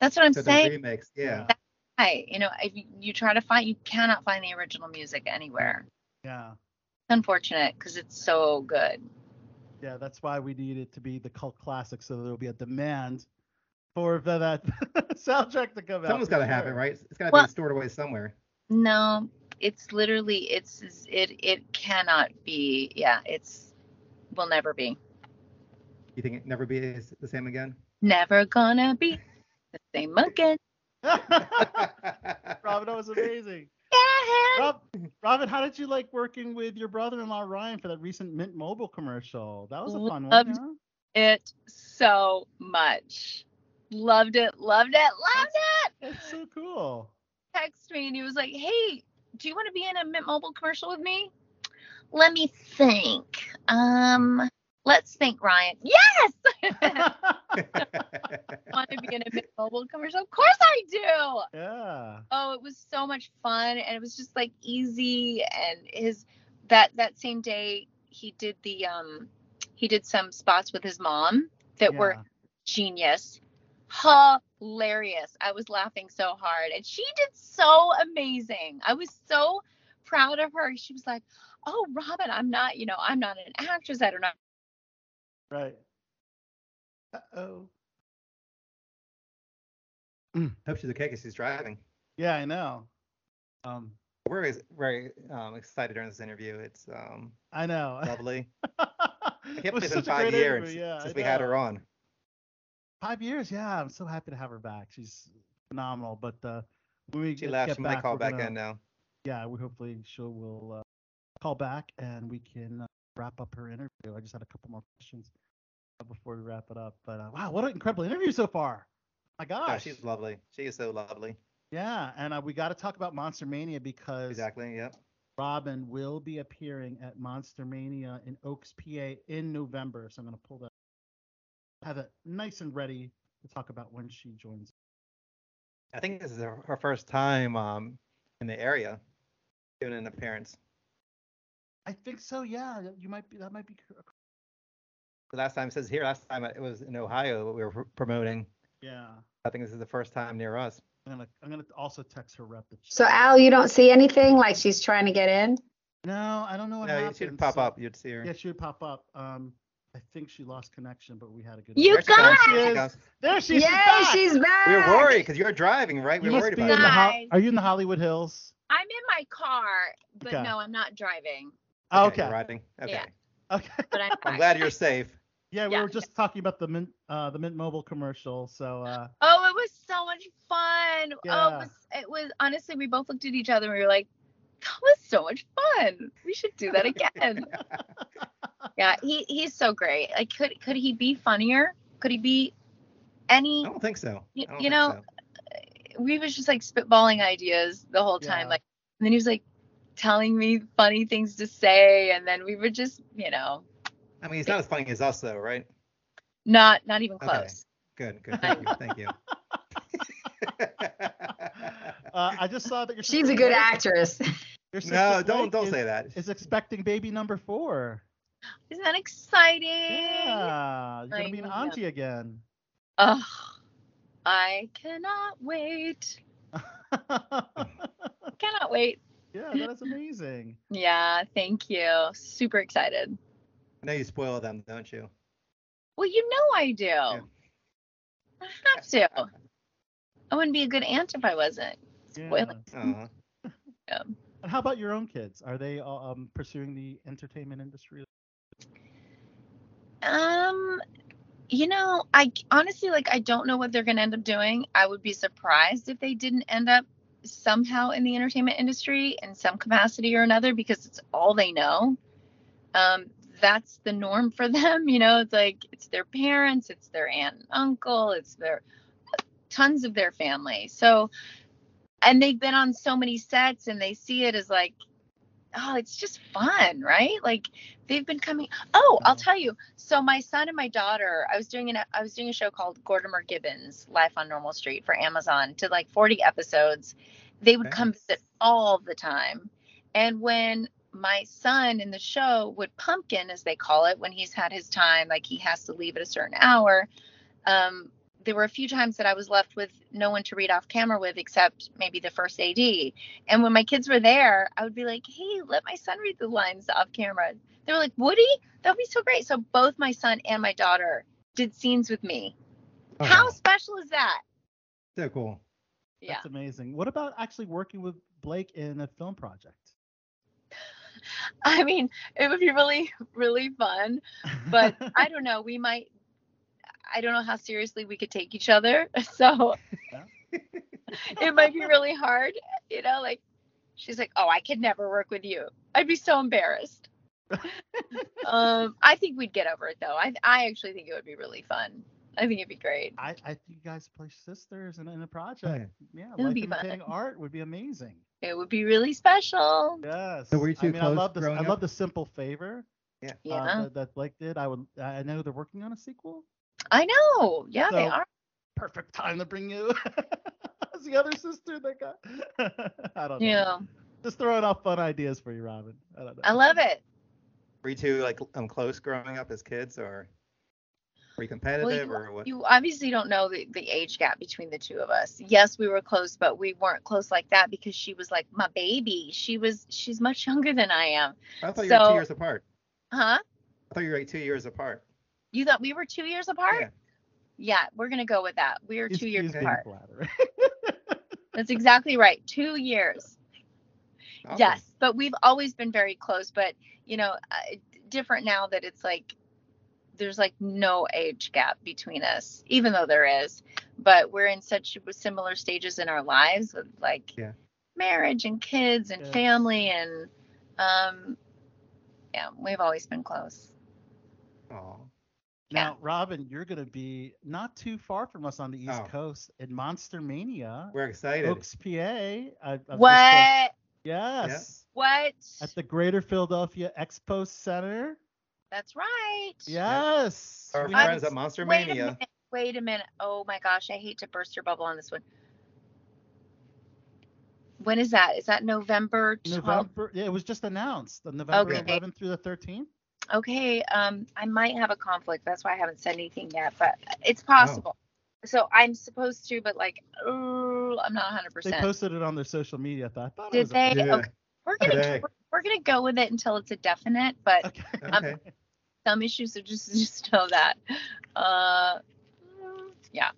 H: That's what I'm
G: So the
H: saying.
G: remix. Yeah.
H: Right. Hi, you know, if you, you try to find, you cannot find the original music anywhere.
E: Yeah.
H: It's unfortunate because it's so good.
E: Yeah. That's why we need it to be the cult classic, so there'll be a demand for the, that soundtrack to come out.
G: Someone's
E: for
G: got to have it, right? It's got to
H: Well-
G: be stored away somewhere.
H: No, it's literally, it's it it cannot be. Yeah, it's will never be.
G: You think it never be the same again?
H: Never gonna be the same again.
E: Robin, that was amazing.
H: Yeah.
E: Rob, Robin, how did you like working with your brother-in-law Ryan for that recent Mint Mobile commercial? That was a fun one.
H: Loved
E: huh?
H: it so much. Loved it. Loved it. Loved it.
E: That's so cool.
H: Text me and he was like, "Hey, do you want to be in a Mint Mobile commercial with me?" Let me think. Um, let's think, Ryan. Yes. want to be in a Mint Mobile commercial? Of course I do.
E: yeah.
H: Oh, it was so much fun and it was just like easy and his that that same day he did the um he did some spots with his mom that were
E: Yeah.
H: genius. Hilarious. I was laughing so hard and she did so amazing. I was so proud of her. She was like, "Oh, Robin, I'm not, you know, I'm not an actress. I don't know
E: Right. Uh-oh.
G: Hope she's okay because she's driving.
E: Yeah, I know. Um,
G: We're very, very um, excited during this interview. It's um,
E: I know.
G: lovely.
E: I
G: I can't believe it's been five years since we had her on.
E: Five years, yeah. I'm so happy to have her back. She's phenomenal. But uh, when we
G: She
E: get,
G: left.
E: get
G: She might call back
E: gonna-
G: in now.
E: Yeah, we hopefully she'll uh, call back and we can uh, wrap up her interview. I just had a couple more questions uh, before we wrap it up. But uh, wow, what an incredible interview so far! My gosh.
G: she's lovely. She is so lovely.
E: Yeah, and uh, we got to talk about Monster Mania because
G: Exactly. Yep.
E: Robin will be appearing at Monster Mania in Oaks, PA in November. So I'm going to pull that, have it nice and ready to talk about when she joins.
G: I think this is her, her first time um in the area doing an appearance.
E: I think so. Yeah, you might be. That might be. Cor-
G: The last time it says here, last time it was in Ohio that we were promoting.
E: Yeah.
G: I think this is the first time near us.
E: I'm gonna. I'm gonna also text her rep.
F: So Al, you don't see anything like she's trying to get in?
E: no, I don't know what
G: No,
E: happened.
G: it should pop
E: so-
G: up. You'd see her.
E: Yeah, she would pop up. Um, I think she lost connection, but we had a good.
H: You
G: There she comes,
H: guys!
G: there she
E: Yes. There she is. she's back!
F: she's back.
G: We were worried because you were driving, right? We
E: You
G: were worried about
E: in
G: you.
E: Ho- Are you in the Hollywood Hills?
H: I'm in my car, but
E: Okay.
H: no, I'm not driving.
E: Oh,
G: Okay,
E: okay.
G: you're riding. Okay.
H: Yeah.
E: Okay.
H: But I'm,
G: I'm glad you're safe.
E: Yeah, we
H: Yeah.
E: were just talking about the Mint, uh, the Mint Mobile commercial. So, uh,
H: Oh, it was so much fun. Oh,
E: Yeah.
H: it was, it was honestly, we both looked at each other and we were like, that was so much fun. We should do that again. yeah, he he's so great. Like, could could he be funnier? Could he be any?
G: I don't think so.
H: Y-
G: I don't
H: you know,
G: so.
H: We was just like spitballing ideas the whole time.
E: Yeah.
H: Like, and then he was like telling me funny things to say, and then we were just, you know,
G: I mean, he's not as funny as us, though, right?
H: not not even close.
G: Okay.
H: close.
G: Good, good. Thank you. Thank you.
E: uh, I just saw that your
F: She's a good
E: Blake-
F: actress.
G: No, don't don't
E: is,
G: say that.
E: Is expecting baby number four.
H: Isn't that exciting?
E: Yeah, you're gonna be an
H: know.
E: auntie again.
H: Oh, I cannot wait. Cannot wait.
E: Yeah, that is amazing.
H: Yeah, thank you. Super excited.
G: I know you spoil them, don't you?
H: Well, you know I do. I have to. I wouldn't be a good aunt if I wasn't.
E: Yeah.
H: Spoiling.
G: Uh,
E: And how about your own kids? Are they uh, um, pursuing the entertainment industry?
H: Um, you know, I honestly like I don't know what they're gonna end up doing. I would be surprised if they didn't end up somehow in the entertainment industry in some capacity or another because it's all they know. Um, that's the norm for them, you know. It's like it's their parents, it's their aunt and uncle, it's their tons of their family. So, and they've been on so many sets and they see it as like, oh, it's just fun, right? Like they've been coming. Oh, I'll
E: Mhm.
H: tell you. So my son and my daughter, I was doing an I was doing a show called Gortimer Gibbons Life on Normal Street for Amazon to like 40 episodes. They would come visit all the time. And when my son in the show would pumpkin, as they call it, when he's had his time, like he has to leave at a certain hour, um, there were a few times that I was left with no one to read off camera with except maybe the first AD. And when my kids were there, I would be like, hey, let my son read the lines off camera. They were like, Woody, that would be so great. So both my son and my daughter did scenes with me. Oh, How
G: oh,
H: special is that?
G: so cool.
H: Yeah.
E: That's amazing. What about actually working with Blake in a film project?
H: I mean, it would be really, really fun. But I don't know. We might, I don't know how seriously we could take each other. So it might be really hard. You know, like she's like, oh, I could never work with you. I'd be so embarrassed. um, I think we'd get over it though. I, I actually think it would be really fun. I think it'd be great.
E: I, I think you guys play sisters in, in a project. Yeah,
H: It would
E: life
H: be fun.
E: art would be amazing.
H: It would be really special.
E: Yes.
I: So were you
E: I
I: two
E: mean, I
I: close
E: love this. I
I: growing
E: love the simple favor
G: Yeah.
H: Yeah,
E: uh, that, that Blake did. I would. I know they're working on a sequel.
H: I know. Yeah, they are.
E: Perfect time to bring you as the other sister that got. I don't know.
H: Yeah,
E: Just throwing out fun ideas for you, Robin. I don't know.
H: I love it.
G: Were you two like um close growing up as kids, or were you competitive,
H: you-
G: or what?
H: You obviously don't know the, the age gap between the two of us. Yes, we were close, but we weren't close like that because she was like my baby. She was she's much younger than I am.
G: I thought you were
H: so-
G: two years apart.
H: Huh?
G: I thought you were like two years apart.
H: You thought we were two years apart?
G: Yeah.
H: Yeah, we're gonna go with that. We are
E: He's-
H: two years apart. That's exactly right. Two years.
G: Awesome.
H: Yes, but we've always been very close. But you know, uh, different now that it's like there's like no age gap between us, even though there is. But we're in such similar stages in our lives with like
G: Yeah.
H: marriage and kids and
E: Yes.
H: family and um yeah, we've always been close.
G: Aw.
E: Now, Robin, you're going to be not too far from us on the East
G: Oh.
E: Coast in Monster Mania,
G: We're excited.
E: Oaks, PA. I, I've just,
H: What?
E: yes.
H: What?
E: At the Greater Philadelphia Expo Center.
H: That's right.
E: Yes.
G: Our
E: We-
G: friends at Monster
H: Wait a
G: Mania.
H: minute. Wait a minute. Oh my gosh, I hate to burst your bubble on this one. When is that? Is that November 12th?
E: November. Yeah, it was just announced on November
H: Okay.
E: 11th through the 13th.
H: Okay, um, I might have a conflict. That's why I haven't said anything yet, but it's
E: Oh.
H: possible. So I'm supposed to, but like, oh, I'm not 100. percent They
E: posted it on their social media. I thought, I thought it
H: Did
E: was
H: they?
G: Yeah.
H: Okay, we're gonna
G: Today.
H: we're, we're gonna go with it until it's a definite, but
E: Okay.
G: Okay.
H: some issues, so just just know that. Uh, yeah.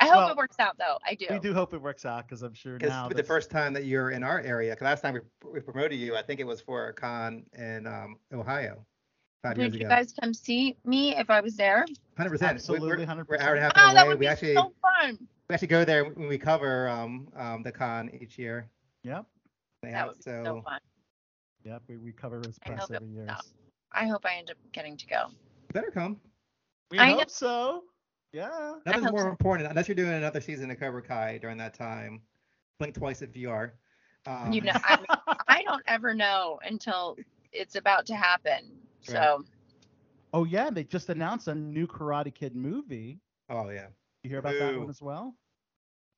H: I hope
E: Well,
H: it works out though. I do.
E: We do hope it works out because I'm sure now
G: Because
E: now.
G: the first time that you're in our area, because last time we, we promoted you, I think it was for a con in um, Ohio five years
H: Would you guys come see me if I was there?
G: Hundred percent.
E: Absolutely,
G: We're,
E: 100%.
G: we're an hour and a half
H: Oh, that
G: away.
H: would
G: We
H: be
G: actually
H: so fun.
G: we actually go there when we cover um, um, the con each year.
E: Yep.
G: They
H: That
G: have-
H: would be
G: so
H: so fun.
E: Yep. We, we cover his press
H: it
E: every year.
H: works. I hope I end up getting to go.
G: you better come.
E: We
H: I
E: hope
H: know.
E: so. Yeah.
G: Nothing's more
H: so.
G: important unless you're doing another season of Cobra Kai during that time. Blink twice if you are. Um,
H: You know, I, I don't ever know until it's about to happen. So
E: Oh yeah, they just announced a new Karate Kid movie.
G: Oh yeah.
E: You hear about that one as well?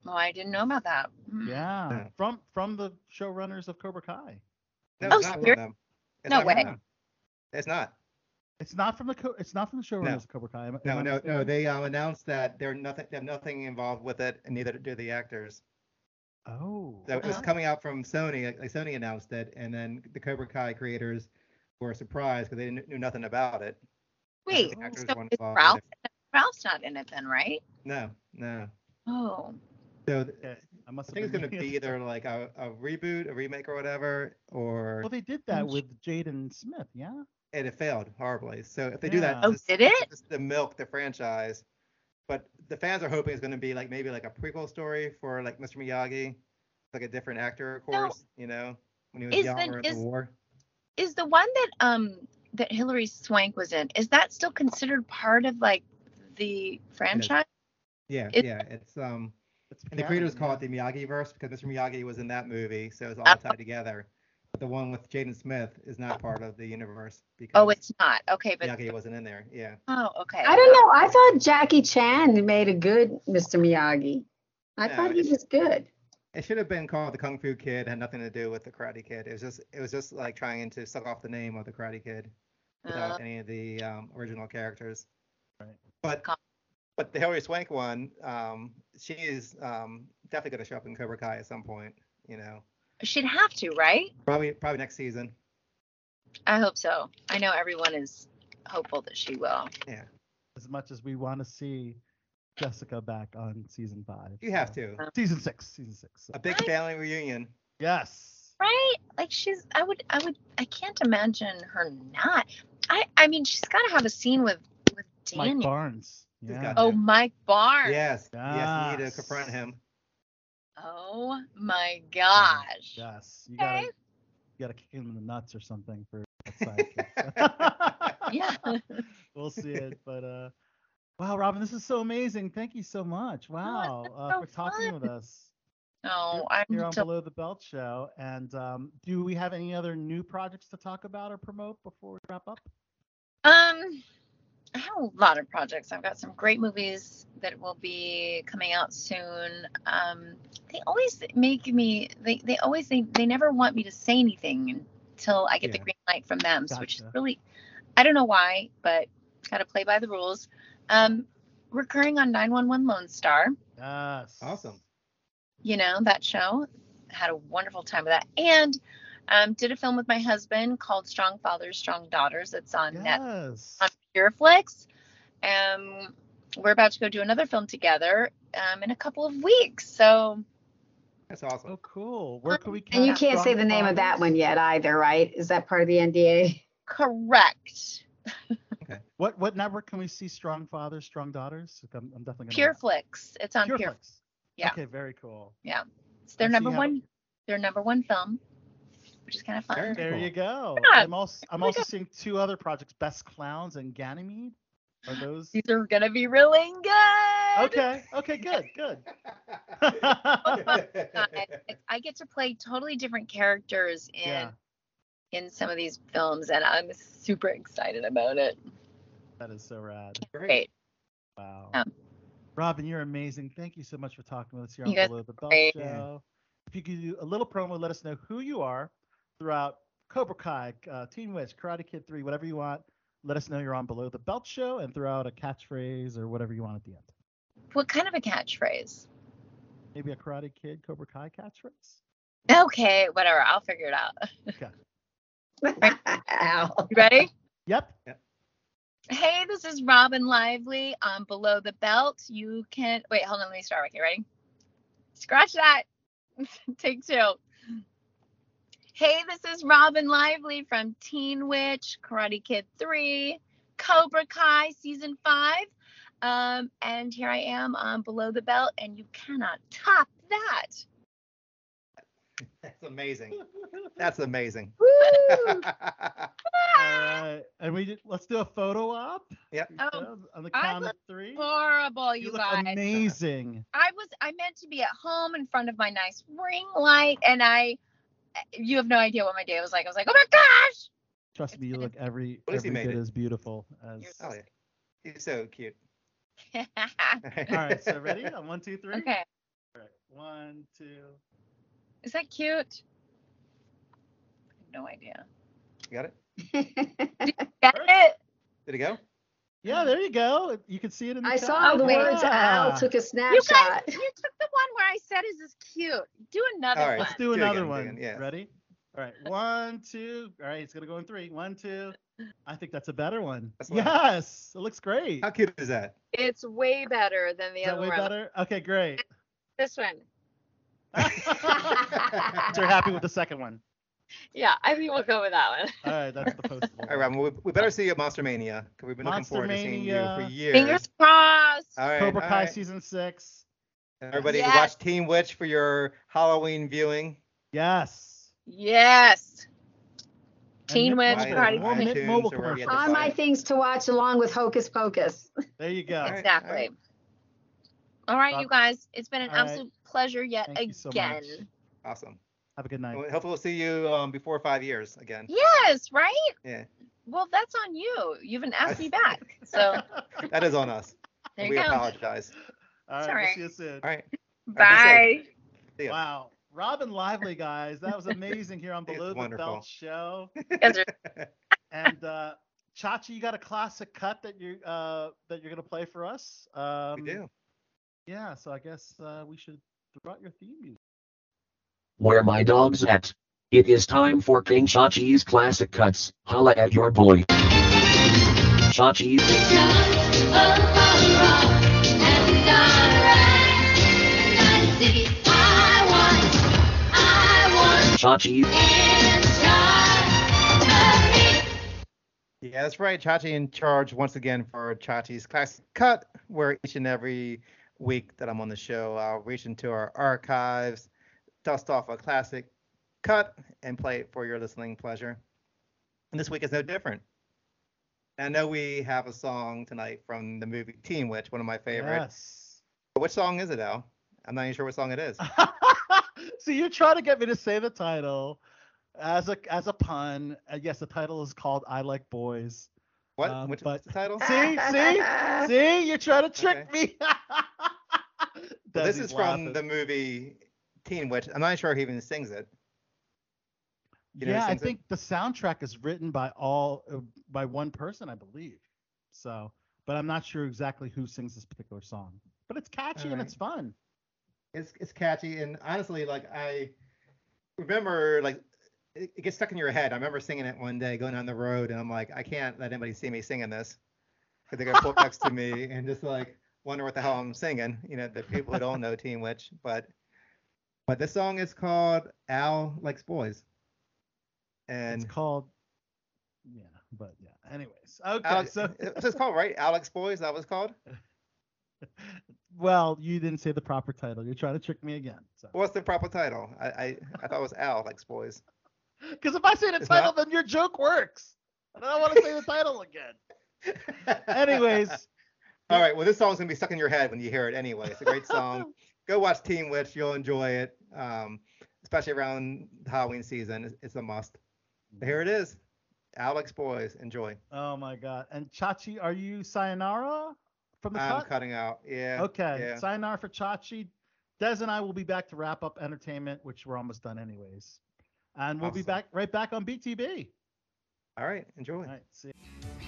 H: well, I didn't know about that. Mm.
E: Yeah.
G: Yeah.
E: From from the showrunners of Cobra Kai.
G: No,
H: Oh,
G: it's not from
H: serious?
G: them. It's
H: No
G: not from
H: way.
G: them. It's not.
E: It's not from the co- it's not from the showrunners
G: No.
E: of Cobra Kai. Am, am
G: No,
E: I
G: no, no. They um, announced that they're nothing. They have nothing involved with it, and neither do the actors.
E: Oh.
G: So it was coming out from Sony. Like Sony announced it, and then the Cobra Kai creators were surprised because they knew, knew nothing about it.
H: Wait, so
G: weren't
H: is Ralph? Ralph's not in it then, right?
G: No, no.
H: Oh,
G: So th-
E: Okay. I must
G: I think it's going to be either like a, a reboot, a remake, or whatever, or
E: Well, they did that
H: Mm.
E: with Jaden Smith, yeah.
G: and it failed horribly. So if they do that,
E: Yeah.
H: Oh,
G: just,
H: did it?
G: just to milk the franchise. But the fans are hoping it's going to be like maybe like a prequel story for like Mr. Miyagi, like a different actor, of
H: No.
G: course, you know, when he was
H: Is the-
G: younger in
H: is-
G: the war.
H: Is the one that um that Hilary Swank was in? Is that still considered part of like the franchise?
G: Yeah,
H: It-
G: yeah. It's um,
E: It's
G: and the creators call it the Miyagi verse because Mr. Miyagi was in that movie, so it's all
H: Uh,
G: tied together. But the one with Jaden Smith is not part of the universe because
H: Oh, it's not. Okay, but
G: Miyagi wasn't in there. Yeah.
H: oh, okay.
F: I don't know. I thought Jackie Chan made a good Mr. Miyagi. I
G: No,
F: thought he was good.
G: It should have been called the Kung Fu Kid. Had nothing to do with the Karate Kid. It was just it was just like trying to suck off the name of the Karate Kid without
H: Uh,
G: any of the um, original characters.
E: Right.
G: But but the Hilary Swank one, um, she is um, definitely going to show up in Cobra Kai at some point. You know,
H: she'd have to, right?
G: probably probably next season.
H: I hope so. I know everyone is hopeful that she will.
G: Yeah,
E: As much as we want to see Jessica back on season five.
G: you have
E: so-
G: to.
E: Season six. Season six. so-
G: A big
H: Right.
G: family reunion.
E: Yes.
H: Right? Like she's I would I would I can't imagine her not. I I mean she's got to have a scene with with Daniel.
E: Mike
G: Barnes.
E: Yeah.
H: Oh. Mike Barnes.
G: Yes, yes, you need to confront him.
H: Oh my gosh.
E: Yes. You gotta you gotta kick him in the nuts or something for that sidekick.
H: Yeah.
E: we'll see it. But uh wow, Robin, this is so amazing. Thank you so much. Wow. uh,
H: so
E: for talking with us.
H: Oh, I'm here
E: on
H: so
E: Below the Belt Show. And um, do we have any other new projects to talk about or promote before we wrap up?
H: Um, I have a lot of projects. I've got some great movies that will be coming out soon. Um, they always make me. They they always they they never want me to say anything until I get the green light from them, so which is really, I don't know why, but got to play by the rules. Um, recurring on 911 Lone Star.
E: Yes.
G: Awesome.
H: You know that show. Had a wonderful time with that, and um, did a film with my husband called Strong Fathers, Strong Daughters. It's on Net
E: Yes.
H: on Pureflix. Um, we're about to go do another film together um, in a couple of weeks. So
G: That's awesome.
E: Oh, cool. Where can we
F: And you can't say the name of that one yet either, right? Is that part of the NDA?
H: correct.
E: What what network can we see Strong Fathers, Strong Daughters? I'm, I'm definitely gonna
H: Pure
E: watch.
H: Flix. It's on Pure.
E: Pureflix.
H: Yeah.
E: Okay, very cool. Yeah.
H: It's their
E: I see
H: number
E: how-
H: one. Their number one film, which is kind of fun.
G: Very
E: There
G: cool.
E: you go.
H: Yeah.
E: I'm also I'm
H: Oh
E: also
H: God.
E: seeing two other projects, Best Clowns and Ganymede. Are those
H: These are gonna be really good.
E: okay? Okay, good, good.
H: I, I get to play totally different characters in
E: yeah,
H: in some of these films, and I'm super excited about it.
E: That is so rad.
H: Great.
E: Wow.
H: Yeah.
E: Robin, you're amazing. Thank you so much for talking with us here on Below the Belt
H: great.
E: Show. If you could do a little promo, let us know who you are throughout Cobra Kai, uh, Teen Witch, Karate Kid 3, whatever you want. Let us know you're on Below the Belt Show and throw out a catchphrase or whatever you want at the end.
H: What kind of a catchphrase?
E: Maybe a Karate Kid, Cobra Kai catchphrase?
H: Okay, whatever. I'll figure it out.
F: Ow.
H: You ready?
E: Yep. yep.
H: Hey, this is Robin Lively on Below the Belt. You can wait. Hold on. Let me start. Okay, ready? Scratch that. Take two. Hey, this is Robin Lively from Teen Witch, Karate Kid 3, Cobra Kai Season 5. Um, and here I am on Below the Belt, and you cannot top that.
G: That's amazing. That's amazing.
H: Woo! Ah!
E: All right. And we did, let's do a photo op.
G: Yep.
H: Oh,
E: Yeah, on the
H: I
E: count of three.
H: Horrible,
E: You
H: you, guys.
E: amazing.
H: I was I meant to be at home in front of my nice ring light and I you have no idea what my day was like. I was like, "Oh my gosh!"
E: Trust me, you look every
G: At least
E: every
G: made
E: bit
G: it.
E: as beautiful as.
H: You're
G: Oh yeah. He's so cute.
E: All right, so ready? On one, two, three.
H: okay.
E: All right. One, two.
H: Is that cute? I have no idea.
G: You got it?
H: Got it?
G: Did it go?
E: Yeah, there you go. You can see it in the
F: I
E: chat.
F: saw the words
E: Yeah.
F: Al took a snapshot.
H: You guys,
F: snapshot.
H: you took the one where I said, "Is this cute?" Do another
G: All right.
H: one.
E: Let's do
G: Do
E: another
G: again,
E: one.
G: again, yes.
E: Ready? All right. One, two. All right, it's gonna go in three. One, two. I think that's a better one.
G: That's what-
E: yes, it looks great.
G: How cute is that?
H: It's way better than the
E: Is that
H: other
E: way
H: one.
E: better? Okay, great.
H: This one.
E: So you're happy with the second one.
H: Yeah, I think we'll go with that one.
E: All right, that's the post.
G: All right, Robin, we, we better see you at Monster Mania because we've been looking
E: Monster
G: forward to seeing you
E: Mania.
G: for years.
H: Fingers crossed.
G: All right,
E: Cobra
G: all
E: Kai
G: right.
E: season six.
G: Everybody
H: Yes.
G: watch Teen Witch for your Halloween viewing.
E: Yes.
H: Yes.
E: And
H: Teen Witch,
E: Mobile.
H: Karate
E: More
H: Kid.
E: Mobile
G: or wherever you get
E: commercials.
G: the
F: On my things to watch along with Hocus Pocus.
E: There you go.
H: Exactly. All right,
E: Rob-
H: you guys. It's been an
E: All right.
H: absolute pleasure yet
E: Thank you so
H: again.
E: much.
G: Awesome.
E: Have a good night.
G: Well, Hopefully we'll see you um, before five years again.
H: Yes, right?
G: Yeah,
H: Well, that's on you. You haven't asked me back. So
G: that is on us.
H: there
G: we
H: you go.
G: apologize.
E: All
H: It's
E: we'll
H: right.
E: see you soon.
G: All right.
H: Bye.
G: See ya.
E: Wow. Robin Lively, guys. That was amazing here on
G: It's
E: Below the
G: wonderful.
E: Belt Show.
H: You guys
E: And uh Chachi, you got a classic cut that you uh that you're gonna play for us. Um
G: we do.
E: Yeah, so I guess uh, we should throw out your theme music.
B: Where my dog's at? It is time for King Chachi's classic cuts. Holla at your boy. Chachi, Chachi,
G: Yeah, that's right. Chachi in charge once again for Chachi's classic cut, where each and every week that I'm on the show, I'll reach into our archives, dust off a classic cut, and play it for your listening pleasure. And this week is no different. I know we have a song tonight from the movie Teen Witch, one of my favorites.
E: Yes.
G: Which song is it, Al? I'm not even sure what song it is.
E: so you're trying to get me to say the title as a as a pun. Uh, yes, the title is called "I Like Boys."
G: What?
E: Um,
G: Which,
E: but-
G: the title?
E: See, see, see, you're trying to trick me.
G: Well, this is from
E: laughing.
G: the movie Teen Witch. I'm not sure he even sings it. you know
E: yeah, I
G: sings it?
E: think the soundtrack is written by all uh, by one person, I believe. So, but I'm not sure exactly who sings this particular song. But it's catchy and it's fun.
G: it's it's catchy and honestly like i remember like it, it gets stuck in your head i remember singing it one day going down the road and i'm like i can't let anybody see me singing this because they're gonna pull next to me and just like wonder what the hell i'm singing you know the people who don't know teen witch but but this song is called al likes boys and
E: it's called. Yeah. but yeah. Anyways, okay.
G: Alex,
E: so
G: is called right? Alex Boys. That was called.
E: well, you didn't say the proper title. You're trying to trick me again. So.
G: What's the proper title? I I, I thought it was Al Likes Boys.
E: Because if I say the
G: It's
E: title,
G: not?
E: then your joke works. And I don't want to say the title again. Anyways,
G: All right. Well, this song's gonna be stuck in your head when you hear it anyway. It's a great song. Go watch Teen Witch. You'll enjoy it. Um, especially around the Halloween season. It's, it's a must. But here it is. Alex Boys. Enjoy.
E: oh my God. And Chachi, are you Sayonara from the
G: I'm
E: cut?
G: cutting out. Yeah.
E: Okay.
G: Yeah.
E: Sayonara for Chachi. Des and I will be back to wrap up entertainment, which we're almost done anyways. And we'll be back right back on BTB.
G: All right. Enjoy.
E: All right. See.
D: I'm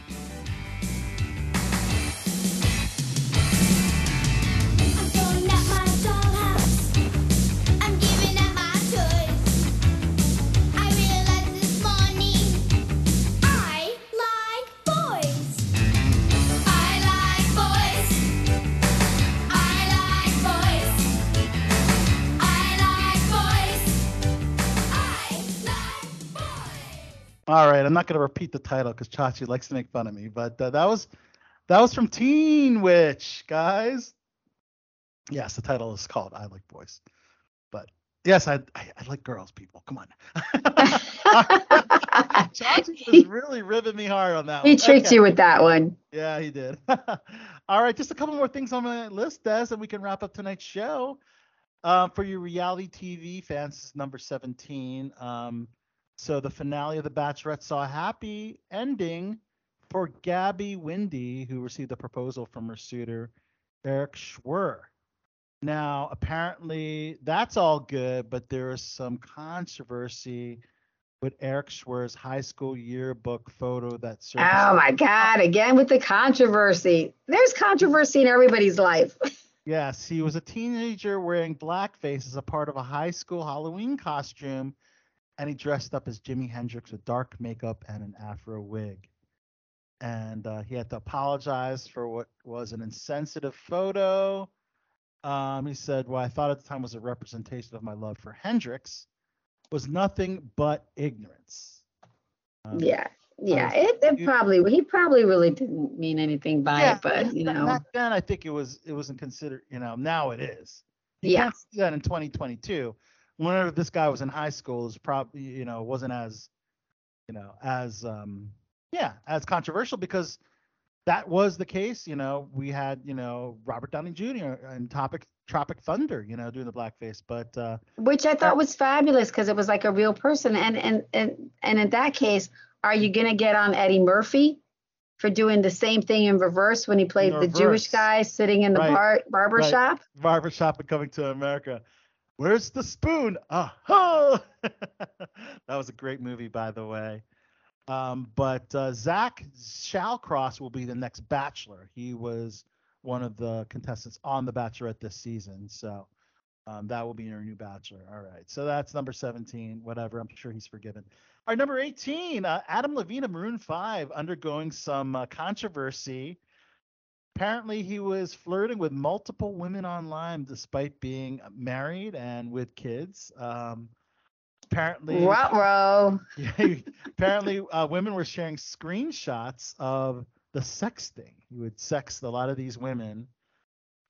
E: All right, I'm not going to repeat the title because Chachi likes to make fun of me, but uh, that was that was from Teen Witch, guys. Yes, the title is called "I Like Boys," but yes, I I, I like girls. People, come on. Chachi was really ribbing me hard on that
F: he
E: one.
F: tricked
E: Okay.
F: you with that one.
E: Yeah, he did. All right, just a couple more things on my list, Des, and we can wrap up tonight's show. Um, for your reality TV fans, this is number 17. Um, so the finale of The Bachelorette saw a happy ending for Gabby Windey, who received a proposal from her suitor, Erich Schwer. Now, apparently, that's all good, but there is some controversy with Erich Schwer's high school yearbook photo that surfaced.
F: Oh my God! Again with the controversy. There's controversy in everybody's life.
E: Yes, he was a teenager wearing blackface as a part of a high school Halloween costume, and he dressed up as Jimi Hendrix with dark makeup and an afro wig. And uh, he had to apologize for what was an insensitive photo. Um, he said, "What I thought at the time was a representation of my love for Hendrix was nothing but ignorance." Um,
F: Yeah, yeah. It, it probably he probably really didn't mean anything by
E: Yeah,
F: it, but you know,
E: back then I think it was it wasn't considered. You know, now it is. You
F: yeah,
E: can't see that in 2022. Whenever this guy was in high school, is probably you know wasn't as you know as um yeah as controversial because that was the case. You know, we had you know Robert Downey Jr. and Topic Tropic Thunder, you know, doing the blackface, but uh
F: which I thought was fabulous because it was like a real person. And and and and in that case, are you gonna get on Eddie Murphy for doing the same thing in reverse when he played the Jewish guy sitting in the
E: Right,
F: bar barber
E: right.
F: shop?
E: barbershop and coming to America. Where's the spoon? Oh, that was a great movie, by the way. Um, but uh, Zach Shallcross will be the next Bachelor. He was one of the contestants on The Bachelorette this season, so um, that will be your new Bachelor. All right, so that's number 17. Whatever, I'm sure he's forgiven. Right, number 18, uh, Adam Levine of Maroon 5 undergoing some uh, controversy apparently he was flirting with multiple women online despite being married and with kids um apparently
F: Ruh-roh.
E: apparently uh, women were sharing screenshots of the sexting he would sext a lot of these women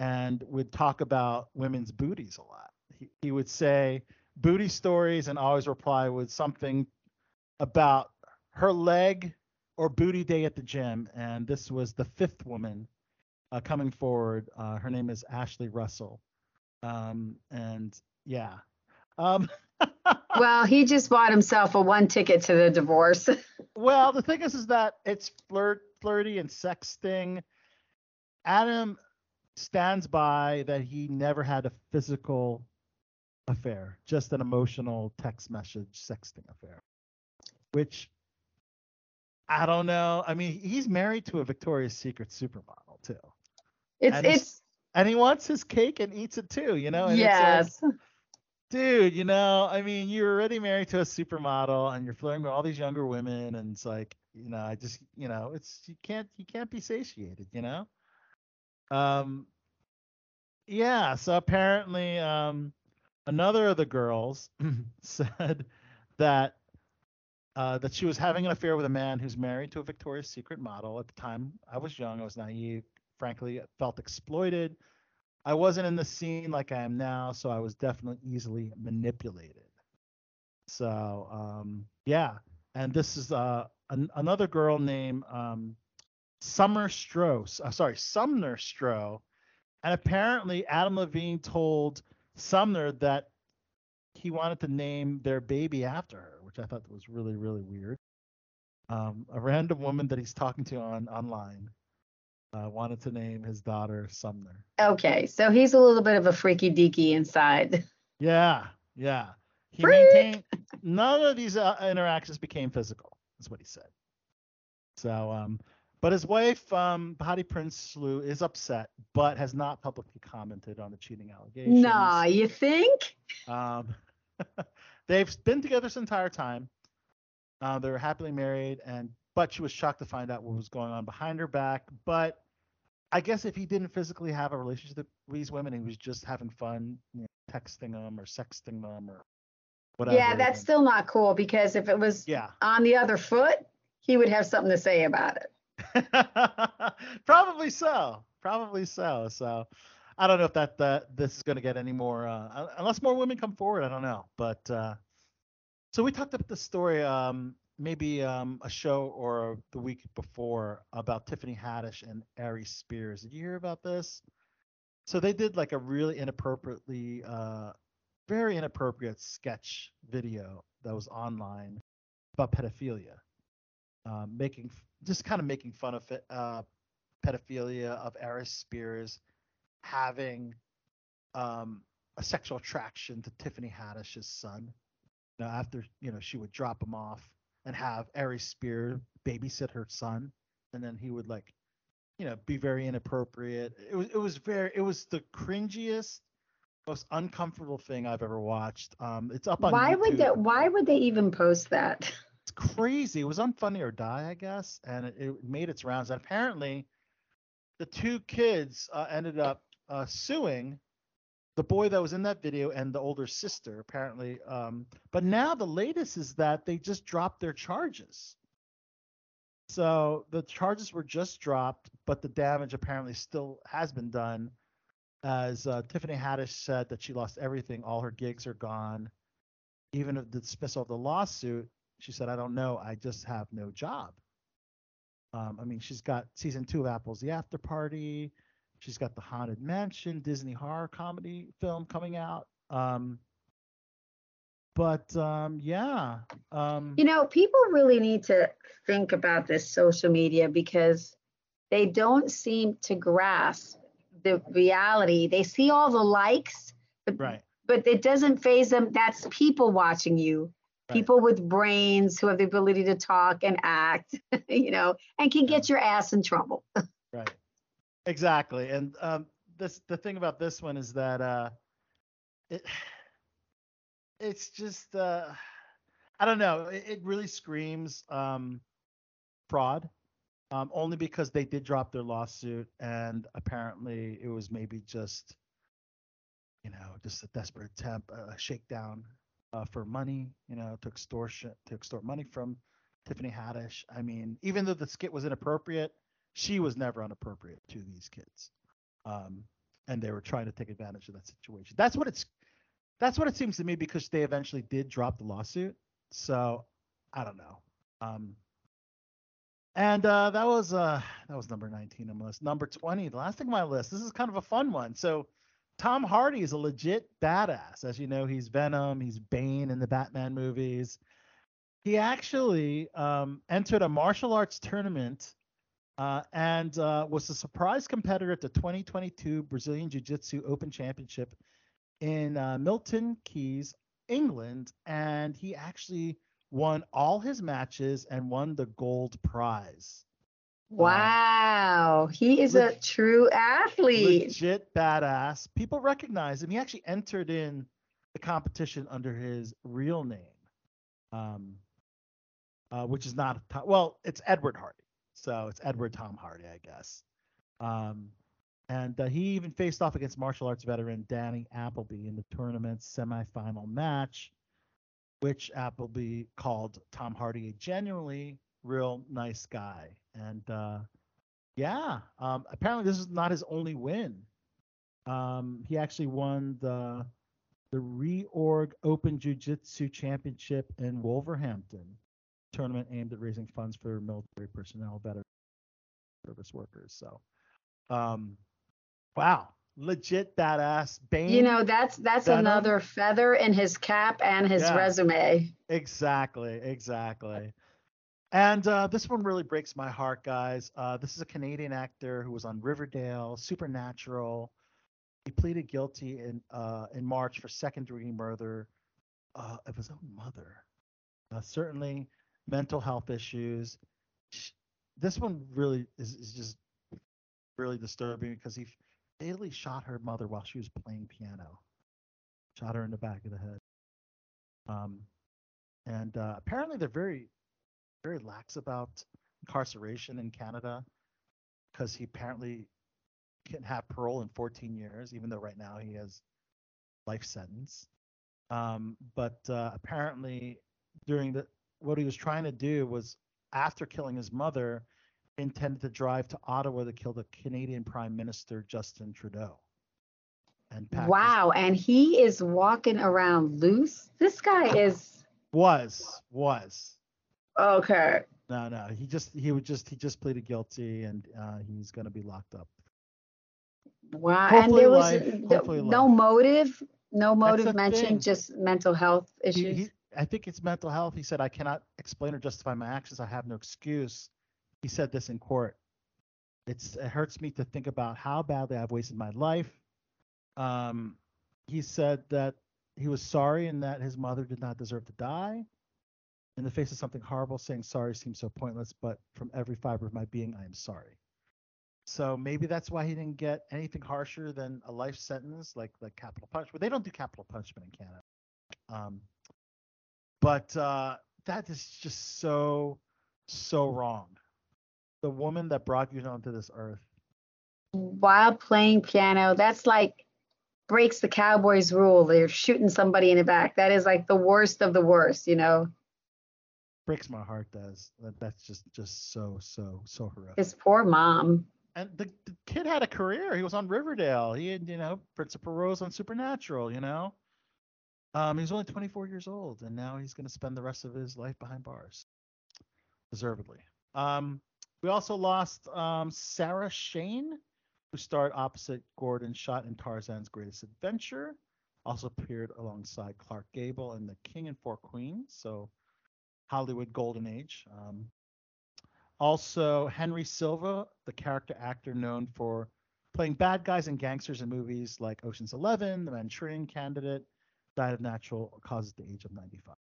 E: and would talk about women's booties a lot he, he would say booty stories and always reply with something about her leg or booty day at the gym and this was the fifth woman uh, coming forward. Uh, her name is Ashley Russell. Um, and yeah. Um,
F: Well, he just bought himself a one ticket to the divorce.
E: well, the thing is, is that it's flirt, flirty and sexting. Adam stands by that he never had a physical affair, just an emotional text message sexting affair, which I don't know. I mean, he's married to a Victoria's Secret supermodel too.
F: It's
E: And
F: it's
E: and he wants his cake and eats it too, you know? And like,
F: yes.
E: dude, you know, I mean, you're already married to a supermodel and you're flirting with all these younger women, and it's like, you know, I just, you know, it's you can't you can't be satiated, you know. Um, yeah. So apparently, um, another of the girls said that uh, that she was having an affair with a man who's married to a Victoria's Secret model. At the time, I was young, I was naive, frankly, felt exploited. I wasn't in the scene like I am now, so I was definitely easily manipulated. So, um, yeah. And this is uh, an, another girl named um, Summer Stroh. Uh, sorry, Sumner Stroh. And apparently, Adam Levine told Sumner that he wanted to name their baby after her, which I thought was really, really weird. Um, a random woman that he's talking to on online uh, wanted to name his daughter Sumner.
F: Okay, so he's a little bit of a freaky deaky inside.
E: Yeah, yeah. He
F: Freak!
E: maintained none of these uh, interactions became physical. Is what he said. So, um, but his wife, um, Behati Prinsloo, is upset, but has not publicly commented on the cheating allegations.
F: Nah, you think?
E: Um, they've been together this entire time. Uh, they're happily married, and but she was shocked to find out what was going on behind her back. But I guess if he didn't physically have a relationship with these women, he was just having fun, you know, texting them or sexting them or whatever.
F: Yeah, that's
E: then-
F: still not cool because if it was
E: yeah.
F: on the other foot, he would have something to say about it.
E: Probably so. Probably so. So I don't know if that that this is going to get any more uh, unless more women come forward. I don't know. But uh, so we talked about the story um, maybe um, a show or the week before about Tiffany Haddish and Aries Spears. Did you hear about this? So they did like a really inappropriately, uh, very inappropriate sketch video that was online about pedophilia, um, making just kind of making fun of it, uh, pedophilia of Aries Spears having um, a sexual attraction to Tiffany Haddish's son. Know, after you know she would drop him off and have Aries Spear babysit her son, and then he would like, you know, be very inappropriate. It was it was very it was the cringiest, most uncomfortable thing I've ever watched. Um, it's up on
F: Why would
E: YouTube
F: that? Why would they even post that?
E: it's crazy. It was on Funny or Die, I guess, and it, it made its rounds. And apparently, the two kids uh, ended up uh, suing the boy that was in that video and the older sister, apparently. Um, but now the latest is that they just dropped their charges. So the charges were just dropped, but the damage apparently still has been done. As uh, Tiffany Haddish said that she lost everything, all her gigs are gone. Even of the dismissal of the lawsuit, she said, I don't know. I just have no job. Um, I mean, she's got season two of Apple's The After Party. She's got the Haunted Mansion Disney horror comedy film coming out. Um, but um, yeah, um,
F: You know, people really need to think about this social media because they don't seem to grasp the reality. They see all the likes, but
E: right,
F: but it doesn't phase them. That's people watching you.
E: Right.
F: People with brains who have the ability to talk and act, you know, and can get your ass in trouble.
E: right, exactly. And um, this the thing about this one is that uh, it it's just uh, I don't know. It, it really screams um, fraud. Um, only because they did drop their lawsuit and apparently it was maybe just you know just a desperate attempt a shakedown uh, for money you know to extortion to extort money from tiffany haddish i mean even though the skit was inappropriate she was never inappropriate to these kids um, and they were trying to take advantage of that situation that's what it's that's what it seems to me because they eventually did drop the lawsuit so i don't know um, and uh, that was uh, that was number 19 on my list. Number 20, the last thing on my list. This is kind of a fun one. So Tom Hardy is a legit badass. As you know, he's Venom, he's Bane in the Batman movies. He actually um, entered a martial arts tournament uh, and uh, was a surprise competitor at the 2022 Brazilian Jiu Jitsu Open Championship in uh, Milton Keynes, England. And he actually won all his matches and won the gold prize.
F: Wow, he is a true athlete.
E: Legit badass. People recognize him. He actually entered in the competition under his real name, um, uh, which is not well, it's Edward Hardy. So it's Edward Tom Hardy, I guess. Um, and uh, he even faced off against martial arts veteran Danny Appleby in the tournament's semifinal match. which Appleby called Tom Hardy a genuinely real nice guy. And uh, yeah, um, apparently this is not his only win. Um, he actually won the the Reorg Open Jiu Jitsu Championship in Wolverhampton tournament aimed at raising funds for military personnel, veteran service workers. So, um, wow, legit badass. Bane.
F: You know, that's that's
E: Venom.
F: another feather in his cap and his
E: Yeah.
F: resume.
E: Exactly, exactly. And uh, this one really breaks my heart, guys. Uh, this is a Canadian actor who was on Riverdale, Supernatural. He pleaded guilty in uh, in March for second-degree murder uh, of his own mother. Uh, certainly, mental health issues. This one really is, is just really disturbing because he fatally shot her mother while she was playing piano. Shot her in the back of the head. Um, and uh, apparently they're very very lax about incarceration in Canada because he apparently can have parole in 14 years, even though right now he has life sentence. Um, but uh, apparently during the what he was trying to do was after killing his mother, intended to drive to Ottawa to kill the Canadian Prime Minister Justin Trudeau. And pack his-
F: Wow, and he is walking around loose. This guy is
E: was was
F: okay.
E: No, no. He just he would just he just pleaded guilty and uh, he's gonna be locked up.
F: Wow,
E: Hopefully
F: and there was
E: life, hopefully
F: no
E: life.
F: motive, no motive mentioned,
E: thing.
F: just mental health
E: He,
F: issues.
E: he, I think it's mental health. He said, I cannot explain or justify my actions. I have no excuse. He said this in court. It's it hurts me to think about how badly I've wasted my life. Um, he said that he was sorry and that his mother did not deserve to die. In the face of something horrible, saying sorry seems so pointless, but from every fiber of my being, I am sorry. So maybe that's why he didn't get anything harsher than a life sentence, like like capital punishment. They don't do capital punishment in Canada. Um, but uh, that is just so so wrong. The woman that brought you onto this earth.
F: While playing piano, that's like breaks the Cowboys rule. They're shooting somebody in the back. That is like the worst of the worst, you know.
E: breaks my heart. Does that, that's just just so so so horrific.
F: His poor mom.
E: and the, the kid had a career. He was on Riverdale. He had, you know, Principal Rose on Supernatural, you know. Um, he was only 24 years old, and now he's going to spend the rest of his life behind bars, deservedly. Um, we also lost um, Sara Shane, who starred opposite Gordon Scott in Tarzan's Greatest Adventure. Also appeared alongside Clark Gable in The King and Four Queens, so Hollywood Golden Age. Um, also, Henry Silva, the character actor known for playing bad guys and gangsters in movies like Ocean's Eleven, The Manchurian Candidate, died of natural causes at the age of 95.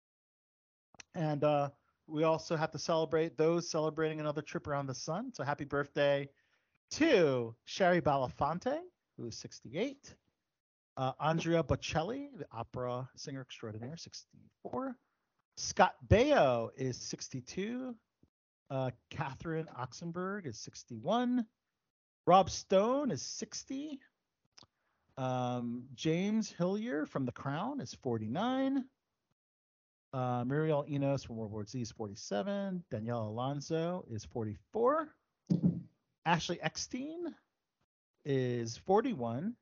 E: And uh, we also have to celebrate those celebrating another trip around the sun. So happy birthday to Shari Belafonte, who is 68. Uh, Andrea Bocelli, the opera singer extraordinaire, 64. Scott Baio is 62. Uh, Catherine Oxenberg is 61. Rob Stone is 60. Um, James Hillier from The Crown is 49. Uh, Mireille Enos from World War Z is 47. Danielle Alonso is 44. Ashley Eckstein is 41.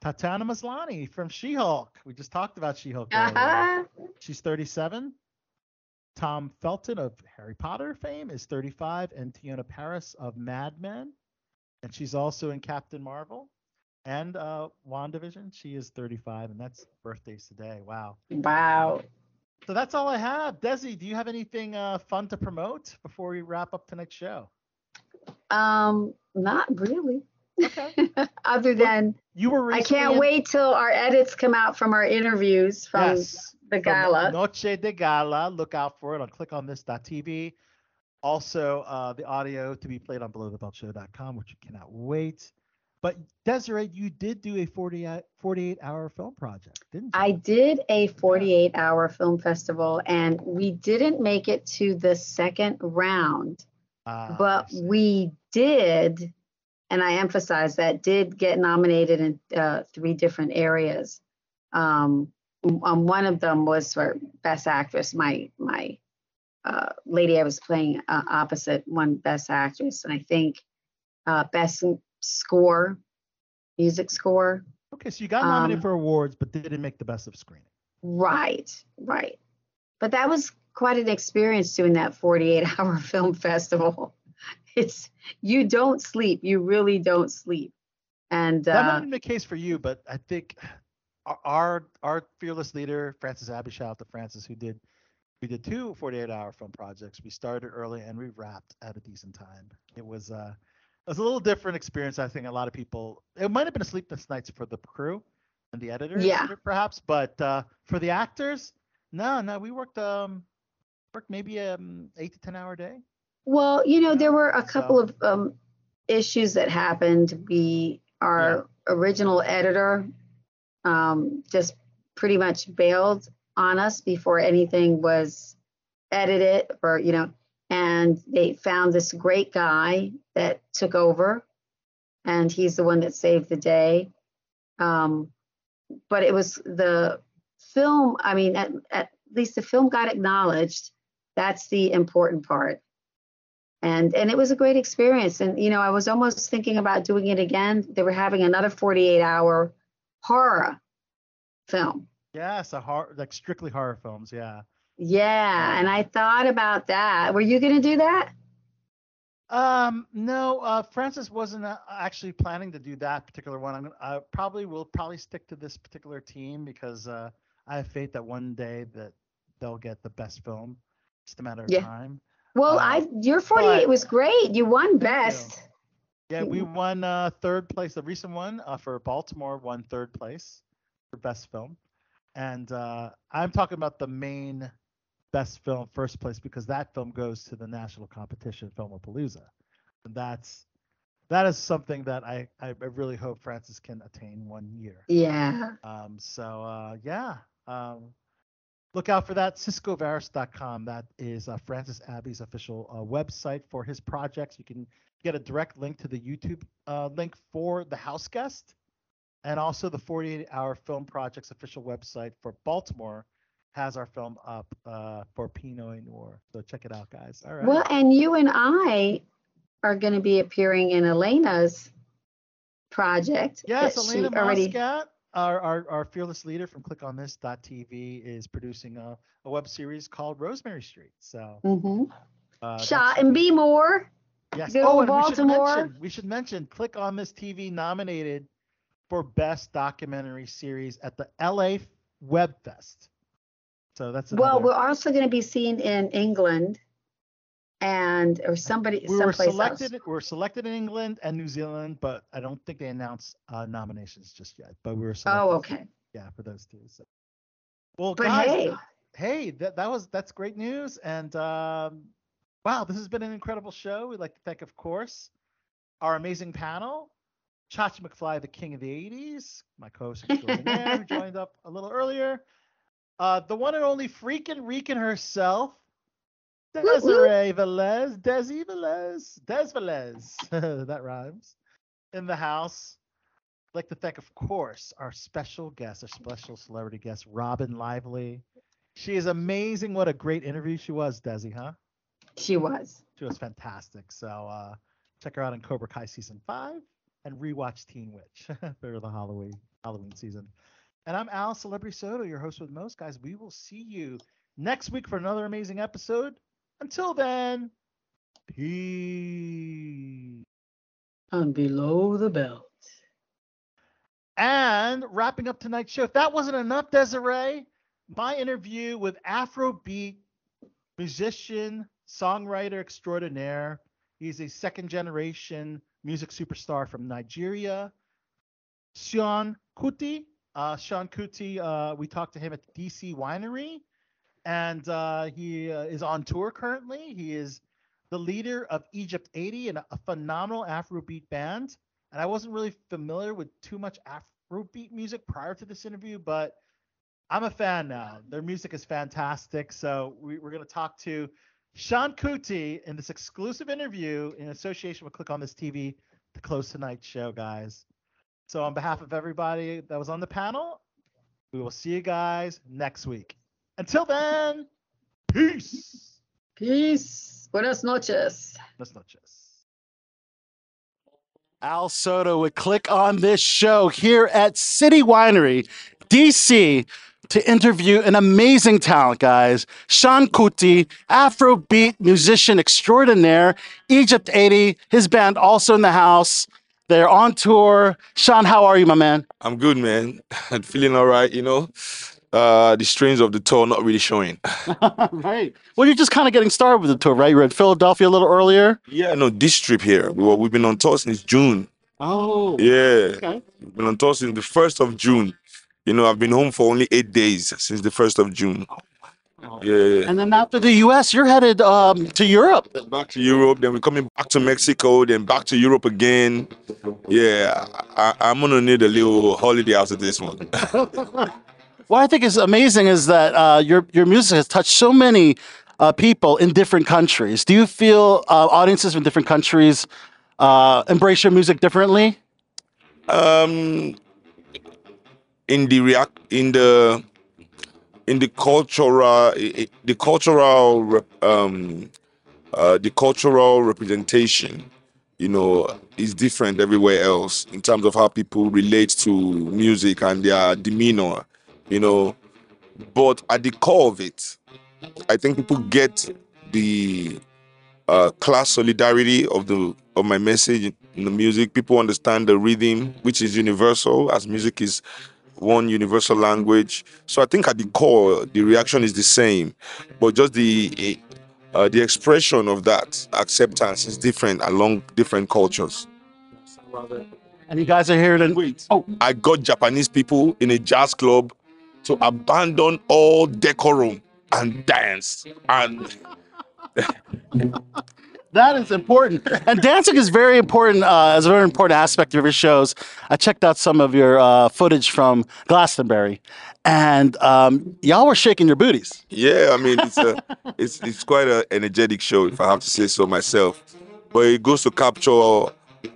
E: Tatiana Maslany from She-Hulk. We just talked about She-Hulk.
F: Uh-huh.
E: She's 37. Tom Felton of Harry Potter fame is 35, and Teyonah Parris of Mad Men, and she's also in Captain Marvel and uh, WandaVision. She is 35, and that's birthdays today. Wow.
F: Wow.
E: So that's all I have. Desi, do you have anything uh, fun to promote before we wrap up tonight's show?
F: Um, not really.
E: Okay.
F: Other than
E: You were
F: I can't
E: in-
F: wait till our edits come out from our interviews from
E: yes,
F: the
E: from
F: gala.
E: Noche de Gala. Look out for it I'll click on clickonthis.tv. Also, uh, the audio to be played on belowthebeltshow.com, which you cannot wait. But Desiree, you did do a 48, 48 hour film project, didn't you?
F: I did a 48 hour film festival and we didn't make it to the second round,
E: Ah,
F: but we did, and I emphasize that, did get nominated in uh, three different areas. Um, um, one of them was for best actress. My my uh, lady I was playing uh, opposite won best actress, and I think uh, best score, music score.
E: Okay, so you got nominated
F: Um,
E: for awards, but didn't make the best of screening.
F: Right, right. But that was quite an experience doing that 48 hour film festival. It's you don't sleep, you really don't sleep. And
E: that might
F: uh,
E: have been the case for you, but I think our- our fearless leader, Francis Abbey, shout out to Francis, who did we did two 48 hour film projects. We started early and we wrapped at a decent time. It was uh was a little different experience. I think a lot of people it might have been a sleepless nights for the crew and the editors,
F: Yeah.
E: perhaps, but uh, for the actors, no, no, we worked um worked maybe um eight to ten hour day.
F: well, you know, there were a couple
E: So-
F: of um, issues that happened. We our original editor um, just pretty much bailed on us before anything was edited or you know and they found this great guy that took over and he's the one that saved the day. Um, but it was the film i mean at, at least the film got acknowledged. That's the important part. And and it was a great experience. And you know i was almost thinking about doing it again. They were having another 48 hour horror film.
E: Yes, a horror like strictly horror films, yeah.
F: Yeah and i thought about that were you going to do that
E: Um, no, uh, Francis wasn't uh, actually planning to do that particular one. I'm gonna, I probably will probably stick to this particular team because uh, I have faith that one day that they'll get the best film. It's Just a matter of
F: Yeah.
E: time.
F: well
E: Uh,
F: i your 48
E: but-
F: was great you won
E: you.
F: best
E: Yeah, we won uh, third place. The recent one uh, for Baltimore won third place for best film, and uh, I'm talking about the main best film first place because that film goes to the national competition, Filmapalooza, and that's that is something that I I really hope Francis can attain one year.
F: yeah
E: Um, so uh, yeah, um, look out for that. CiscoVaris.com. That is uh, Francis Abbey's official uh, website for his projects. You can get a direct link to the YouTube uh, link for the house guest, and also the 48 Hour Film Project's official website for Baltimore has our film up uh, for Pinot Noir. So check it out, guys. All right.
F: well and you and i are going to be appearing in elena's project
E: Yes, Elena
F: already
E: Moscat, our, our, our fearless leader from ClickOnThis.tv is producing a, a web series called Rosemary Street. So
F: mm-hmm.
E: uh,
F: shot and be more
E: yes.
F: good
E: Oh, and we should mention we should mention Click on This TV nominated for best documentary series at the LA Web Fest. So that's
F: Well,
E: another-
F: we're also going to be seen in England and or somebody
E: we were selected.
F: else.
E: We were selected in England and New Zealand, but I don't think they announced uh, nominations just yet. But we were selected.
F: Oh, okay.
E: Yeah, for those two. So. Well,
F: But
E: guys,
F: hey,
E: hey, that, that was that's great news. And um, wow, this has been an incredible show. We'd like to thank, of course, our amazing panel, Chachi McFly, the king of the 80s, my co-host extraordinaire, who joined up a little earlier. Uh, the one and only freaking Reekin herself. Desiree Velez, Desi Velez, Des Velez, that rhymes, in the house. I'd like to thank, of course, our special guest, our special celebrity guest, Robin Lively. She is amazing. What a great interview she was, Desi, huh?
F: she was.
E: She was fantastic. So uh, check her out in Cobra Kai season five and rewatch Teen Witch for the Halloween Halloween season. And I'm Al Celebrity Soto, your host with most guys. We will see you next week for another amazing episode. Until then, peace.
F: And below the belt.
E: And wrapping up tonight's show, if that wasn't enough, Desiree, my interview with Afrobeat musician, songwriter extraordinaire. He's a second generation music superstar from Nigeria. Seun Kuti. Uh, Seun Kuti, uh, we talked to him at the DC Winery, and uh, he uh, is on tour currently. He is the leader of Egypt 80 and a phenomenal Afrobeat band. And I wasn't really familiar with too much Afrobeat music prior to this interview, but I'm a fan now. Their music is fantastic. So we, we're going to talk to Seun Kuti in this exclusive interview in association with Click on This TV to close tonight's show, guys. So on behalf of everybody that was on the panel, We will see you guys next week. Until then, peace.
F: Peace. Buenas noches.
E: Buenas noches. Al Soto would click on this show here at City Winery, DC, to interview an amazing talent, guys. Seun Kuti, Afrobeat musician extraordinaire, Egypt 80, his band also in the house. They're on tour. Seun, how are you, my man?
I: I'm good, man. I'm feeling all right, you know. Uh, the strains of the tour not really showing.
E: right. Well, you're just kind of getting started with the tour, right? You were in Philadelphia a little earlier.
I: Yeah, no, this trip here. We were, we've been on tour since June.
E: Oh.
I: Yeah.
E: Okay.
I: We've been on tour since the 1st of June. You know, I've been home for only eight days since the 1st of June. Yeah.
E: And then after the U.S., you're headed um, to Europe.
I: Back to Europe, then we're coming back to Mexico, then back to Europe again. Yeah, I, I'm gonna need a little holiday after this one.
E: What I think is amazing is that uh, your your music has touched so many uh, people in different countries. Do you feel uh, audiences from different countries uh, embrace your music differently?
I: Um, in the react in the in the cultural the cultural um uh the cultural representation you know is different everywhere else in terms of how people relate to music and their demeanor you know but at the core of it i think people get the uh, class solidarity of the of my message in the music. People understand the rhythm, which is universal, as music is one universal language. So I think at the core, the reaction is the same, but just the uh, the expression of that acceptance is different along different cultures.
E: And you guys are here to
I: wait. Oh, I got Japanese people in a jazz club to abandon all decorum and dance and
E: That is important, and dancing is very important. Uh, as a very important aspect of your shows. I checked out some of your uh, footage from Glastonbury, and um, y'all were shaking your booties.
I: Yeah, I mean it's a it's it's quite an energetic show if I have to say so myself. But it goes to capture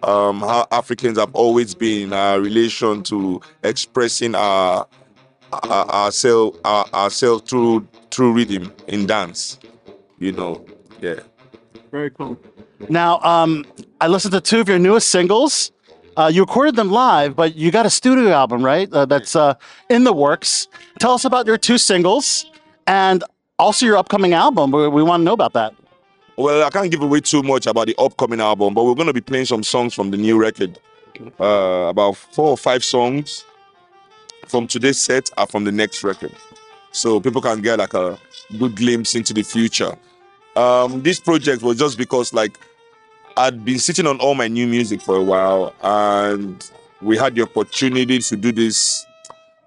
I: um, how Africans have always been in our relation to expressing our, our ourselves our, ourselves through through rhythm in dance. You know, yeah.
E: Very cool. Now, um, I listened to two of your newest singles. Uh, you recorded them live, but you got a studio album, right? Uh, that's uh, in the works. Tell us about your two singles and also your upcoming album. We, we want to know about that.
I: Well, I can't give away too much about the upcoming album, but we're going to be playing some songs from the new record. Uh, about four or five songs from today's set are from the next record. So people can get like a good glimpse into the future. Um, this project was just because like I'd been sitting on all my new music for a while and we had the opportunity to do this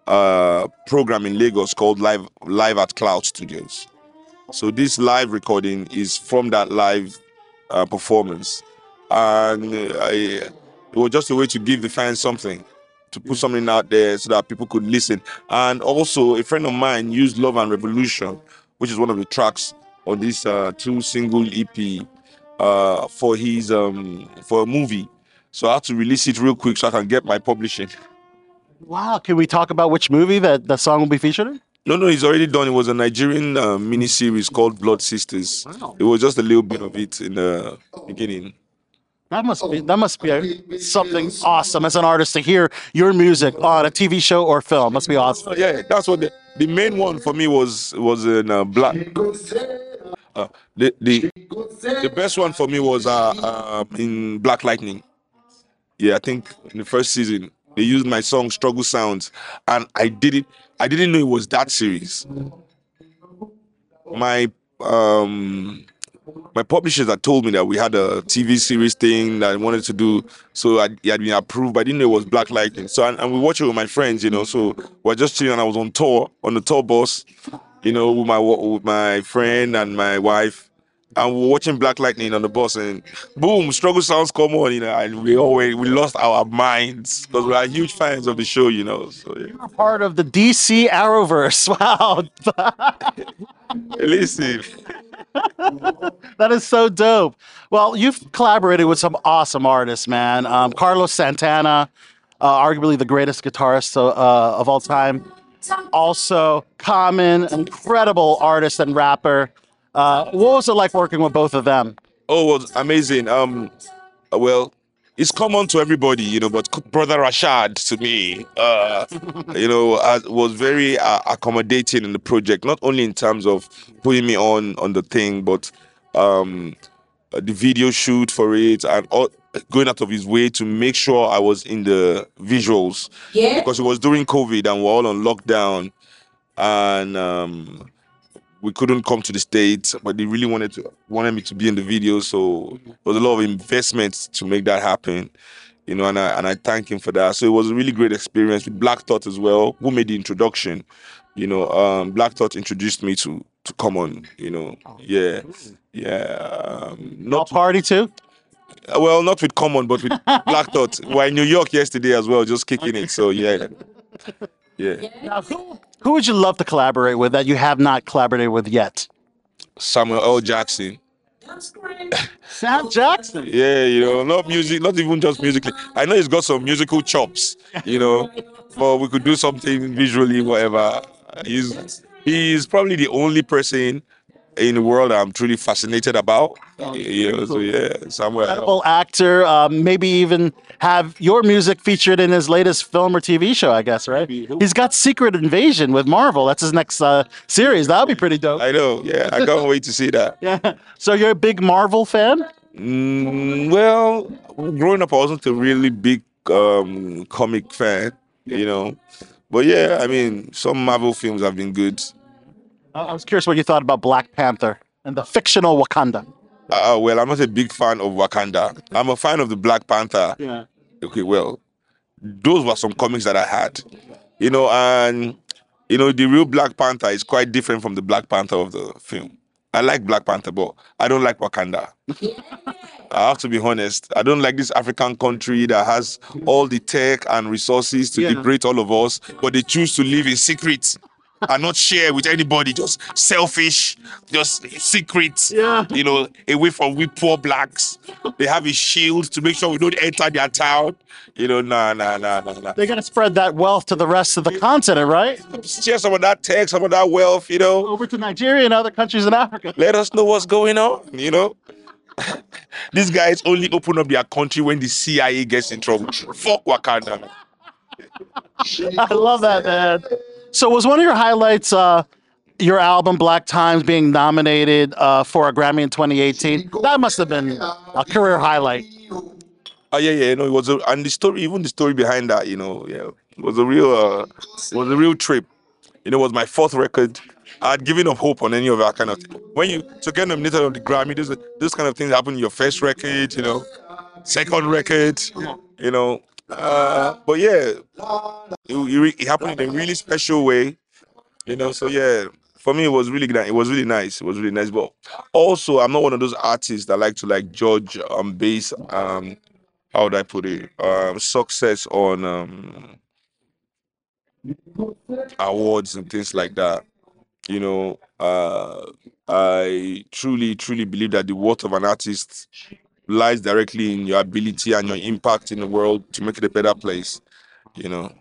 I: uh, program in Lagos called Live Live at Cloud Studios. So this live recording is from that live uh, performance, and I, it was just a way to give the fans something, to put something out there so that people could listen. And also, a friend of mine used "Love and Revolution," which is one of the tracks on this uh, two single EP, uh, for his um, for a movie. So I had to release it real quick so I can get my publishing.
E: Wow. Can we talk about which movie that the song will be featured in?
I: No, no, he's already done. It was a Nigerian uh, mini series called Blood Sisters. It was just a little bit of it in the beginning.
E: That must be that must be a, something awesome as an artist to hear your music on a TV show or film. Must be awesome.
I: Oh, yeah, that's what the, the main one for me was was in uh, black. Uh, the the the best one for me was uh, uh, in Black Lightning. Yeah, I think in the first season they used my song "Struggle Sounds," and I did it. I didn't know it was that serious. My um my publishers had told me that we had a TV series thing that I wanted to do, so I, it had been approved. But I didn't know it was Black Lightning. So and, and we watched it with my friends, you know. So we're just chilling. And I was on tour on the tour bus, you know, with my with my friend and my wife, and we were watching Black Lightning on the bus, and boom, Struggle Sounds come on, you know, and we always we lost our minds because we are huge fans of the show, you know. So yeah.
E: You're part of the DC Arrowverse. Wow.
I: Listen.
E: that is so dope. Well, you've collaborated with some awesome artists, man. Um, Carlos Santana, uh, arguably the greatest guitarist uh, of all time. Also Common, incredible artist and rapper. Uh, what was it like working with both of them?
I: Oh, was amazing. Um, well, it's common to everybody, you know, but brother Rashad to me, uh, you know, was very uh, accommodating in the project. Not only in terms of putting me on on the thing, but um, the video shoot for it and all, going out of his way to make sure I was in the visuals.
J: Yeah.
I: Because it was during COVID and we're all on lockdown, and um, we couldn't come to the states, but they really wanted to wanted me to be in the video, so there was a lot of investment to make that happen. You know, and I and I thank him for that. So it was a really great experience with Black Thought as well, who made the introduction. You know, um, Black Thought introduced me to to Common, You know, yeah, yeah. Um,
E: Y'all
I: not
E: party too?
I: Uh, well, not with Common, but with Black Thought. We're in New York yesterday as well, just kicking it. So yeah, yeah.
E: Now, who, who would you love to collaborate with that you have not collaborated with yet?
I: Samuel L. Jackson.
E: Sam Jackson.
I: Yeah, you know, not music, not even just musically. I know he's got some musical chops, you know, but we could do something visually, whatever. He's he's probably the only person in the world I'm truly fascinated about. You know, so yeah, somewhere.
E: Incredible actor. Um, maybe even have your music featured in his latest film or TV show, I guess, right? He's got Secret Invasion with Marvel. That's his next uh, series. That'll be pretty dope.
I: I know, yeah, I can't wait to see that.
E: Yeah. So you're a big Marvel fan?
I: Mm, well, growing up, I wasn't a really big um, comic fan, you know, but yeah, I mean, some Marvel films have been good.
E: I was curious what you thought about Black Panther and the fictional Wakanda.
I: Uh, well, I'm not a big fan of Wakanda. I'm a fan of the Black Panther.
E: Yeah.
I: Okay, well, those were some comics that I had, you know, and you know, the real Black Panther is quite different from the Black Panther of the film. I like Black Panther, but I don't like Wakanda. I have to be honest. I don't like this African country that has all the tech and resources to
E: Yeah.
I: liberate all of us, but they choose to live in secret and not share with anybody. Just selfish, just secret.
E: Yeah.
I: You know, away from we poor blacks. They have a shield to make sure we don't enter their town. You know, nah, nah, nah, nah, nah.
E: They got to spread that wealth to the rest of the continent, right?
I: Share some of that tech, some of that wealth. You know,
E: Over to Nigeria and other countries in Africa.
I: let us know what's going on. You know. These guys only open up their country when the CIA gets in trouble. Fuck Wakanda.
E: I love that, man. So was one of your highlights uh, your album Black Times being nominated uh, for a Grammy in 2018? That must have been a career highlight.
I: Oh yeah, yeah, no, it was a, and the story, even the story behind that, you know, yeah, was a real, uh, was a real trip. You know, it was my fourth record. I'd given up hope on any of that kind of thing. When you to get nominated on the Grammy, those those kind of things happen in your first record, you know, second record, you know. Uh, but yeah, it, it, it happened in a really special way, you know. So yeah, for me it was really good. It was really nice. It was really nice. But also, I'm not one of those artists that like to like judge um base um how would I put it um success on um awards and things like that. You know, uh, I truly, truly believe that the worth of an artist lies directly in your ability and your impact in the world to make it a better place. You know.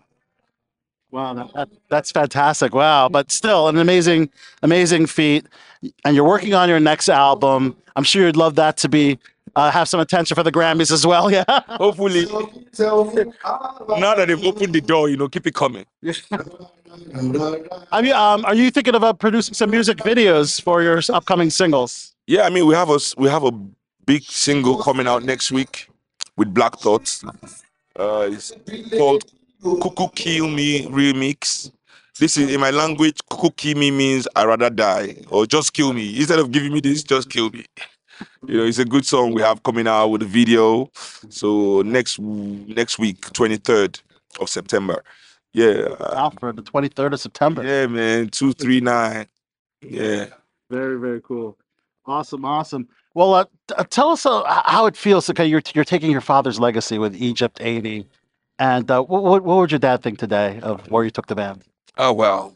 E: Wow, that, that, that's fantastic. Wow, but still an amazing, amazing feat. And you're working on your next album. I'm sure you'd love that to be uh, have some attention for the Grammys as well. Yeah.
I: Hopefully, now that they've opened the door, you know, keep it coming.
E: I mean, um, are you thinking about producing some music videos for your upcoming singles?
I: Yeah, I mean, we have a s- we have a big single coming out next week with Black Thoughts. Uh, it's called "Cuckoo Kill Me" remix. This is in my language. "Cuckoo Kill Me" means I rather die or just kill me. Instead of giving me this, just kill me. You know, it's a good song we have coming out with a video. So next next week, twenty third of September. Yeah,
E: Out for the 23rd of September.
I: yeah, man. Two three nine. Yeah.
E: Very, very cool. Awesome, awesome. Well, uh, t- uh, tell us uh, how it feels. Okay, you're you're taking your father's legacy with Egypt 80, and uh, what, what what would your dad think today of where you took the band?
I: Oh well.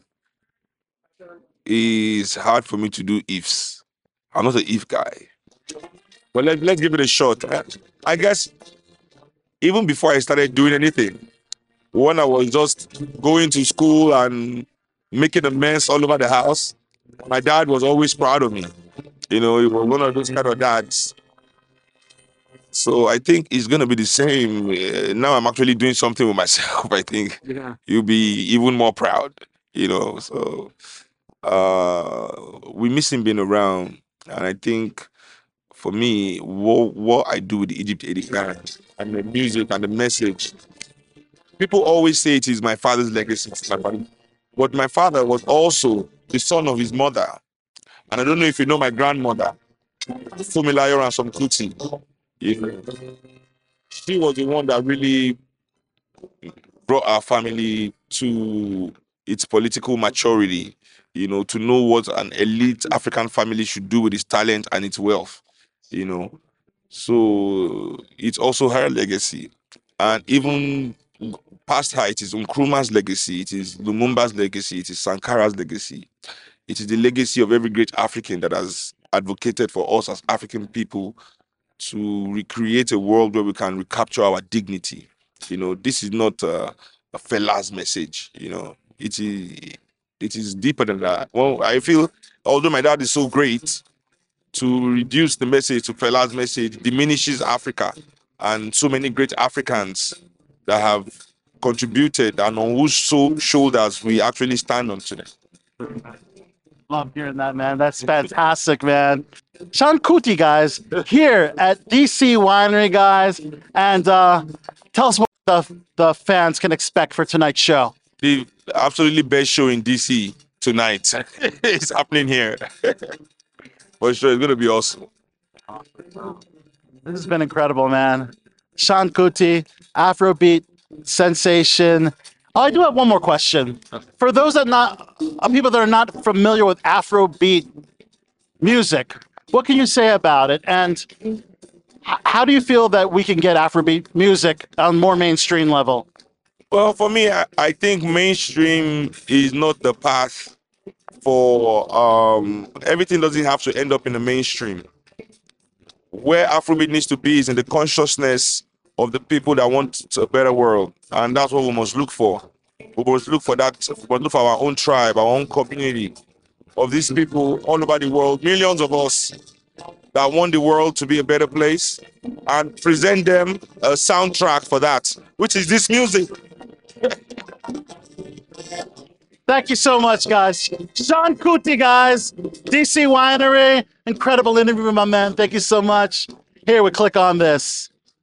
I: It's hard for me to do ifs. I'm not an if guy. But let, let's give it a shot. Uh, I guess even before I started doing anything, when I was just going to school and making a mess all over the house. My dad was always proud of me. You know, he was one of those kind of dads. So I think it's gonna be the same. Uh, now I'm actually doing something with myself. I think
E: Yeah.
I: you'll be even more proud. You know, so uh, we miss him being around, and I think for me, what what I do with the Egypt 85 and the music and the message, people always say it is my father's legacy. my father. But my father was also the son of his mother. And I don't know if you know my grandmother, Funmilayo Ransome-Kuti. Know, she was the one that really brought our family to its political maturity, you know, to know what an elite African family should do with its talent and its wealth, you know. So it's also her legacy. And even past her, it is Nkrumah's legacy, it is Lumumba's legacy, it is Sankara's legacy. It is the legacy of every great African that has advocated for us as African people to recreate a world where we can recapture our dignity. You know, this is not uh, a Fela's message. You know, it is it is deeper than that. Well, I feel although my dad is so great, to reduce the message to Fela's message diminishes Africa and so many great Africans that have contributed and on whose shoulders we actually stand on today.
E: Love hearing that, man. That's fantastic, man. Seun Kuti, guys, here at DC Winery, guys, and uh, tell us what the, the fans can expect for tonight's show.
I: The absolutely best show in DC tonight. it's happening here. For sure, it's gonna be awesome.
E: This has been incredible, man. Seun Kuti, Afrobeat sensation. Oh, I do have one more question. For those that not uh, people that are not familiar with Afrobeat music, what can you say about it? And h- how do you feel that we can get Afrobeat music on more mainstream level?
I: Well, for me, I, I think mainstream is not the path for um everything doesn't have to end up in the mainstream. Where Afrobeat needs to be is in the consciousness of the people that want a better world. And that's what we must look for. We must look for that, we must look for our own tribe, our own community of these people all over the world, millions of us that want the world to be a better place and present them a soundtrack for that, which is this music.
E: Thank you so much, guys. Seun Kuti, guys, DC Winery. Incredible interview my man. Thank you so much. Here we click on this.